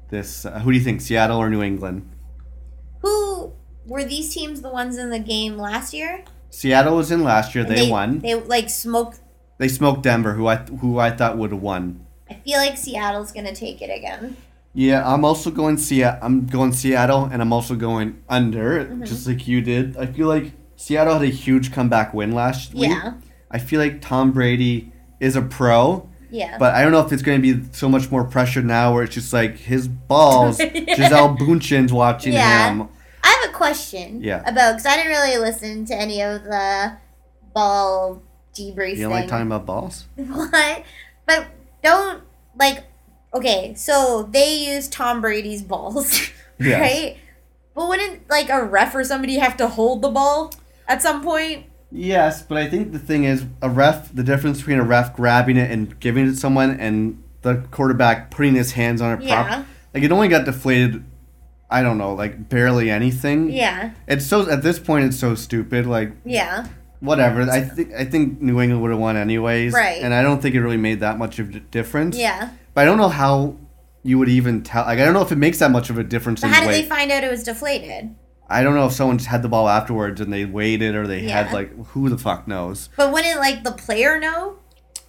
[SPEAKER 2] this? Uh, who do you think, Seattle or New England?
[SPEAKER 3] Who were these teams the ones in the game last year?
[SPEAKER 2] Seattle was in last year.
[SPEAKER 3] And
[SPEAKER 2] They, won.
[SPEAKER 3] They like smoked.
[SPEAKER 2] They smoked Denver, who I who I thought would have won.
[SPEAKER 3] I feel like Seattle's gonna take it again.
[SPEAKER 2] Yeah, I'm also going Seattle. I'm going Seattle, and I'm also going under,
[SPEAKER 3] Mm-hmm.
[SPEAKER 2] just like you did. I feel like Seattle had a huge comeback win last week.
[SPEAKER 3] Yeah.
[SPEAKER 2] I feel like Tom Brady is a pro,
[SPEAKER 3] Yeah.
[SPEAKER 2] but I don't know if it's going to be so much more pressure now, where it's just like his balls. Gisele Bündchen's watching
[SPEAKER 3] Yeah.
[SPEAKER 2] him.
[SPEAKER 3] I have a question.
[SPEAKER 2] Yeah.
[SPEAKER 3] About because I didn't really listen to any of the ball debrief.
[SPEAKER 2] You like talking about balls?
[SPEAKER 3] What? But don't like. Okay, so they use Tom Brady's balls,
[SPEAKER 2] Yes.
[SPEAKER 3] right? But wouldn't like a ref or somebody have to hold the ball at some point?
[SPEAKER 2] Yes, but I think the thing is a ref. The difference between a ref grabbing it and giving it to someone, and the quarterback putting his hands on it.
[SPEAKER 3] Yeah.
[SPEAKER 2] Like it only got deflated. I don't know, like barely anything.
[SPEAKER 3] Yeah.
[SPEAKER 2] It's so at this point it's so stupid. Like
[SPEAKER 3] Yeah.
[SPEAKER 2] whatever. I think I think New England would have won anyways.
[SPEAKER 3] Right.
[SPEAKER 2] And I don't think it really made that much of a difference.
[SPEAKER 3] Yeah.
[SPEAKER 2] But I don't know how you would even tell. Like I don't know if it makes that much of a difference
[SPEAKER 3] But how did
[SPEAKER 2] weight.
[SPEAKER 3] they find out it was deflated?
[SPEAKER 2] I don't know if someone just had the ball afterwards and they weighed it or they
[SPEAKER 3] Yeah.
[SPEAKER 2] had like who the fuck knows
[SPEAKER 3] But wouldn't like the player know?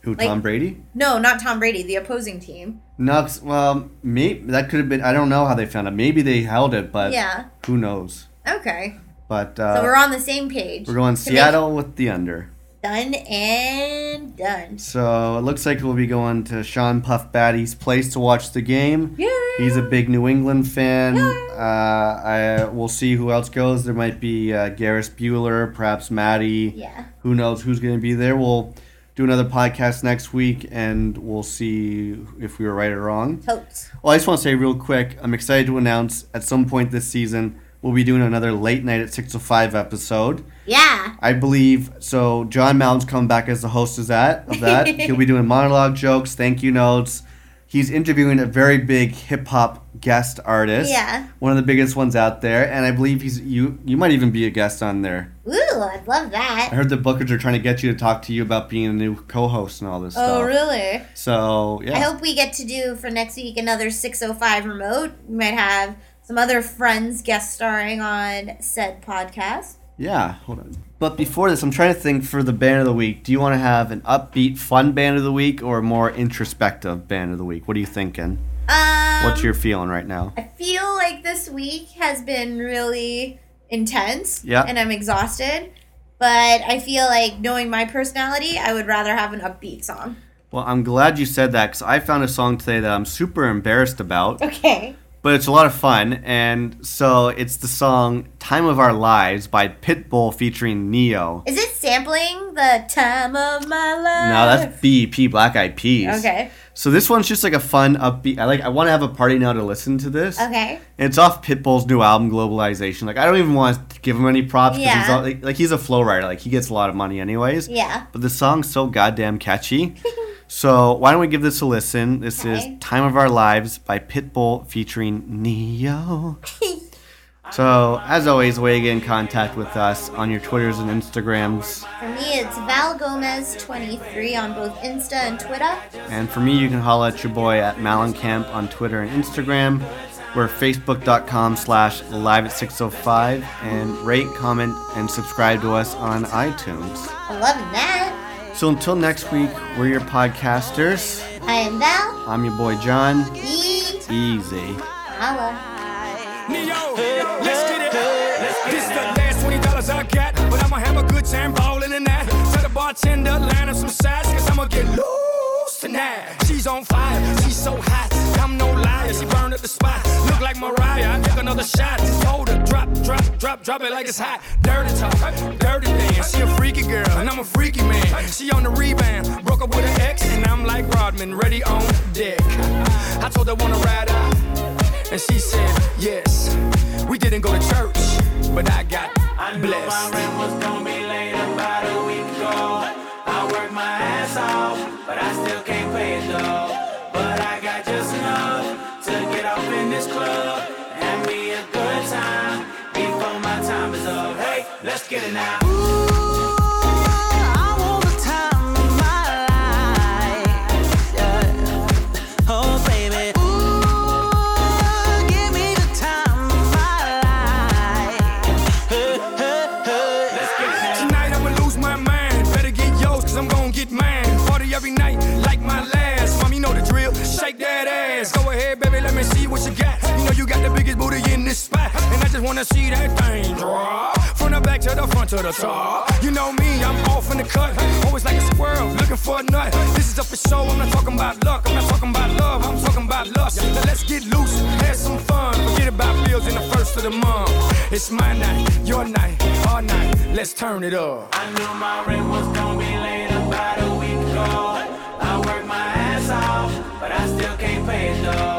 [SPEAKER 2] Who
[SPEAKER 3] Like-
[SPEAKER 2] Tom Brady.
[SPEAKER 3] No, not Tom Brady, the opposing team.
[SPEAKER 2] No, well, maybe that could have been. I don't know how they found it. Maybe they held it, but
[SPEAKER 3] yeah.
[SPEAKER 2] who knows?
[SPEAKER 3] Okay.
[SPEAKER 2] But uh,
[SPEAKER 3] So we're on the same page.
[SPEAKER 2] we're going Seattle with the under.
[SPEAKER 3] Done and done.
[SPEAKER 2] So it looks like we'll be going to Sean Puff Batty's place to watch the game.
[SPEAKER 3] Yeah.
[SPEAKER 2] He's a big New England fan. Yeah. Uh, I we'll see who else goes. There might be uh, Ferris Bueller, perhaps Maddie.
[SPEAKER 3] Yeah.
[SPEAKER 2] Who knows who's going to be there? We'll do another podcast next week, and we'll see if we were right or wrong.
[SPEAKER 3] Totes.
[SPEAKER 2] Well, I just want to say real quick, I'm excited to announce at some point this season we'll be doing another late night at 605 episode.
[SPEAKER 3] Yeah.
[SPEAKER 2] I believe so. John Mounds coming back as the host of that. Of that, he'll be doing monologue jokes, thank you notes. He's interviewing a very big hip hop guest artist.
[SPEAKER 3] Yeah.
[SPEAKER 2] one of the biggest ones out there, and I believe he's you. You might even be a guest on there.
[SPEAKER 3] Ooh, I'd love that.
[SPEAKER 2] I heard the bookers are trying to get you to talk to you about being a new co-host and all this
[SPEAKER 3] Oh,
[SPEAKER 2] stuff.
[SPEAKER 3] Oh, really?
[SPEAKER 2] So yeah.
[SPEAKER 3] I hope we get to do for next week another 605 remote. We might have some other friends guest starring on said podcast.
[SPEAKER 2] Yeah, hold on. But before this, I'm trying to think for the band of the week. Do you want to have an upbeat, fun band of the week or a more introspective band of the week? What are you thinking?
[SPEAKER 3] Um,
[SPEAKER 2] What's your feeling right now?
[SPEAKER 3] I feel like this week has been really intense.
[SPEAKER 2] Yeah.
[SPEAKER 3] And I'm exhausted. But I feel like knowing my personality, I would rather have an upbeat song.
[SPEAKER 2] Well, I'm glad you said that because I found a song today that I'm super embarrassed about,
[SPEAKER 3] Okay.
[SPEAKER 2] But it's a lot of fun. And so it's the song Time of Our Lives by Pitbull featuring Ne-Yo.
[SPEAKER 3] Is it sampling the time of my life?
[SPEAKER 2] No, that's BEP, Black Eyed Peas.
[SPEAKER 3] Okay.
[SPEAKER 2] So this one's just like a fun upbeat. I like. I want to have a party now to listen to this.
[SPEAKER 3] Okay.
[SPEAKER 2] And it's off Pitbull's new album, Globalization. Like I don't even want to give him any props because he's
[SPEAKER 3] Yeah.
[SPEAKER 2] all, like, like he's a flow writer. Like he gets a lot of money anyways.
[SPEAKER 3] Yeah.
[SPEAKER 2] But the song's so goddamn catchy. so why don't we give this a listen? This
[SPEAKER 3] Okay.
[SPEAKER 2] is "Time of Our Lives" by Pitbull featuring Ne-Yo. so as always, way to get in contact with us on your Twitters and Instagrams.
[SPEAKER 3] For me, it's Val Gomez23 on both Insta and Twitter.
[SPEAKER 2] And for me, you can holla at your boy at Malencamp on Twitter and Instagram. We're facebook.com slash live at 605 and rate, comment, and subscribe to us on iTunes.
[SPEAKER 3] I love that.
[SPEAKER 2] So until next week, we're your podcasters.
[SPEAKER 3] I am Val.
[SPEAKER 2] I'm your boy John.
[SPEAKER 3] E.
[SPEAKER 2] Easy.
[SPEAKER 3] Holla.
[SPEAKER 8] Ne-Yo, let's get it. This the last twenty dollars I got, but I'ma have a good time ballin' in that. Tell the bartender line up some sides, cause I'ma get loose tonight. She's on fire, she's so hot. I'm no liar, she burned up the spot. Another shot. Just Hold her, drop, drop, drop, drop it like it's hot. Dirty talk, dirty dance. She a freaky girl, and I'm a freaky man. She on the rebound, broke up with her ex, and I'm like Rodman, ready on deck. I told her wanna ride out. And she said, yes. We didn't go to church, but I got blessed.
[SPEAKER 9] My rent was gonna be late about a week ago. I worked my ass off, but I still can't pay it though.
[SPEAKER 8] Wanna lose my mind. Better get yours, I'm gon' get mine. Party every night, like my last. Mommy, know the drill, shake that ass. Go ahead, baby, let me see what you got. You know you got the biggest booty in this spot. And I just wanna see that thing drop. Back to the front to the top. You know me, I'm off in the cut. Always like a squirrel, looking for a nut. This is up for show, I'm not talking about luck. I'm not talking about love, I'm talking about lust. Now let's get loose, have some fun. Forget about bills in the first of the month. It's my night, your night, our night. Let's turn it up.
[SPEAKER 9] I knew my rent was gonna be late about a week ago. I worked my ass off, but I still can't pay it though.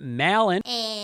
[SPEAKER 4] Mallon.
[SPEAKER 3] And.